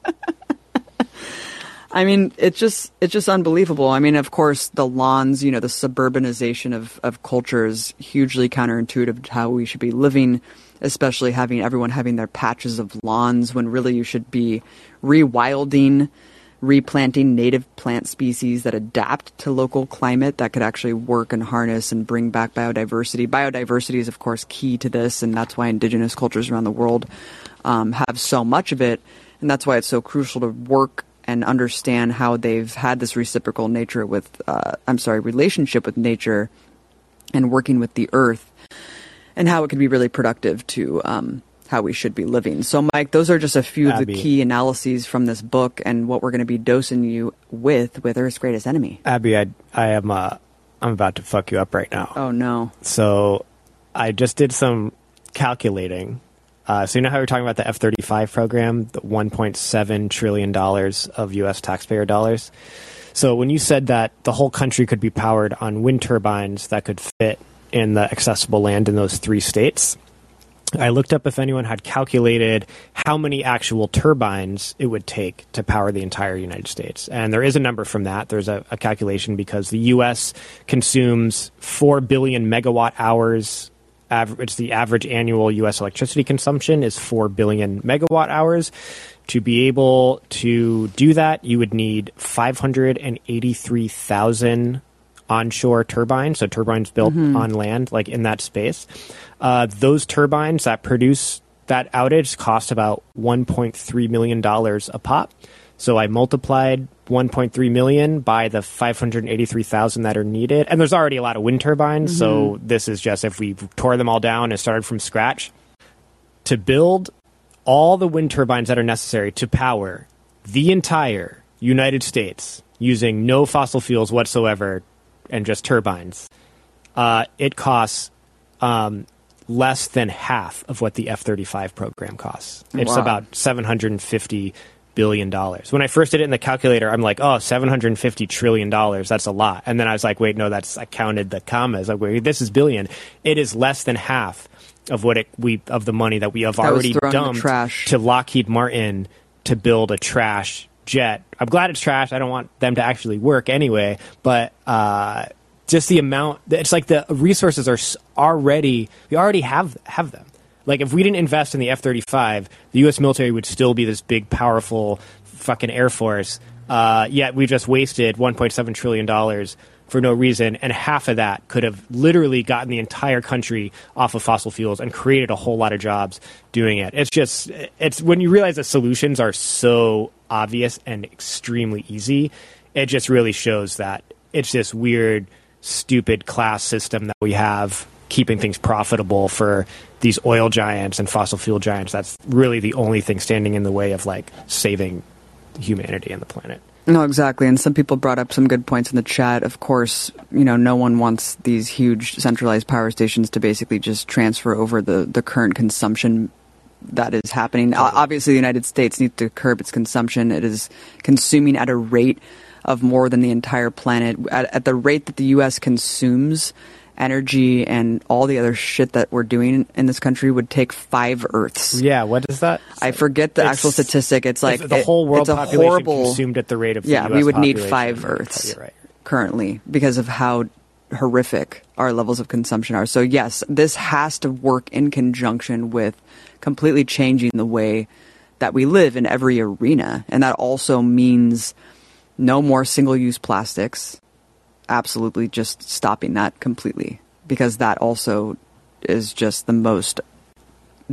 Speaker 3: I mean, it's just it's just unbelievable. I mean, of course, the lawns, you know, the suburbanization of of culture is hugely counterintuitive to how we should be living, especially having everyone having their patches of lawns when really you should be rewilding, replanting native plant species that adapt to local climate that could actually work and harness and bring back biodiversity. Biodiversity is, of course, key to this, and that's why indigenous cultures around the world um, have so much of it, and that's why it's so crucial to work and understand how they've had this reciprocal nature with, uh, I'm sorry, relationship with nature and working with the earth and how it can be really productive to um, how we should be living. So, Mike, those are just a few
Speaker 1: Abby.
Speaker 3: of the key analyses from this book and what we're going to be dosing you with with Earth's Greatest Enemy.
Speaker 1: Abby, I, I am uh, I'm about to fuck you up right now.
Speaker 3: Oh, no.
Speaker 1: So I just did some calculating. Uh, so you know how we are talking about the F thirty five program, the one point seven trillion dollars of U.S. taxpayer dollars. So when you said that the whole country could be powered on wind turbines that could fit in the accessible land in those three states, I looked up if anyone had calculated how many actual turbines it would take to power the entire United States. And there is a number from that. There's a, a calculation because the U.S. consumes 4 billion megawatt hours. Aver- it's the average annual U.S. electricity consumption is 4 billion megawatt hours. To be able to do that, you would need 583,000 onshore turbines, so turbines built
Speaker 3: Mhm.
Speaker 1: on land, like in that space. Uh, those turbines that produce that outage cost about $1.3 million a pop. So I multiplied 1.3 million by the 583,000 that are needed. And there's already a lot of wind turbines. So this is just if we tore them all down and started from scratch to build all the wind turbines that are necessary to power the entire United States using no fossil fuels whatsoever and just turbines, uh, it costs um, less than half of what the F 35 program costs. It's
Speaker 3: Wow.
Speaker 1: about 750 billion dollars. When I first did it in the calculator, I'm like, oh, 750 trillion dollars. That's a lot. And then I was like, wait, no, that's I counted the commas. Like, wait, this is billion. It is less than half of what it we of the money that we have
Speaker 3: That
Speaker 1: already
Speaker 3: thrown in the
Speaker 1: dumped to Lockheed Martin to build a trash jet. I'm glad it's trash. I don't want them to actually work anyway, but uh, just the amount it's like the resources are already we already have have them. Like if we didn't invest in the F-35, the US military would still be this big powerful fucking air force. Uh, yet we just wasted 1.7 trillion dollars for no reason, and half of that could have literally gotten the entire country off of fossil fuels and created a whole lot of jobs doing it. It's just, it's when you realize that solutions are so obvious and extremely easy, it just really shows that it's this weird, stupid class system that we have keeping things profitable for these oil giants and fossil fuel giants. That's really the only thing standing in the way of like saving humanity and the planet.
Speaker 3: No, exactly. And some people brought up some good points in the chat. Of course, you know, no one wants these huge centralized power stations to basically just transfer over the, the current consumption that is happening. Obviously, the United States needs to curb its consumption. It is consuming at a rate of more than the entire planet. At, at the rate that the U.S. consumes energy and all the other shit that we're doing in this country would take five Earths.
Speaker 1: Yeah, what is that?
Speaker 3: I forget the
Speaker 1: It's-
Speaker 3: actual statistic. It's like
Speaker 1: the
Speaker 3: it-
Speaker 1: whole world
Speaker 3: it's a
Speaker 1: population
Speaker 3: horrible,
Speaker 1: consumed at the rate of the
Speaker 3: yeah,
Speaker 1: US
Speaker 3: we would need five Earths
Speaker 1: right.
Speaker 3: currently because of how horrific our levels of consumption are. So yes, this has to work in conjunction with completely changing the way that we live in every arena, and that also means no more single-use plastics. Absolutely, just stopping that completely because that also is just the most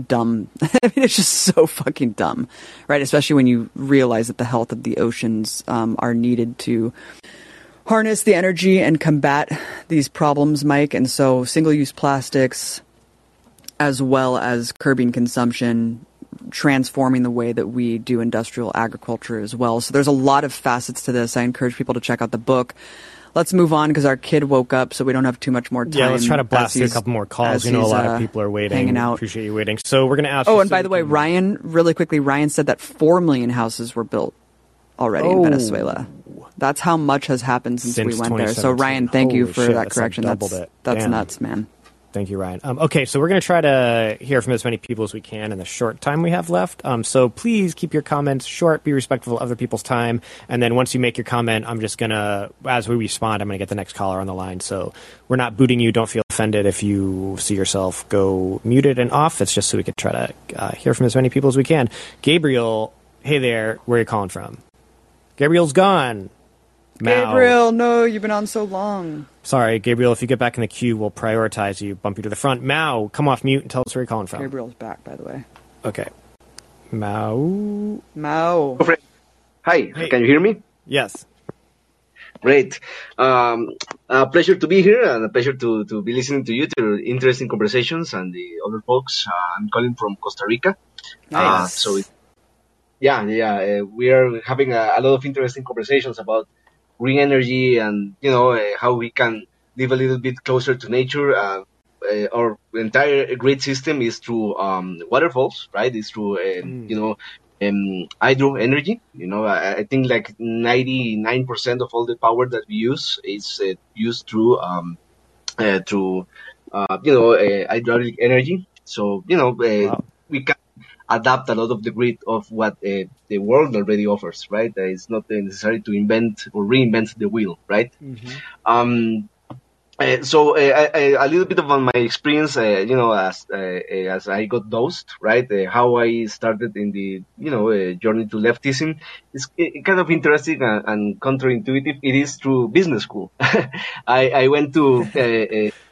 Speaker 3: dumb. I mean, it's just so fucking dumb, right? Especially when you realize that the health of the oceans um, are needed to harness the energy and combat these problems, Mike. And so, single use plastics, as well as curbing consumption, transforming the way that we do industrial agriculture as well. So, there's a lot of facets to this. I encourage people to check out the book. Let's move on because our kid woke up, so we don't have too much more time.
Speaker 1: Yeah, let's try to blast
Speaker 3: as
Speaker 1: through a couple more calls. You know, a lot
Speaker 3: uh,
Speaker 1: of people are waiting.
Speaker 3: hanging out.
Speaker 1: Appreciate you waiting. So we're going to ask.
Speaker 3: Oh, and
Speaker 1: so
Speaker 3: by the way,
Speaker 1: can-
Speaker 3: Ryan, really quickly, Ryan said that 4 million houses were built already in
Speaker 1: Oh.
Speaker 3: Venezuela. That's how much has happened since,
Speaker 1: Since
Speaker 3: we went there. So, Ryan, thank you for
Speaker 1: shit,
Speaker 3: that correction. that's
Speaker 1: it.
Speaker 3: that's nuts, man.
Speaker 1: Thank you, Ryan. Um, okay, so we're going to try to hear from as many people as we can in the short time we have left. Um, so please keep your comments short, be respectful of other people's time, and then once you make your comment, I'm just going to, as we respond, I'm going to get the next caller on the line. So we're not booting you. Don't feel offended if you see yourself go muted and off. It's just so we can try to uh, hear from as many people as we can. Gabriel, hey there, where are you calling from? Gabriel's gone. Mao.
Speaker 3: Gabriel, no, you've been on so long.
Speaker 1: Sorry, Gabriel. If you get back in the queue, we'll prioritize you, bump you to the front. Mao, come off mute and tell us where you're calling from.
Speaker 3: Gabriel's back, by the way.
Speaker 1: Okay. Mao.
Speaker 3: Mao.
Speaker 12: Hi, can you hear me?
Speaker 1: Yes.
Speaker 12: Great. Um, a pleasure to be here and a pleasure to, to be listening to you, to your interesting conversations and the other folks. Uh, I'm calling from Costa Rica. Uh,
Speaker 3: Nice.
Speaker 12: so, it, yeah, yeah, uh, we are having a, a lot of interesting conversations about green energy and, you know, uh, how we can live a little bit closer to nature. Uh, uh, our entire grid system is through um, waterfalls, right? It's through, um, you know, um, hydro energy. You know, I, I think like 99% of all the power that we use is uh, used through, um, uh, through, uh, you know, uh, hydraulic energy. So, you know, uh, we can adapt a lot of the grid of what uh, the world already offers, right? Uh, it's not necessary to invent or reinvent the wheel, right? Um, uh, so uh, I, I, a little bit about my experience, uh, you know, as uh, as I got dosed, right? Uh, how I started in the you know uh, journey to leftism is kind of interesting and, and counterintuitive. It is through business school. I, I went to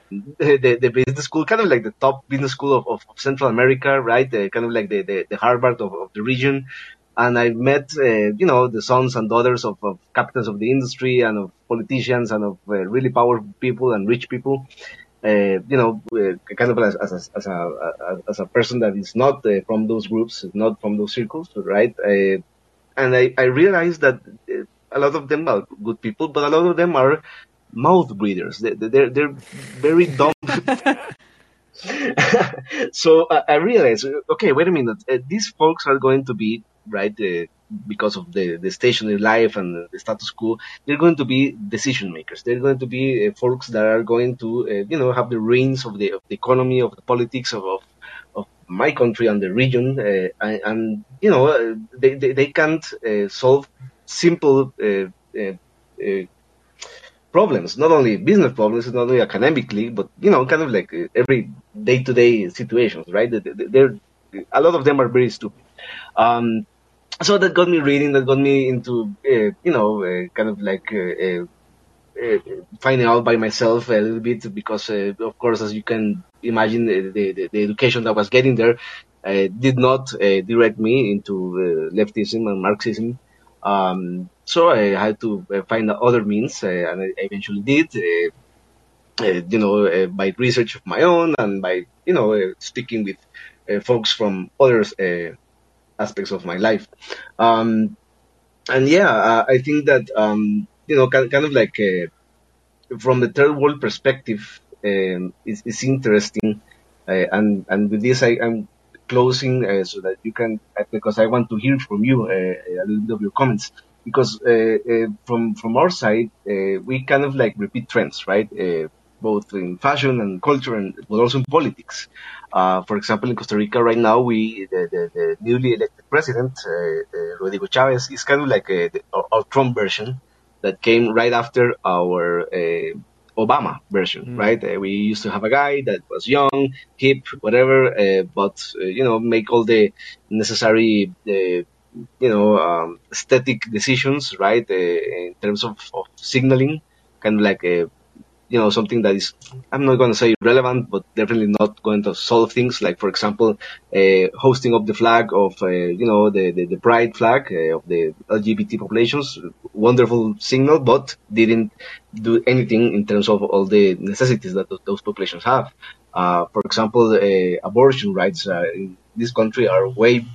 Speaker 12: the, the business school, kind of like the top business school of, of, Central America, right? Uh, kind of like the, the, the Harvard of, of the region. and I met, uh, you know, the sons and daughters of, of captains of the industry and of politicians and of uh, really powerful people and rich people. Uh, you know, uh, kind of as, as, as, a, as a person that is not uh, from those groups, not from those circles, right? Uh, and I, I realized that a lot of them are good people, but a lot of them are mouth breathers. They, they're, they're very dumb. so uh, I realized, okay, wait a minute. Uh, these folks are going to be right uh, because of the the stationary life and the status quo. They're going to be decision makers. They're going to be uh, folks that are going to, uh, you know, have the reins of the of the economy, of the politics of of, my country and the region. Uh, and, and, you know, uh, they they, they can't solve simple problems, not only business problems, not only academically, but you know, kind of like uh, every day-to-day situations, right? They're, a lot of them are very stupid. Um, so that got me reading, that got me into, uh, you know, uh, kind of like uh, uh, uh, finding out by myself a little bit because, of course, as you can imagine, the, the, the education that was getting there did not direct me into leftism and Marxism. Um, so I had to uh, find other means, uh, and I eventually did. Uh, you know, by research of my own and by you know speaking with folks from other aspects of my life. Um, and yeah, I think that um, you know, kind, kind of like from the third world perspective, um, it's, it's interesting. Uh, and and with this, I, am closing uh, so that you can, because I want to hear from you uh, a little bit of your comments because uh, uh, from from our side uh, we kind of like repeat trends, right? both in fashion and culture, and but also in politics. for example, in Costa Rica right now, we the, the, the newly elected president Rodrigo Chaves is kind of like a, the, our Trump version that came right after our Obama version, mm. right? Uh, we used to have a guy that was young, hip, whatever, uh, but uh, you know, make all the necessary you know, um, aesthetic decisions, right? Uh, in terms of, of signaling, kind of like a, you know, something that is, I'm not going to say relevant, but definitely not going to solve things. Like, for example, uh, hosting up the flag of, uh, you know, the, the, the pride flag uh, of the LGBT populations. Wonderful signal, but didn't do anything in terms of all the necessities that those populations have. Uh, for example, uh, abortion rights in this country are way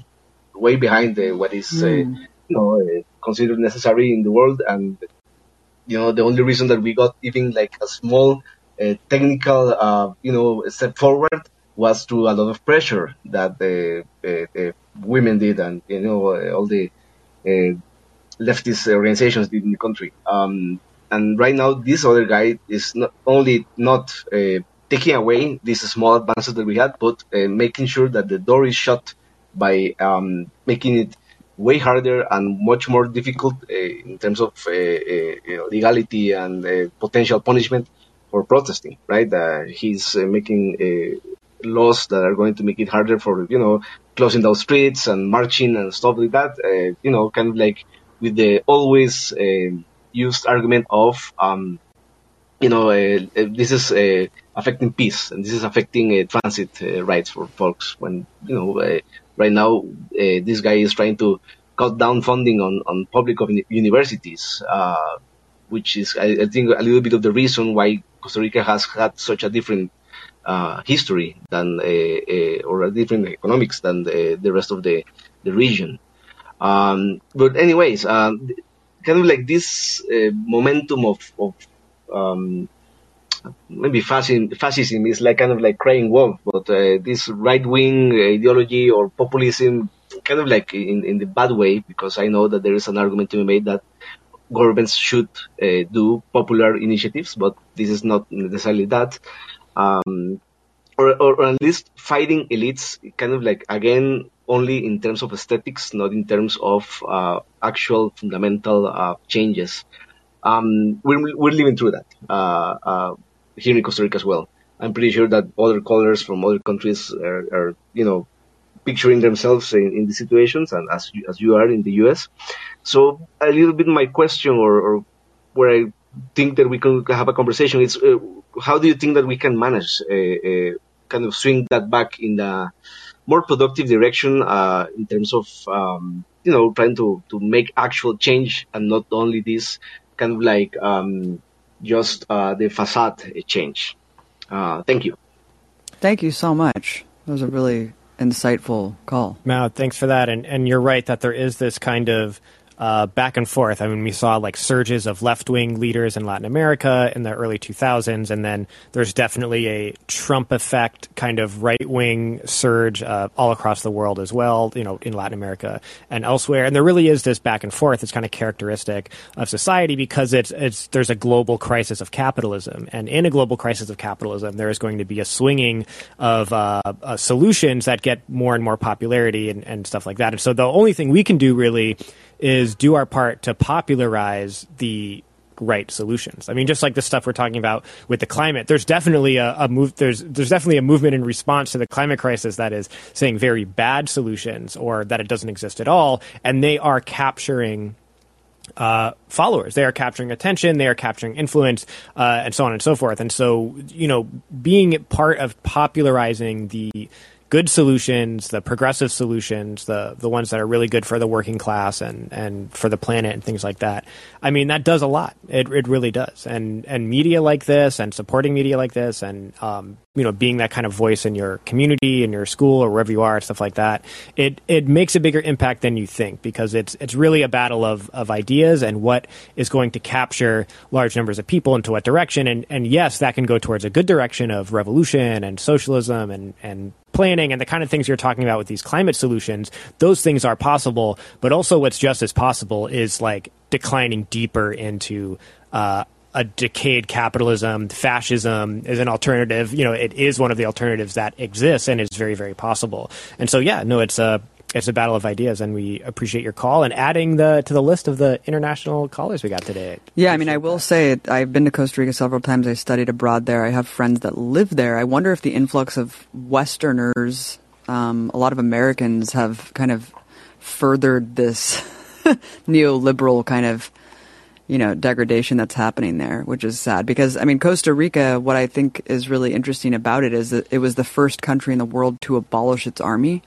Speaker 12: way behind what is mm. you know uh, considered necessary in the world, and you know the only reason that we got even like a small uh, technical uh, you know step forward was through a lot of pressure that the, the, the women did and you know all the uh, leftist organizations did in the country. Um, and right now, this other guy is not only not uh, taking away these small advances that we had, but uh, making sure that the door is shut by um, making it way harder and much more difficult uh, in terms of uh, uh, legality and potential punishment for protesting, right? He's making laws that are going to make it harder for, you know, closing down streets and marching and stuff like that, you know, kind of like with the always used argument of, um, you know, this is affecting peace and this is affecting transit rights for folks when, you know, right now uh, this guy is trying to cut down funding on, on public universities, uh, which is, I, I, think, a little bit of the reason why Costa Rica has had such a different uh, history than, uh, uh, or a different economics than the, the rest of the, the region. Um, but anyways, um, kind of like this momentum of, of um, maybe fascism, is like kind of like crying wolf, but uh, this right wing ideology or populism, kind of like in, in the bad way, because I know that there is an argument to be made that governments should uh, do popular initiatives, but this is not necessarily that. Um, or, or, or, at least fighting elites, kind of like again only in terms of aesthetics, not in terms of uh, actual fundamental uh, changes. Um, we're, we're living through that. Uh, uh here in Costa Rica as well. I'm pretty sure that other callers from other countries are, are you know, picturing themselves in, in the situations and as you, as you are in the U.S. So a little bit my question or, or where I think that we can have a conversation is uh, how do you think that we can manage uh, uh, kind of swing that back in the more productive direction uh, in terms of um, you know, trying to, to make actual change and not only this kind of like, um, just, uh, the facade change. Uh, thank you.
Speaker 3: Thank you so much. That was a really insightful call.
Speaker 1: Mao, thanks for that. And and you're right that there is this kind of uh, back and forth. I mean, we saw like surges of left wing leaders in Latin America in the early 2000s, and then there's definitely a Trump effect kind of right wing surge uh, all across the world as well, you know, in Latin America and elsewhere. And there really is this back and forth. It's kind of characteristic of society because it's, it's there's a global crisis of capitalism. And in a global crisis of capitalism, there is going to be a swinging of uh, uh solutions that get more and more popularity and, and stuff like that. And so the only thing we can do really is do our part to popularize the right solutions. I mean, just like the stuff we're talking about with the climate, there's definitely a, a, move. There's there's definitely a movement in response to the climate crisis that is saying very bad solutions or that it doesn't exist at all, and they are capturing. Uh, followers. They are capturing attention. They are capturing influence, uh, and so on and so forth. And so, you know, being part of popularizing the good solutions, the progressive solutions, the the ones that are really good for the working class and, and for the planet and things like that. I mean, that does a lot. It it really does. And and media like this and supporting media like this and um, you know being that kind of voice in your community in your school or wherever you are stuff like that it it makes a bigger impact than you think because it's it's really a battle of of ideas and what is going to capture large numbers of people into what direction and and yes that can go towards a good direction of revolution and socialism and and planning and the kind of things you're talking about with these climate solutions those things are possible but also what's just as possible is like declining deeper into uh, a decayed capitalism, fascism is an alternative. You know, it is one of the alternatives that exists and is very, very possible. And so, yeah, no, it's a it's a battle of ideas, and we appreciate your call and adding the to the list of the international callers we got today.
Speaker 3: Yeah, I mean, I will say I've been to Costa Rica several times. I studied abroad there. I have friends that live there. I wonder if the influx of Westerners, um, a lot of Americans, have kind of furthered this neoliberal kind of you know, degradation that's happening there, which is sad. Because, I mean, Costa Rica, what I think is really interesting about it is that it was the first country in the world to abolish its army.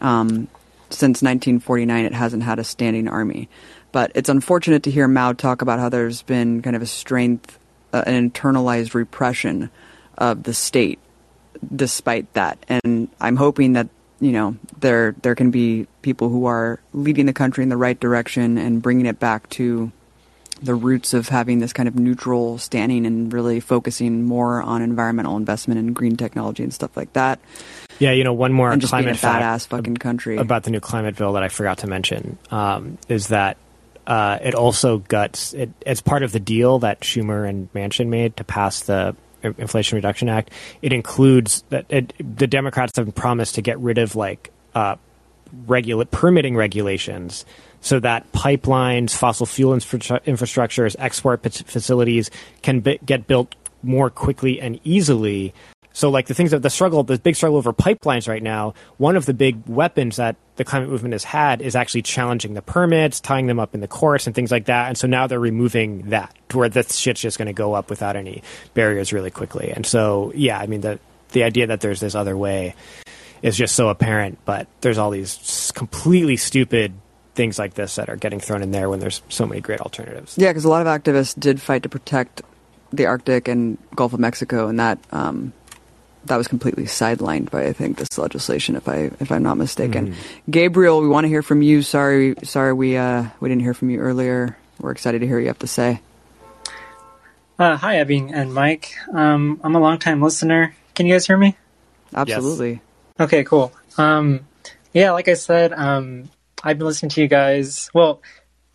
Speaker 3: Um, since 1949, it hasn't had a standing army. But it's unfortunate to hear Mao talk about how there's been kind of a strength, uh, an internalized repression of the state despite that. And I'm hoping that you know there there can be people who are leading the country in the right direction and bringing it back to the roots of having this kind of neutral standing and really focusing more on environmental investment and green technology and stuff like that.
Speaker 1: Yeah, you know, one more
Speaker 3: and just
Speaker 1: climate
Speaker 3: being a badass fucking country
Speaker 1: about the new climate bill that I forgot to mention um, is that uh, it also guts. It, it's part of the deal that Schumer and Manchin made to pass the Inflation Reduction Act. It includes that it, the Democrats have promised to get rid of like uh, regula- permitting regulations so that pipelines, fossil fuel infra- infrastructures, export facilities can get built more quickly and easily. So, like the things that the struggle, the big struggle over pipelines right now, one of the big weapons that the climate movement has had is actually challenging the permits, tying them up in the courts, and things like that. And so now they're removing that, to where this shit's just going to go up without any barriers really quickly. And so, yeah, I mean, the the idea that there's this other way is just so apparent, but there's all these completely stupid things like this that are getting thrown in there when there's so many great alternatives.
Speaker 3: Yeah, because a lot of activists did fight to protect the Arctic and Gulf of Mexico, and that um, that was completely sidelined by I think this legislation, if I if I'm not mistaken. Mm-hmm. Gabriel, we want to hear from you. Sorry, sorry we uh, we didn't hear from you earlier. We're excited to hear what you have to say.
Speaker 13: Uh, hi, Abby and Mike. Um, I'm a longtime listener. Can you guys hear me?
Speaker 3: Absolutely. Yes.
Speaker 13: Okay, cool. Um, yeah, like I said, um, I've been listening to you guys. Well,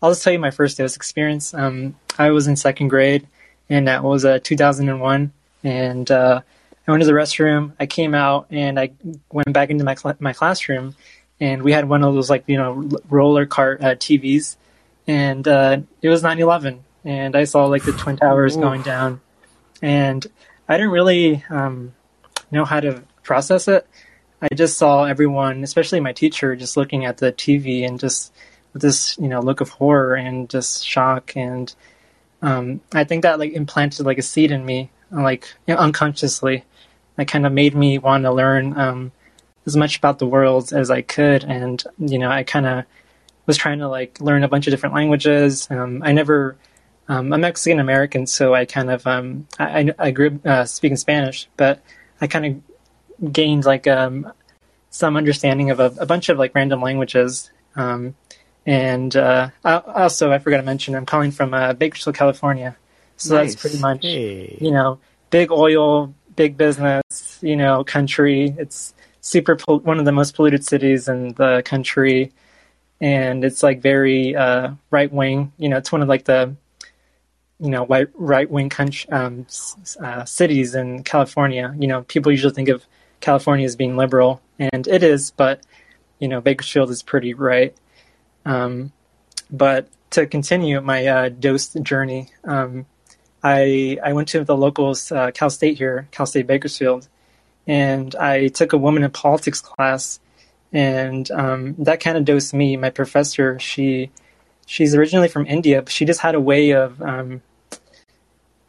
Speaker 13: I'll just tell you my first dose experience. Um, I was in second grade, and that was uh, 2001. And uh, I went to the restroom. I came out, and I went back into my cl- my classroom, and we had one of those like you know roller cart uh, TVs, and uh, it was 9/11, and I saw like the twin towers going down, and I didn't really um, know how to process it. I just saw everyone, especially my teacher, just looking at the TV and just with this, you know, look of horror and just shock. And um, I think that like implanted like a seed in me, like you know, unconsciously. That kind of made me want to learn um, as much about the world as I could. And you know, I kind of was trying to like learn a bunch of different languages. Um, I never, um, I'm Mexican American, so I kind of, um, I, I grew up uh, speaking Spanish, but I kind of gained like um, some understanding of a, a bunch of like random languages. Um, and uh, I, also, I forgot to mention, I'm calling from uh, Bakersfield, California. So
Speaker 1: Nice.
Speaker 13: that's pretty much,
Speaker 1: Hey.
Speaker 13: you know, big oil, big business, you know, country. It's super pol- one of the most polluted cities in the country, and it's like very uh, right wing. You know, it's one of like the you know white right wing country um, uh, cities in California. You know, people usually think of California as being liberal, and it is, but you know, Bakersfield is pretty right. Um, but to continue my uh, dose journey, um, I I went to the locals uh, Cal State here, Cal State Bakersfield, and I took a woman in politics class, and um, that kind of dosed me. My professor, she she's originally from India, but she just had a way of um,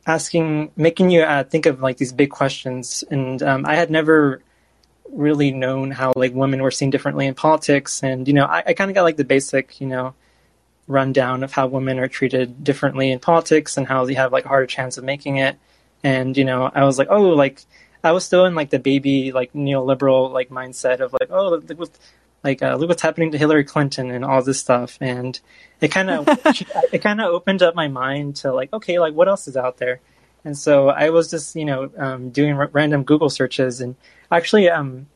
Speaker 13: asking, making you uh, think of like these big questions, and um, I had never really known how like women were seen differently in politics, and you know, I, I kind of got like the basic, you know rundown of how women are treated differently in politics and how they have like a harder chance of making it. And you know, I was like, oh, like I was still in like the baby like neoliberal like mindset of like, oh, like uh, look what's happening to Hillary Clinton and all this stuff. And it kind of it kind of opened up my mind to like, okay, like what else is out there? And so I was just you know um, doing r- random Google searches and actually um,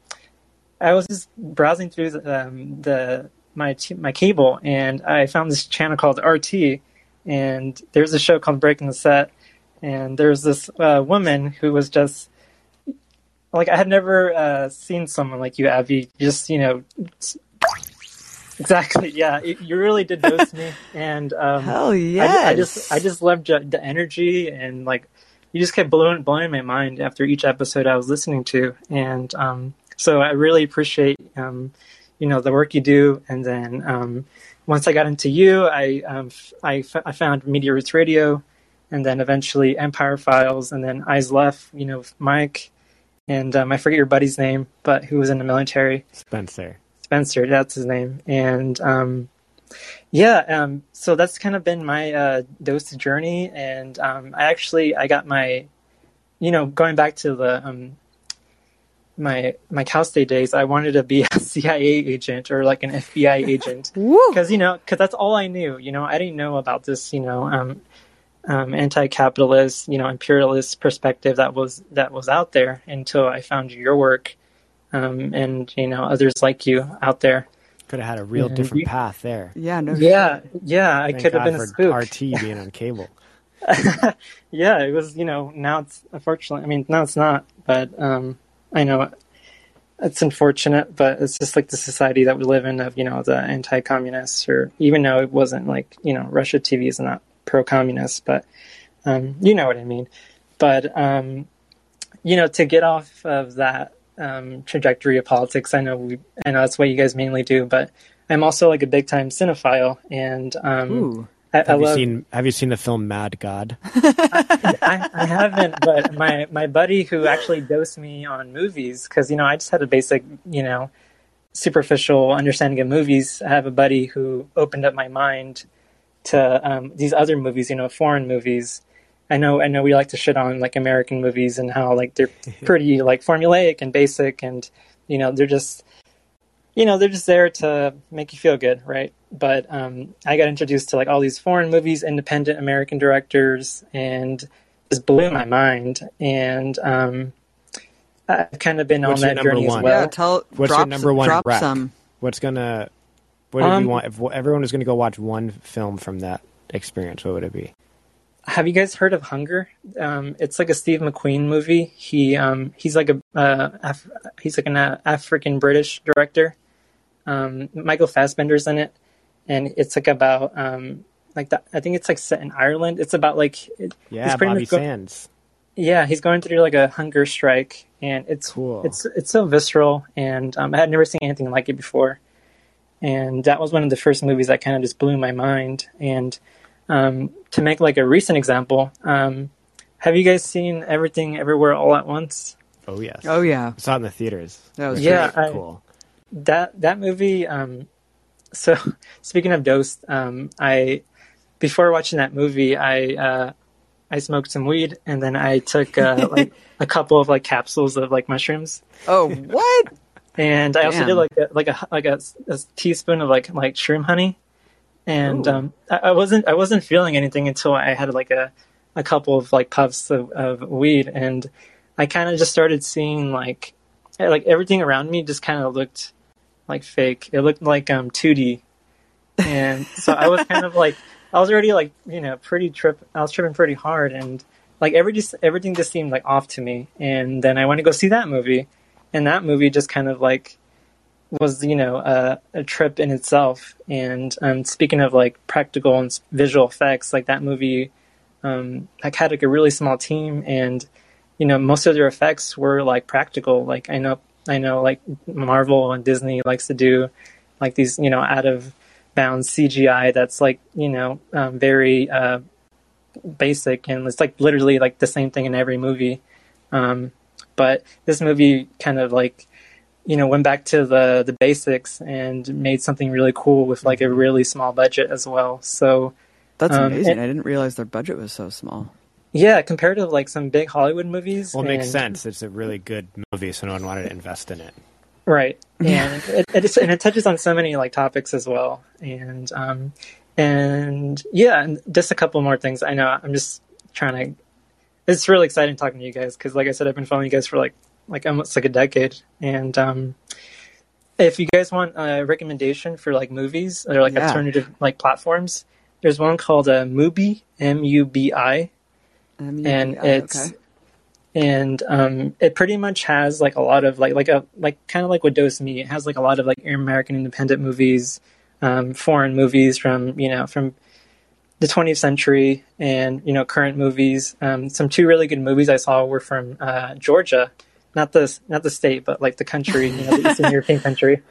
Speaker 13: I was just browsing through the, um, the my t- my cable and I found this channel called RT, and there's a show called Breaking the Set, and there's this uh, woman who was just like I had never uh, seen someone like you, Abby. Just you know, exactly, yeah. it- you really did dose me, and um,
Speaker 3: Hell
Speaker 13: I. I just I just loved the energy and like you just kept blowing blowing my mind after each episode I was listening to, and um, so I really appreciate um, you know the work you do. And then um, once I got into you, I um, f- I, f- I found Media Roots Radio, and then eventually Empire Files, and then Eyes Left. You know, Mike, and um, I forget your buddy's name, but who was in the military.
Speaker 1: Spencer.
Speaker 13: Spencer, that's his name. And um, yeah, um, so that's kind of been my uh, dose journey. And um, I actually I got my, you know, going back to the um, my my Cal State days, I wanted to be a CIA agent or like an FBI agent because you know because that's all I knew. You know, I didn't know about this. You know. Um, um, anti-capitalist, you know, imperialist perspective that was that was out there until I found your work, um, and you know others like you out there.
Speaker 1: Could have had a real
Speaker 13: And
Speaker 1: different
Speaker 13: you-
Speaker 1: path there.
Speaker 3: Yeah, no.
Speaker 13: Yeah, yeah, I
Speaker 1: Thank
Speaker 13: could have
Speaker 1: God
Speaker 13: been a
Speaker 1: for
Speaker 13: spook.
Speaker 1: RT being on cable.
Speaker 13: yeah, it was. You know, now it's unfortunately. I mean, now it's not. But um, I know it's unfortunate, but it's just like the society that we live in of you know the anti-communists, or even though it wasn't like you know Russia TV is not pro-communist, but um, you know what I mean. But um, you know, to get off of that um, trajectory of politics, I know we, I know that's what you guys mainly do, but I'm also like a big time cinephile, and um,
Speaker 3: Ooh.
Speaker 13: I, I
Speaker 1: Have you
Speaker 13: love.
Speaker 1: seen Have you seen the film Mad God?
Speaker 13: I, I haven't, but my my buddy who actually dosed me on movies because you know I just had a basic you know superficial understanding of movies. I have a buddy who opened up my mind to um, these other movies, you know, foreign movies. I know I know we like to shit on like American movies and how like they're pretty like formulaic and basic and you know they're just you know they're just there to make you feel good, right? But um, I got introduced to like all these foreign movies, independent American directors, and just blew my mind. And um, I've kind of been
Speaker 1: What's
Speaker 13: on that journey
Speaker 1: one?
Speaker 13: as well.
Speaker 3: Yeah, tell.
Speaker 1: What's
Speaker 3: drop,
Speaker 1: your number one
Speaker 3: Drop
Speaker 1: rec?
Speaker 3: some.
Speaker 1: What's gonna? What if
Speaker 13: Um,
Speaker 1: you want? If everyone was gonna go watch one film from that experience, what would it be?
Speaker 13: Have you guys heard of Hunger? Um, it's like a Steve McQueen movie. He um, he's like a uh, Af- he's like an uh, African British director. Um, Michael Fassbender's in it, and it's like about um, like that. I think it's like set in Ireland. It's about like it,
Speaker 1: Yeah,
Speaker 13: he's pretty
Speaker 1: Bobby
Speaker 13: much go-
Speaker 1: Sands.
Speaker 13: Yeah, he's going through like a hunger strike, and it's
Speaker 1: Cool.
Speaker 13: it's it's so visceral, and um, I had never seen anything like it before. And that was one of the first movies that kind of just blew my mind. And um, to make like a recent example, um, have you guys seen Everything Everywhere All at Once?
Speaker 1: Oh yes.
Speaker 3: Oh yeah,
Speaker 1: I saw it in the theaters.
Speaker 3: that was
Speaker 13: Yeah,
Speaker 1: Pretty
Speaker 13: I-
Speaker 1: cool.
Speaker 13: That that movie, um, so speaking of dosed, um, I before watching that movie, I uh, I smoked some weed and then I took uh, like a couple of like capsules of like mushrooms.
Speaker 3: Oh, what?
Speaker 13: And I also did like a, like a like a, a teaspoon of like like shroom honey, and um, I, I wasn't I wasn't feeling anything until I had like a a couple of like puffs of, of weed, and I kind of just started seeing like like everything around me just kind of looked like fake. It looked like um 2D, and so I was kind of like I was already like you know pretty trip. I was tripping pretty hard, and like every just everything just seemed like off to me. And then I went to go see that movie, and that movie just kind of like was you know a, trip in itself. And um, speaking of like practical and visual effects, like that movie, um, like had like a really small team, and you know most of their effects were like practical. Like I know I know like Marvel and Disney likes to do like these you know out of bounds CGI that's like you know um, very uh, basic and it's like literally like the same thing in every movie. Um, but this movie kind of like you know went back to the the basics and made something really cool with like a really small budget as well. So
Speaker 3: That's
Speaker 13: um,
Speaker 3: amazing.
Speaker 13: and-
Speaker 3: I didn't realize their budget was so small.
Speaker 13: yeah, compared to like some big Hollywood movies.
Speaker 1: Well, it makes sense. It's a really good movie, so no one wanted to invest in it.
Speaker 13: Right, and it, it is, and it touches on so many like topics as well, and um, and yeah, and just a couple more things. I know I'm just trying to. It's really exciting talking to you guys because, like I said, I've been following you guys for like like almost like a decade, and um, if you guys want a recommendation for like movies or like
Speaker 3: Yeah.
Speaker 13: alternative like platforms, there's one called uh, Mubi M U B I, and it's
Speaker 3: okay.
Speaker 13: and um, it pretty much has like a lot of like like a like kind of like what Dose Me. It has like a lot of like American independent movies, um, foreign movies from you know from the 20th century, and you know current movies. Um, some two really good movies I saw were from uh, Georgia, not the not the state, but like the country, you know, the Eastern European country.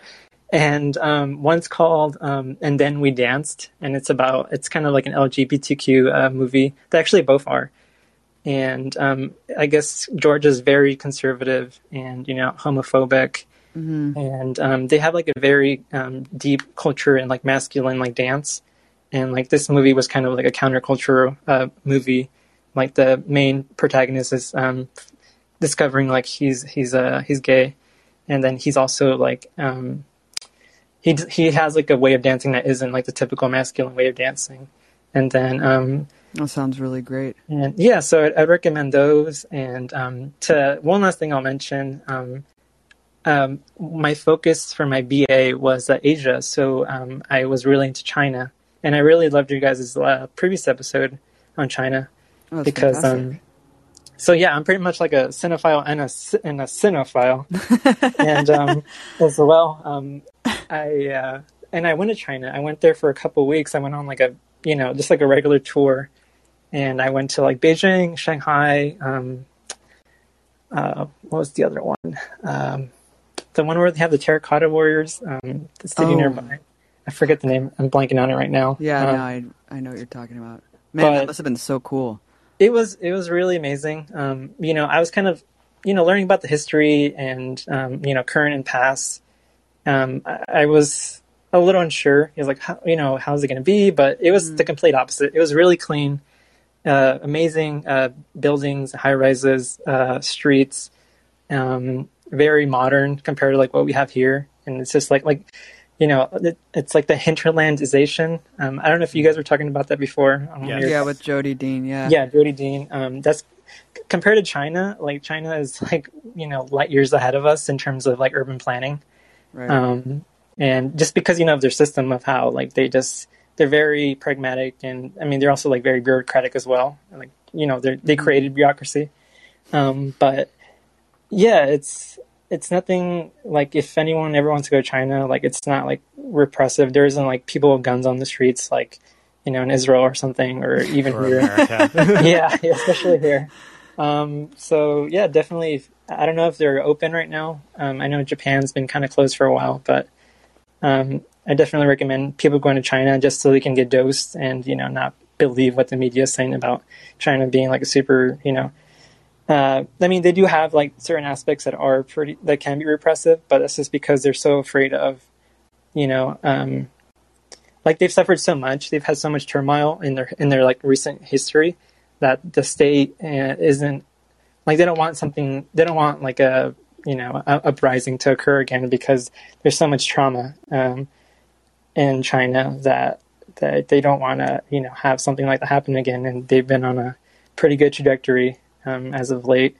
Speaker 13: And um, one's called um, "And Then We Danced," and it's about it's kind of like an LGBTQ uh, movie. They actually both are and um, I guess Georgia's very conservative and you know homophobic,
Speaker 3: Mhm.
Speaker 13: and um, they have like a very um, deep culture and like masculine like dance, and like this movie was kind of like a counterculture uh, movie. Like the main protagonist is um, discovering like he's he's uh, he's gay, and then he's also like um, he he has like a way of dancing that isn't like the typical masculine way of dancing, and then um,
Speaker 3: That sounds really great.
Speaker 13: and yeah, so I'd, I'd recommend those. And um, to one last thing I'll mention, um, um, my focus for my BA was uh, Asia, so um, I was really into China, and I really loved your guys' uh, previous episode on China
Speaker 3: Oh,
Speaker 13: because. Um, so yeah, I'm pretty much like a cinephile and a and a cinephile, and um, as well, um, I uh, and I went to China. I went there for a couple weeks. I went on like a you know just like a regular tour, and I went to like Beijing, Shanghai. Um, uh, what was the other one? Um, the one where they have the terracotta warriors. Um, the city
Speaker 3: Oh.
Speaker 13: nearby. I forget the name. I'm blanking on it right now.
Speaker 3: Yeah,
Speaker 13: Um,
Speaker 3: no, I I know what you're talking about. Man, that must have been so cool.
Speaker 13: it was it was really amazing. Um, you know, I was kind of you know learning about the history and um, you know current and past. Um, I, I was a little unsure. He was like, how, you know, how's it going to be? But it was the complete opposite. It was really clean, uh, amazing uh, buildings, high rises, uh, streets, um, very modern compared to like what we have here. And it's just like like you know, it, it's like the hinterlandization. Um, I don't know if you guys were talking about that before. on one of your-
Speaker 3: Yeah, with Jodi Dean. Yeah.
Speaker 13: yeah, Jodi Dean. Um, that's compared to China. Like China is like you know light years ahead of us in terms of like urban planning.
Speaker 3: Right.
Speaker 13: Um, and just because you know of their system of how like they just they're very pragmatic and I mean they're also like very bureaucratic as well. Like you know they they
Speaker 3: Mhm.
Speaker 13: created bureaucracy. Um, but yeah, it's it's nothing like if anyone ever wants to go to China, like it's not like repressive. There isn't like people with guns on the streets like you know in Israel or something or even
Speaker 1: Or
Speaker 13: here. Yeah, yeah, especially here. Um, so yeah, definitely. I don't know if they're open right now. Um, I know Japan's been kind of closed for a while, but um, I definitely recommend people going to China just so they can get dosed and you know not believe what the media is saying about China being like a super you know. Uh, I mean, they do have like certain aspects that are pretty that can be repressive, but that's just because they're so afraid of, you know, um, like they've suffered so much. They've had so much turmoil in their in their like recent history that the state uh, isn't like they don't want something. They don't want like a you know a, uprising to occur again because there's so much trauma um, in China that that they don't want to you know have something like that happen again. And they've been on a pretty good trajectory um, as of late.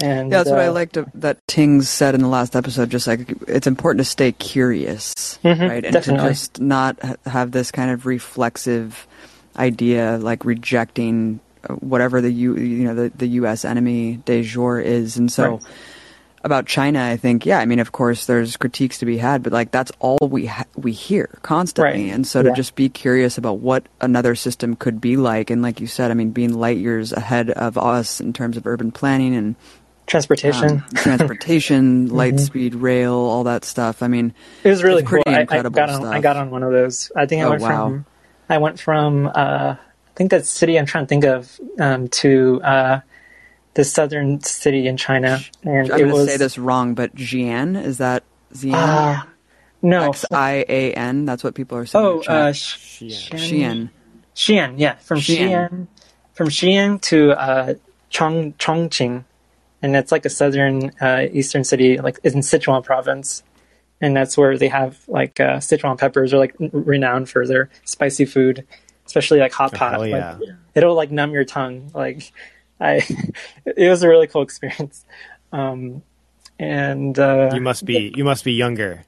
Speaker 13: And
Speaker 3: yeah, that's what I
Speaker 13: uh,
Speaker 3: liked that Tings said in the last episode. Just like it's important to stay curious,
Speaker 13: Mhm,
Speaker 3: right, and
Speaker 13: definitely.
Speaker 3: to just not have this kind of reflexive idea, like rejecting uh, whatever the U, you know, the, the U.S. enemy de jour is. And so,
Speaker 13: Right.
Speaker 3: About China, I think, yeah, I mean, of course, there's critiques to be had, but like that's all we ha- we hear constantly.
Speaker 13: Right.
Speaker 3: And so
Speaker 13: Yeah.
Speaker 3: to just be curious about what another system could be like, and like you said, I mean, being light years ahead of us in terms of urban planning and
Speaker 13: transportation.
Speaker 3: um, transportation, light
Speaker 13: Mhm.
Speaker 3: speed rail, all that stuff. I mean,
Speaker 13: It was really
Speaker 3: it's
Speaker 13: cool.
Speaker 3: pretty
Speaker 13: I, I
Speaker 3: incredible
Speaker 13: got on.
Speaker 3: stuff.
Speaker 13: I got on one of those. I think I
Speaker 3: Oh,
Speaker 13: went
Speaker 3: wow.
Speaker 13: from. I went from. Uh, I think that city I'm trying to think of um, to uh, the southern city in China, and
Speaker 3: I'm
Speaker 13: it
Speaker 3: going to
Speaker 13: was.
Speaker 3: say this wrong, but Xi'an is that Xi'an?
Speaker 13: Ah, no.
Speaker 3: X I A N. That's what people are saying.
Speaker 13: Oh, uh, Sh-
Speaker 3: Xi'an.
Speaker 13: Xi'an, yeah, from
Speaker 3: Xi'an.
Speaker 13: Xi'an, from Xi'an to uh, Chong Chongqing, and that's like a southern uh, eastern city, like it's in Sichuan province, and that's where they have like uh, Sichuan peppers are like renowned for their spicy food, especially like hot
Speaker 1: Oh,
Speaker 13: pot.
Speaker 1: hell
Speaker 13: Like,
Speaker 1: yeah.
Speaker 13: it'll like numb your tongue. Like, I, it was a really cool experience, um, and uh,
Speaker 1: You must be you must be younger,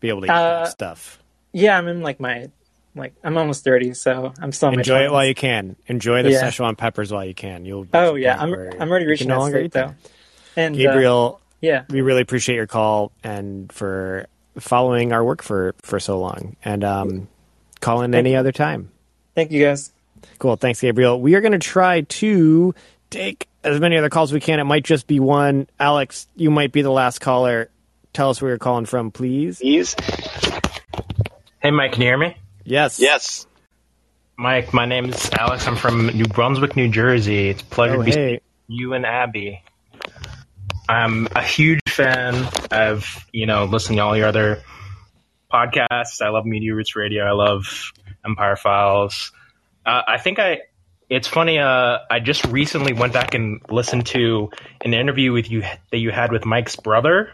Speaker 1: be able to eat
Speaker 13: Uh,
Speaker 1: stuff.
Speaker 13: yeah, I'm in like my like I'm almost thirty, so I'm still
Speaker 1: Enjoy it while you can. Enjoy the
Speaker 13: Yeah.
Speaker 1: Szechuan peppers while you can. You'll.
Speaker 13: Oh yeah, I'm I'm already reaching
Speaker 1: no longer
Speaker 13: state though. And uh,
Speaker 1: Gabriel,
Speaker 13: yeah,
Speaker 1: we really appreciate your call and for following our work for for so long. And um, call in
Speaker 13: Thank
Speaker 1: any
Speaker 13: you.
Speaker 1: other time.
Speaker 13: thank you guys.
Speaker 1: Cool. Thanks, Gabriel. We are going to try to take as many other calls as we can. It might just be one. Alex, you might be the last caller. Tell us where you're calling from, please.
Speaker 14: Please. Hey, Mike, can you hear me?
Speaker 1: Yes.
Speaker 8: Yes.
Speaker 14: Mike, my name is Alex. I'm from New Brunswick, New Jersey. It's a pleasure
Speaker 1: Oh,
Speaker 14: to be
Speaker 1: hey.
Speaker 14: you and Abby. I'm a huge fan of, you know, listening to all your other podcasts. I love Media Roots Radio. I love Empire Files. Uh, I think I, it's funny, uh, I just recently went back and listened to an interview with you that you had with Mike's brother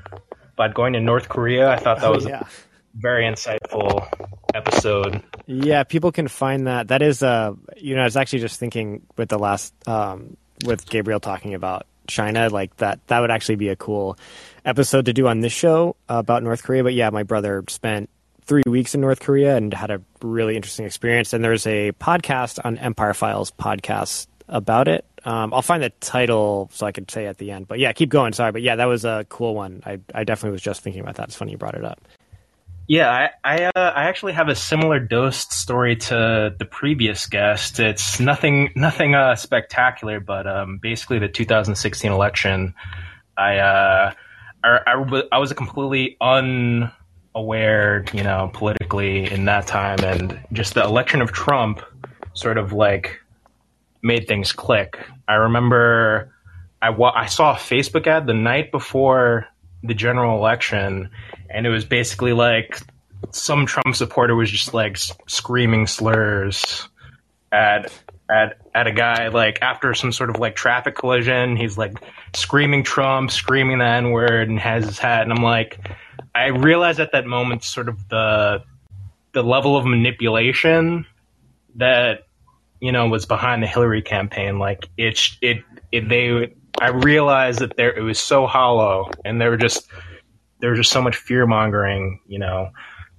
Speaker 14: about going to North Korea. I thought that
Speaker 1: Oh,
Speaker 14: was
Speaker 1: yeah.
Speaker 14: a very insightful episode.
Speaker 1: Yeah, people can find that. That is, uh, you know, I was actually just thinking with the last, um, with Gabriel talking about China, like that, that would actually be a cool episode to do on this show about North Korea. But yeah, my brother spent three weeks in North Korea and had a really interesting experience. And there's a podcast on Empire Files podcast about it. Um, I'll find the title so I could say at the end. But yeah, keep going. Sorry, but yeah, that was a cool one. I, I definitely was just thinking about that. It's funny you brought it up.
Speaker 14: Yeah, I I, uh, I actually have a similar dosed story to the previous guest. It's nothing nothing uh, spectacular, but um, basically the 2016 election, I uh, I, I, I was a completely unaware, you know, politically in that time, and just the election of Trump sort of like made things click. I remember I wa- I saw a Facebook ad the night before the general election, and it was basically like some Trump supporter was just like screaming slurs at at at a guy like after some sort of like traffic collision. He's like screaming Trump, screaming the N word, and has his hat. And I'm like, I realized at that moment sort of the the level of manipulation that you know was behind the Hillary campaign. Like it it it they I realized that there it was so hollow, and there were just there was just so much fear mongering, you know.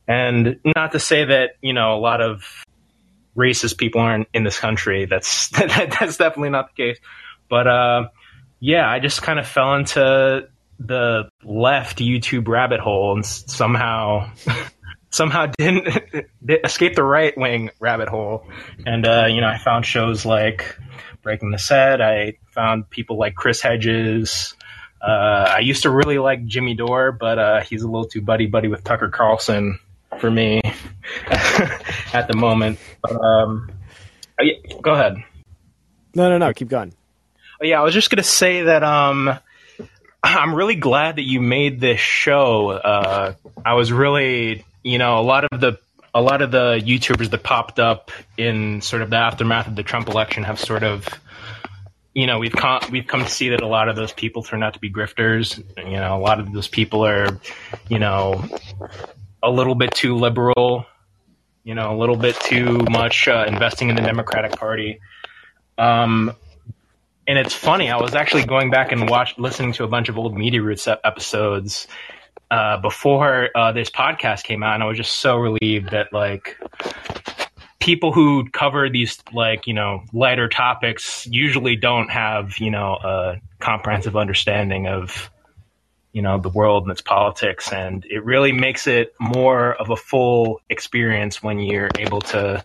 Speaker 14: And not to say that you know a lot of racist people aren't in this country. That's that, that's definitely not the case. But uh, yeah, I just kind of fell into the left YouTube rabbit hole and somehow somehow didn't escape the right wing rabbit hole. And uh, you know, I found shows like Breaking the Set. I found people like Chris Hedges. Uh, I used to really like Jimmy Dore, but uh, he's a little too buddy buddy with Tucker Carlson for me at the moment. But, um, oh, go ahead.
Speaker 1: No, no, no. Keep going.
Speaker 14: Oh, yeah, I was just gonna say that um, I'm really glad that you made this show. Uh, I was really, you know, a lot of the a lot of the YouTubers that popped up in sort of the aftermath of the Trump election have sort of, you know, we've come we've come to see that a lot of those people turn out to be grifters. You know, a lot of those people are, you know, a little bit too liberal. You know, a little bit too much uh, investing in the Democratic Party. Um, and it's funny. I was actually going back and watch listening to a bunch of old Media Roots episodes uh, before uh, this podcast came out, and I was just so relieved that like people who cover these like you know lighter topics usually don't have you know a comprehensive understanding of you know the world and its politics, and it really makes it more of a full experience when you're able to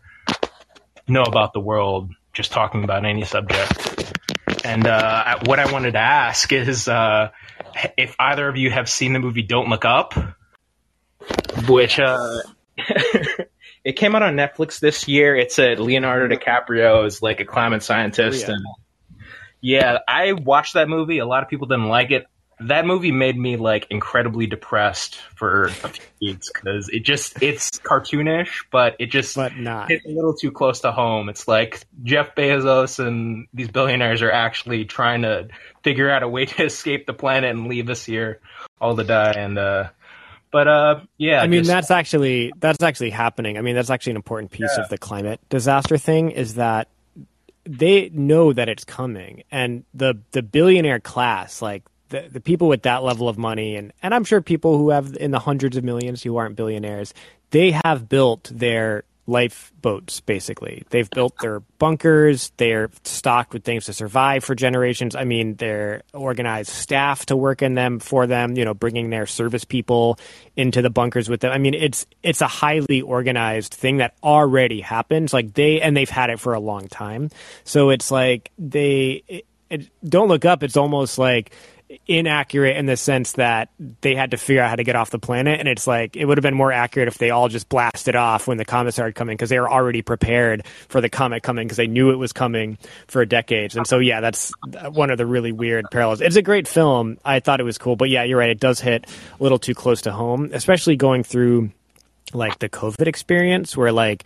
Speaker 14: know about the world just talking about any subject. And uh, what I wanted to ask is uh, if either of you have seen the movie Don't Look Up, which uh, it came out on Netflix this year. It's a Leonardo DiCaprio is like a climate scientist,
Speaker 1: Oh, yeah.
Speaker 14: and yeah, I watched that movie. A lot of people didn't like it. That movie made me like incredibly depressed for a few weeks because it just it's cartoonish, but it just
Speaker 1: but not.
Speaker 14: hits a little too close to home. It's like Jeff Bezos and these billionaires are actually trying to figure out a way to escape the planet and leave us here all to die. And uh, but uh, yeah,
Speaker 1: I mean,
Speaker 14: just-
Speaker 1: that's actually that's actually happening. I mean, that's actually an important piece
Speaker 14: Yeah.
Speaker 1: of the climate disaster thing is that they know that it's coming, and the the billionaire class, like the the people with that level of money, and and I'm sure people who have in the hundreds of millions who aren't billionaires, they have built their lifeboats basically. They've built their bunkers they're stocked with things to survive for generations. I mean they're organized staff to work in them for them you know bringing their service people into the bunkers with them. I mean it's it's a highly organized thing that already happens. Like they and they've had it for a long time. So it's like they it, it, don't look up. It's almost like inaccurate in the sense that they had to figure out how to get off the planet. And it's like it would have been more accurate if they all just blasted off when the comet started coming because they were already prepared for the comet coming because they knew it was coming for decades. And so yeah that's one of the really weird parallels. It's a great film. I thought it was cool. But yeah you're right. It does hit a little too close to home especially going through like the COVID experience where like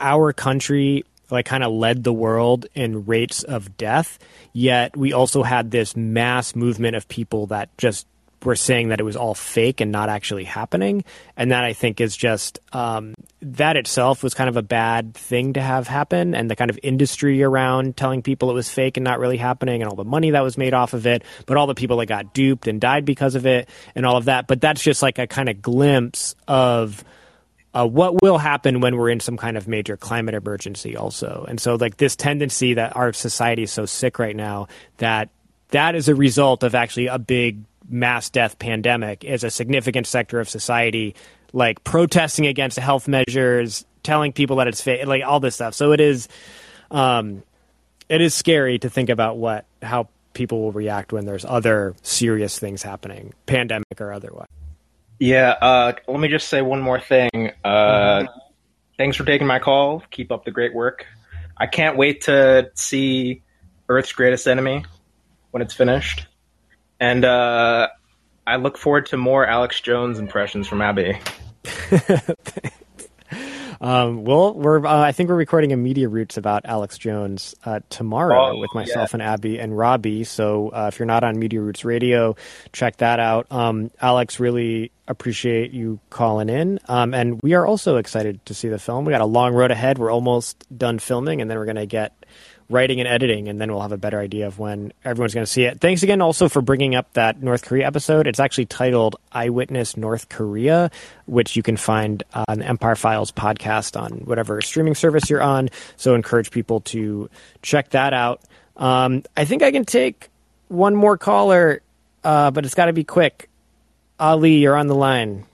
Speaker 1: our country like kind of led the world in rates of death, yet we also had this mass movement of people that just were saying that it was all fake and not actually happening. And that I think is just um, that itself was kind of a bad thing to have happen. And the kind of industry around telling people it was fake and not really happening, and all the money that was made off of it, but all the people that got duped and died because of it, and all of that. But that's just like a kind of glimpse of uh, what will happen when we're in some kind of major climate emergency also. And so like this tendency that our society is so sick right now that that is a result of actually a big mass death pandemic is a significant sector of society like protesting against health measures telling people that it's fake like all this stuff. So it is um it is scary to think about what how people will react when there's other serious things happening pandemic or otherwise
Speaker 14: Yeah, uh, let me just say one more thing. Uh, thanks for taking my call. Keep up the great work. I can't wait to see Earth's Greatest Enemy when it's finished. And uh, I look forward to more Alex Jones impressions from Abby.
Speaker 1: Um, well, we're uh, I think we're recording a media roots about Alex Jones uh, tomorrow
Speaker 14: Oh,
Speaker 1: with myself
Speaker 14: yeah.
Speaker 1: and Abby and Robbie. So uh, if you're not on Media Roots Radio, check that out. Um, Alex, really appreciate you calling in, um, and we are also excited to see the film. We got a long road ahead. We're almost done filming, and then we're going to get writing and editing, and then we'll have a better idea of when everyone's going to see it. Thanks again also for bringing up that North Korea episode. It's actually titled Eyewitness North Korea, which you can find on Empire Files podcast on whatever streaming service you're on. So encourage people to check that out. Um, I think I can take one more caller, uh, but it's got to be quick. Ali, you're on the line.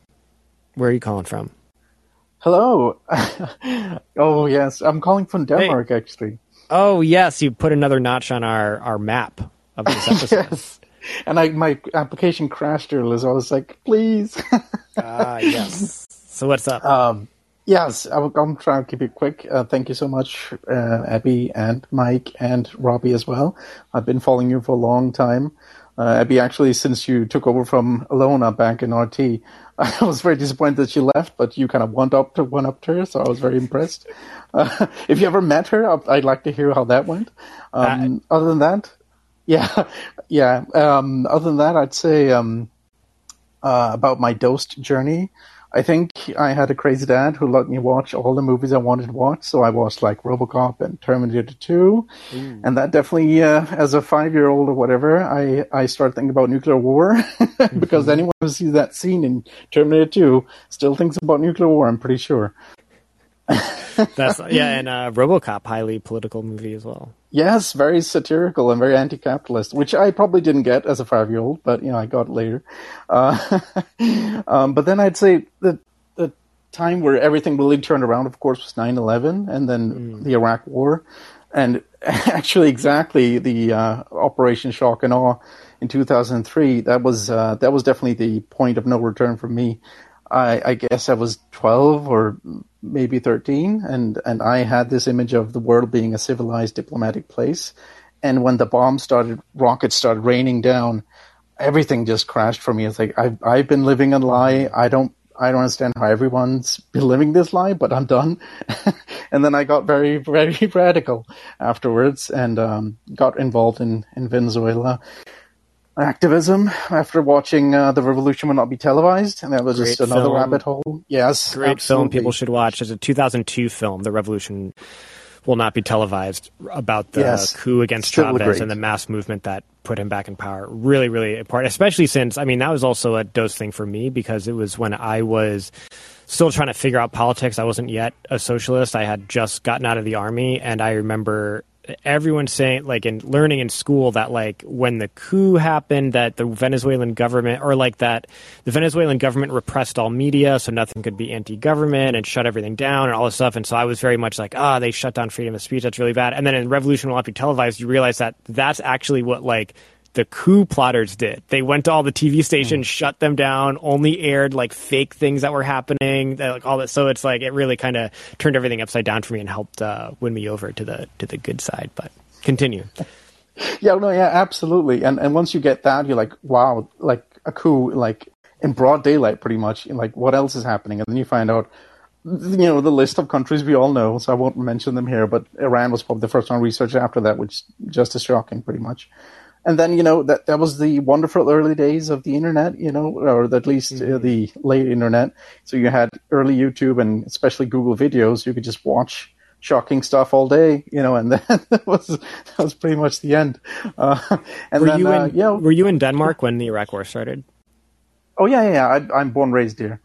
Speaker 1: Where are you calling from?
Speaker 15: Hello. oh yes, I'm calling from Denmark actually.
Speaker 1: Oh yes, you put another notch on our, our map of this episode.
Speaker 15: yes. And I my application crashed earlier, so I was like, please.
Speaker 1: Ah, yes. So what's up?
Speaker 15: Um, yes, I will, I'm trying to keep it quick. Uh, thank you so much, uh, Abby and Mike and Robbie as well. I've been following you for a long time. Uh, Abby, actually, since you took over from Alyona back in RT, I was very disappointed that she left, but you kind of went up to one up to her, so I was very impressed. Uh, if you ever met her, I'd, like to hear how that went. Um, other than that, yeah, yeah. Um, other than that, I'd say um, uh, about my Dosed journey. I think I had a crazy dad who let me watch all the movies I wanted to watch. So I watched like RoboCop and Terminator 2. And that definitely, uh, as a five year old or whatever, I, I started thinking about nuclear war because anyone who sees that scene in Terminator 2 still thinks about nuclear war, I'm pretty sure.
Speaker 1: That's yeah, and uh, RoboCop, highly political movie as well.
Speaker 15: Yes, very satirical and very anti-capitalist, which I probably didn't get as a five-year-old, but you know I got later. Uh, um, but then I'd say the the time where everything really turned around, of course, was 9-11 and then the Iraq War, and actually exactly the uh, Operation Shock and Awe in 2003. That was uh, that was definitely the point of no return for me. I, I guess I was 12 or maybe 13, and, and I had this image of the world being a civilized diplomatic place. And when the bombs started, rockets started raining down, everything just crashed for me. It's like I've I've been living a lie. I don't I don't understand how everyone's been living this lie, but I'm done. and then I got very very radical afterwards and um, got involved in in Venezuela activism after watching uh, the revolution will not be televised and that was just another
Speaker 1: film.
Speaker 15: rabbit hole yes
Speaker 1: Great film people should watch. It's a 2002 film, The Revolution Will Not Be Televised, about the
Speaker 15: Yes.
Speaker 1: coup against
Speaker 15: Still
Speaker 1: Chavez
Speaker 15: great.
Speaker 1: and the mass movement that put him back in power. Really, really important, especially since, I mean, that was also a dose thing for me because it was when I was still trying to figure out politics. I wasn't yet a socialist. I had just gotten out of the army, and I remember everyone saying like in learning in school that like when the coup happened that the Venezuelan government or like that the Venezuelan government repressed all media so nothing could be anti-government and shut everything down and all this stuff. And so I was very much like ah they shut down freedom of speech. That's really bad. And then in revolution will not be televised you realize that that's actually what like the coup plotters did. They went to all the TV stations, shut them down, only aired like fake things that were happening, that, like all that. So it's like it really kind of turned everything upside down for me and helped uh, win me over to the to the good side. But continue.
Speaker 15: Yeah, no, yeah, absolutely. And and once you get that, you're like, wow, like a coup, like in broad daylight, pretty much. Like, what else is happening? And then you find out, you know, the list of countries we all know. So I won't mention them here, but Iran was probably the first one researched after that, which just as shocking, pretty much. And then you know that that was the wonderful early days of the internet, you know, or at least uh, the late internet. So you had early YouTube and especially Google videos. You could just watch shocking stuff all day, you know, and then that was that was pretty much the end. Uh, and
Speaker 1: were
Speaker 15: then
Speaker 1: you
Speaker 15: uh,
Speaker 1: in
Speaker 15: yeah,
Speaker 1: Were you in Denmark when the Iraq War started?
Speaker 15: oh yeah, yeah, yeah. I, I'm born raised here.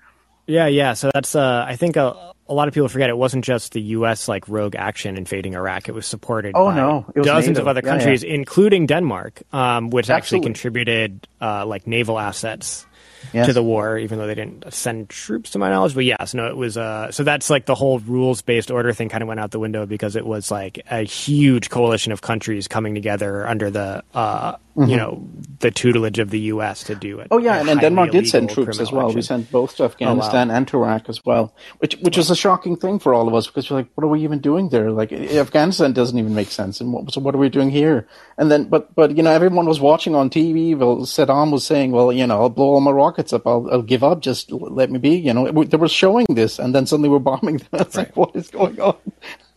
Speaker 1: Yeah, yeah. So that's uh, I think a, a lot of people forget it wasn't just the U.S. like rogue action invading Iraq. It was supported
Speaker 15: Oh,
Speaker 1: by
Speaker 15: no.
Speaker 1: Dozens
Speaker 15: NATO.
Speaker 1: of other countries,
Speaker 15: yeah.
Speaker 1: including Denmark, um, which actually contributed uh, like naval assets
Speaker 15: Yes.
Speaker 1: to the war, even though they didn't send troops to my knowledge. But yes, no, it was. Uh, so that's like the whole rules based order thing kind of went out the window because it was like a huge coalition of countries coming together under the uh,
Speaker 15: Mhm.
Speaker 1: you know the tutelage of the U.S. to do it.
Speaker 15: Oh yeah, and then Denmark did send troops as well. We
Speaker 1: We
Speaker 15: sent both to Afghanistan and to Iraq as well, which which was a shocking thing for all of us because we're like, what are we even doing there? Like Afghanistan doesn't even make sense, and what, so what are we doing here? And then, but but you know, everyone was watching on TV. Well, Saddam was saying, well, you know, I'll blow all my rockets up. I'll, I'll give up. Just let me be. You know, they were showing this, and then suddenly we're bombing them. It's like, what is going on?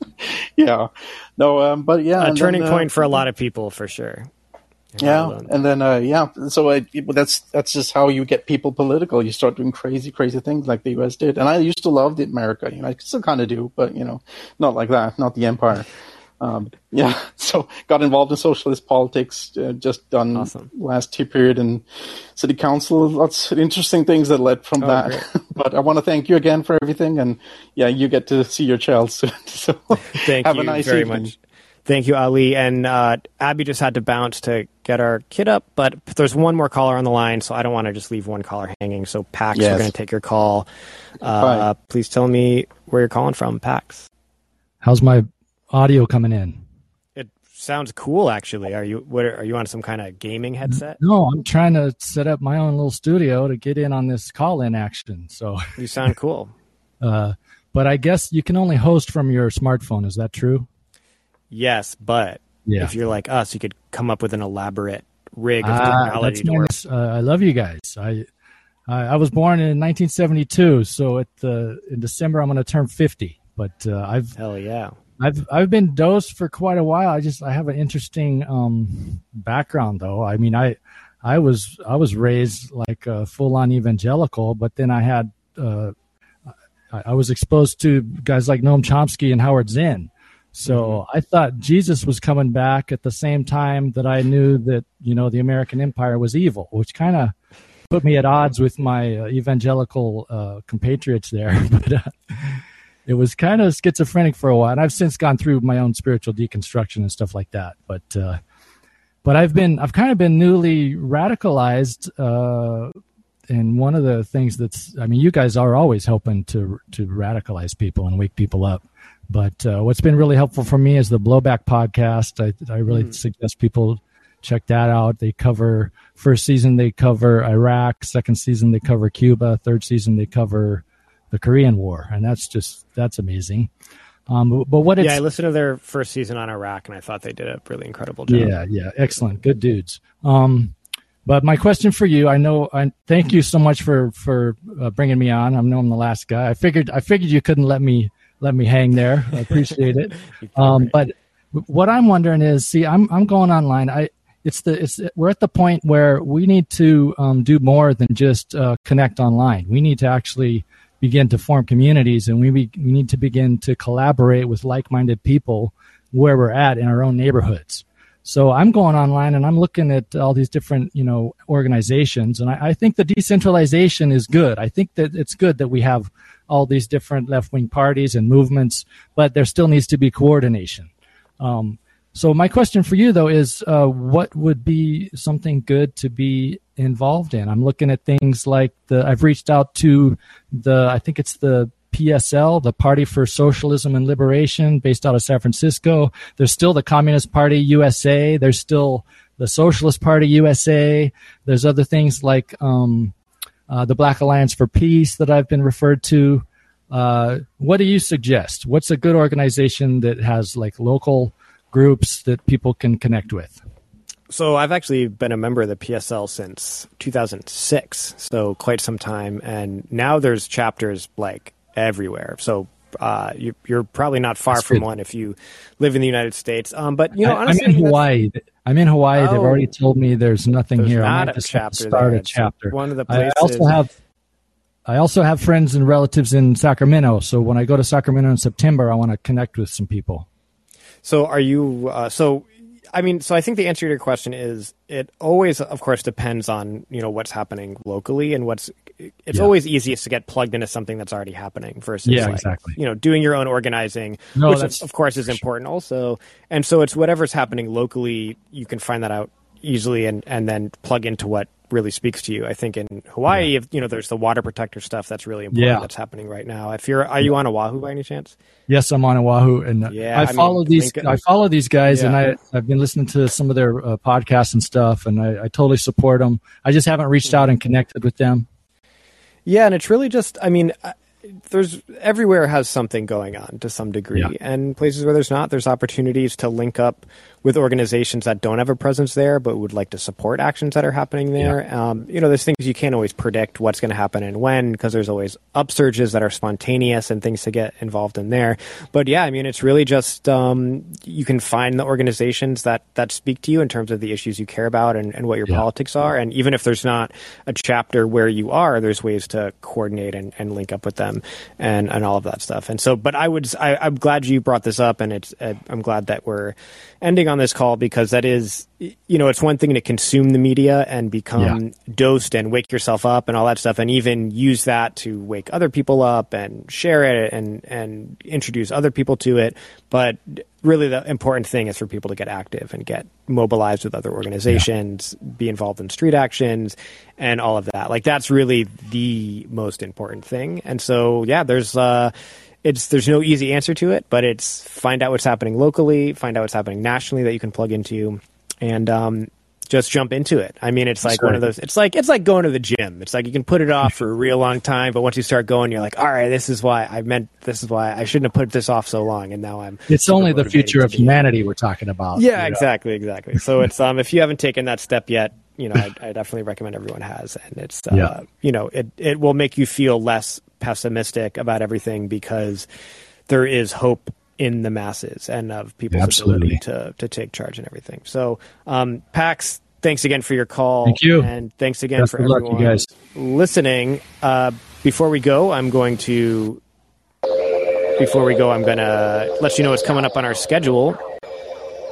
Speaker 15: yeah, no, um, but yeah,
Speaker 1: a turning
Speaker 15: then, uh,
Speaker 1: point for a lot of people for sure.
Speaker 15: Yeah, and then uh, yeah, so I, that's that's just how you get people political. You start doing crazy, crazy things like the U.S. did, and I used to love the America. You know, I still kind of do, but you know, not like that, not the empire. Um, yeah, so got involved in socialist politics. Uh, just done last two period in city council. Lots of interesting things that led from
Speaker 1: Oh,
Speaker 15: that. but I want to thank you again for everything, and yeah, you get to see your child soon. So
Speaker 1: Thank
Speaker 15: have
Speaker 1: you
Speaker 15: a nice
Speaker 1: very
Speaker 15: evening.
Speaker 1: much. Thank you, Ali. And uh, Abby just had to bounce to get our kid up, but there's one more caller on the line, so I don't want to just leave one caller hanging. So, Pax,
Speaker 16: Yes.
Speaker 1: we're going to take your call. Uh,
Speaker 16: Hi.
Speaker 1: please tell me where you're calling from, Pax.
Speaker 16: How's my audio coming in?
Speaker 1: It sounds cool, actually. Are you what, are you on some kind of gaming headset?
Speaker 16: No, I'm trying to set up my own little studio to get in on this call-in action. So
Speaker 1: You sound cool.
Speaker 16: uh, but I guess you can only host from your smartphone. Is that true?
Speaker 1: Yes, but
Speaker 16: Yeah.
Speaker 1: if you're like us, you could come up with an elaborate rig of
Speaker 16: Ah,
Speaker 1: technology work.
Speaker 16: nice. Uh, I love you guys. I I I was born in 1972, so at the in December I'm going to turn 50. But uh, I've
Speaker 1: hell yeah.
Speaker 16: I've I've been dosed for quite a while. I just I have an interesting um, background though. I mean I I was I was raised like a full on evangelical, but then I had uh, I, I was exposed to guys like Noam Chomsky and Howard Zinn. So I thought Jesus was coming back at the same time that I knew that you know the American Empire was evil, which kind of put me at odds with my uh, evangelical uh, compatriots there. but uh, it was kind of schizophrenic for a while, and I've since gone through my own spiritual deconstruction and stuff like that. But uh, but I've been I've kind of been newly radicalized. Uh, and one of the things that's I mean, you guys are always helping to to radicalize people and wake people up. But uh, what's been really helpful for me is the Blowback podcast. I, I really suggest people check that out. They cover first season they cover Iraq, second season they cover Cuba, third season they cover the Korean War, and that's just that's amazing. Um, but, what
Speaker 1: yeah, I listened to their first season on Iraq, and I thought they did a really incredible job.
Speaker 16: yeah, yeah, excellent, good dudes. Um, but my question for you, I know, I thank you so much for for uh, bringing me on. I know I'm the last guy. I figured I figured you couldn't let me let me hang there. I appreciate it. Um, but what I'm wondering is, see, I'm I'm going online. I it's the it's we're at the point where we need to um, do more than just uh, connect online. We need to actually begin to form communities, and we be, we need to begin to collaborate with like-minded people where we're at in our own neighborhoods. So I'm going online and I'm looking at all these different, you know, organizations, and I, I think the decentralization is good. I think that it's good that we have all these different left-wing parties and movements, but there still needs to be coordination. Um, so my question for you though is, uh, what would be something good to be involved in? I'm looking at things like the. I've reached out to the. I think it's the PSL, the Party for Socialism and Liberation, based out of San Francisco. There's still the Communist Party USA. There's still the Socialist Party USA. There's other things like um, uh, the Black Alliance for Peace that I've been referred to. Uh, what do you suggest? What's a good organization that has like local groups that people can connect with?
Speaker 1: So I've actually been a member of the PSL since 2006, so quite some time, and now there's chapters like everywhere. So uh, you, you're probably not far
Speaker 16: That's
Speaker 1: from
Speaker 16: good.
Speaker 1: one if you live in the United States. Um, but you know,
Speaker 16: I, am in
Speaker 1: I
Speaker 16: Hawaii. I'm in Hawaii. They've
Speaker 1: Oh.
Speaker 16: already told me there's nothing
Speaker 1: There's
Speaker 16: here. I
Speaker 1: not
Speaker 16: might have to start
Speaker 1: there.
Speaker 16: a chapter.
Speaker 1: one of the
Speaker 16: I also
Speaker 1: places-
Speaker 16: have. I also have friends and relatives in Sacramento, so when I go to Sacramento in September, I want to connect with some people.
Speaker 1: So are you? Uh, so I mean, so I think the answer to your question is it always, of course, depends on you know what's happening locally and what's. It's
Speaker 16: Yeah.
Speaker 1: always easiest to get plugged into something that's already happening versus
Speaker 16: Yeah,
Speaker 1: like,
Speaker 16: exactly.
Speaker 1: you know doing your own organizing,
Speaker 16: No,
Speaker 1: which of, course is important also. And so it's whatever's happening locally, you can find that out easily and and then plug into what really speaks to you. I think in Hawaii, if, you know, there's the water protector stuff that's really important
Speaker 16: Yeah.
Speaker 1: that's happening right now. If you're, are you on Oahu by any chance?
Speaker 16: Yes, I'm on Oahu, and
Speaker 1: Yeah,
Speaker 16: I
Speaker 1: I mean,
Speaker 16: follow these.
Speaker 1: Lincoln-
Speaker 16: I follow these guys, and I I've been listening to some of their uh, podcasts and stuff, and I, I totally support them. I just haven't reached out and connected with them.
Speaker 1: Yeah, and it's really just, I mean, uh, there's everywhere has something going on to some degree,
Speaker 16: Yeah.
Speaker 1: and places where there's not, there's opportunities to link up with organizations that don't have a presence there, but would like to support actions that are happening there. Um, you know, there's things you can't always predict what's going to happen and when, because there's always upsurges that are spontaneous and things to get involved in there. But yeah, I mean, it's really just um, you can find the organizations that that speak to you in terms of the issues you care about and, and what your
Speaker 16: Yeah.
Speaker 1: politics are. And even if there's not a chapter where you are, there's ways to coordinate and, and link up with them and, and all of that stuff. And so, but I would, I, I'm glad you brought this up, and it's, I'm glad that we're ending on this call because that is, you know, it's one thing to consume the media and become dosed and wake yourself up and all that stuff, and even use that to wake other people up and share it and and introduce other people to it. But really, the important thing is for people to get active and get mobilized with other organizations, be involved in street actions, and all of that. Like that's really the most important thing. And so, yeah, there's. uh it's there's no easy answer to it, but it's find out what's happening locally, find out what's happening nationally that you can plug into, and um, just jump into it. I mean, it's like
Speaker 16: Sure.
Speaker 1: one of those. It's like it's like going to the gym. It's like you can put it off for a real long time, but once you start going, you're like, all right, this is why I meant. This is why I shouldn't have put this off so long, and now I'm.
Speaker 16: It's only the future of humanity we're talking about.
Speaker 1: Yeah,
Speaker 16: you know.
Speaker 1: exactly, exactly. So it's um, if you haven't taken that step yet, you know, I, I definitely recommend everyone has, and it's uh,
Speaker 16: Yeah.
Speaker 1: you know, it it will make you feel less pessimistic about everything because there is hope in the masses and of people's
Speaker 16: Absolutely.
Speaker 1: ability to to take charge and everything. So, um, Pax, thanks again for your call.
Speaker 16: Thank you.
Speaker 1: and thanks again
Speaker 16: Best
Speaker 1: for
Speaker 16: of luck,
Speaker 1: everyone
Speaker 16: guys.
Speaker 1: listening. Uh, before we go, I'm going to. Before we go, I'm going to let you know what's coming up on our schedule,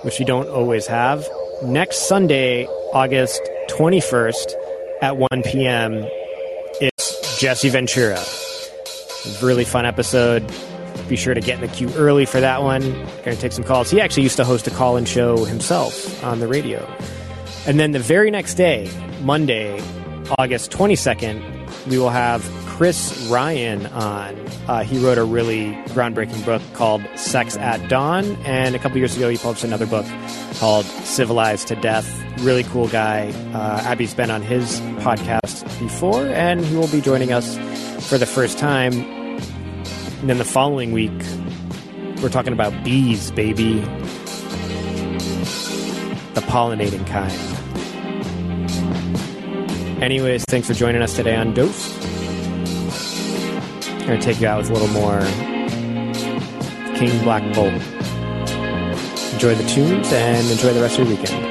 Speaker 1: which you don't always have. Next Sunday, August 21st at 1 p.m., it's Jesse Ventura. Really fun episode. Be sure to get in the queue early for that one. Going to take some calls. He actually used to host a call in show himself on the radio. And then the very next day, Monday, August 22nd, we will have Chris Ryan on. Uh, he wrote a really groundbreaking book called Sex at Dawn. And a couple years ago, he published another book called Civilized to Death. Really cool guy. Uh, Abby's been on his podcast before, and he will be joining us for the first time. And then the following week, we're talking about bees, baby. The pollinating kind. Anyways, thanks for joining us today on Dose. I'm going to take you out with a little more King Black Bolt. Enjoy the tunes and enjoy the rest of your weekend.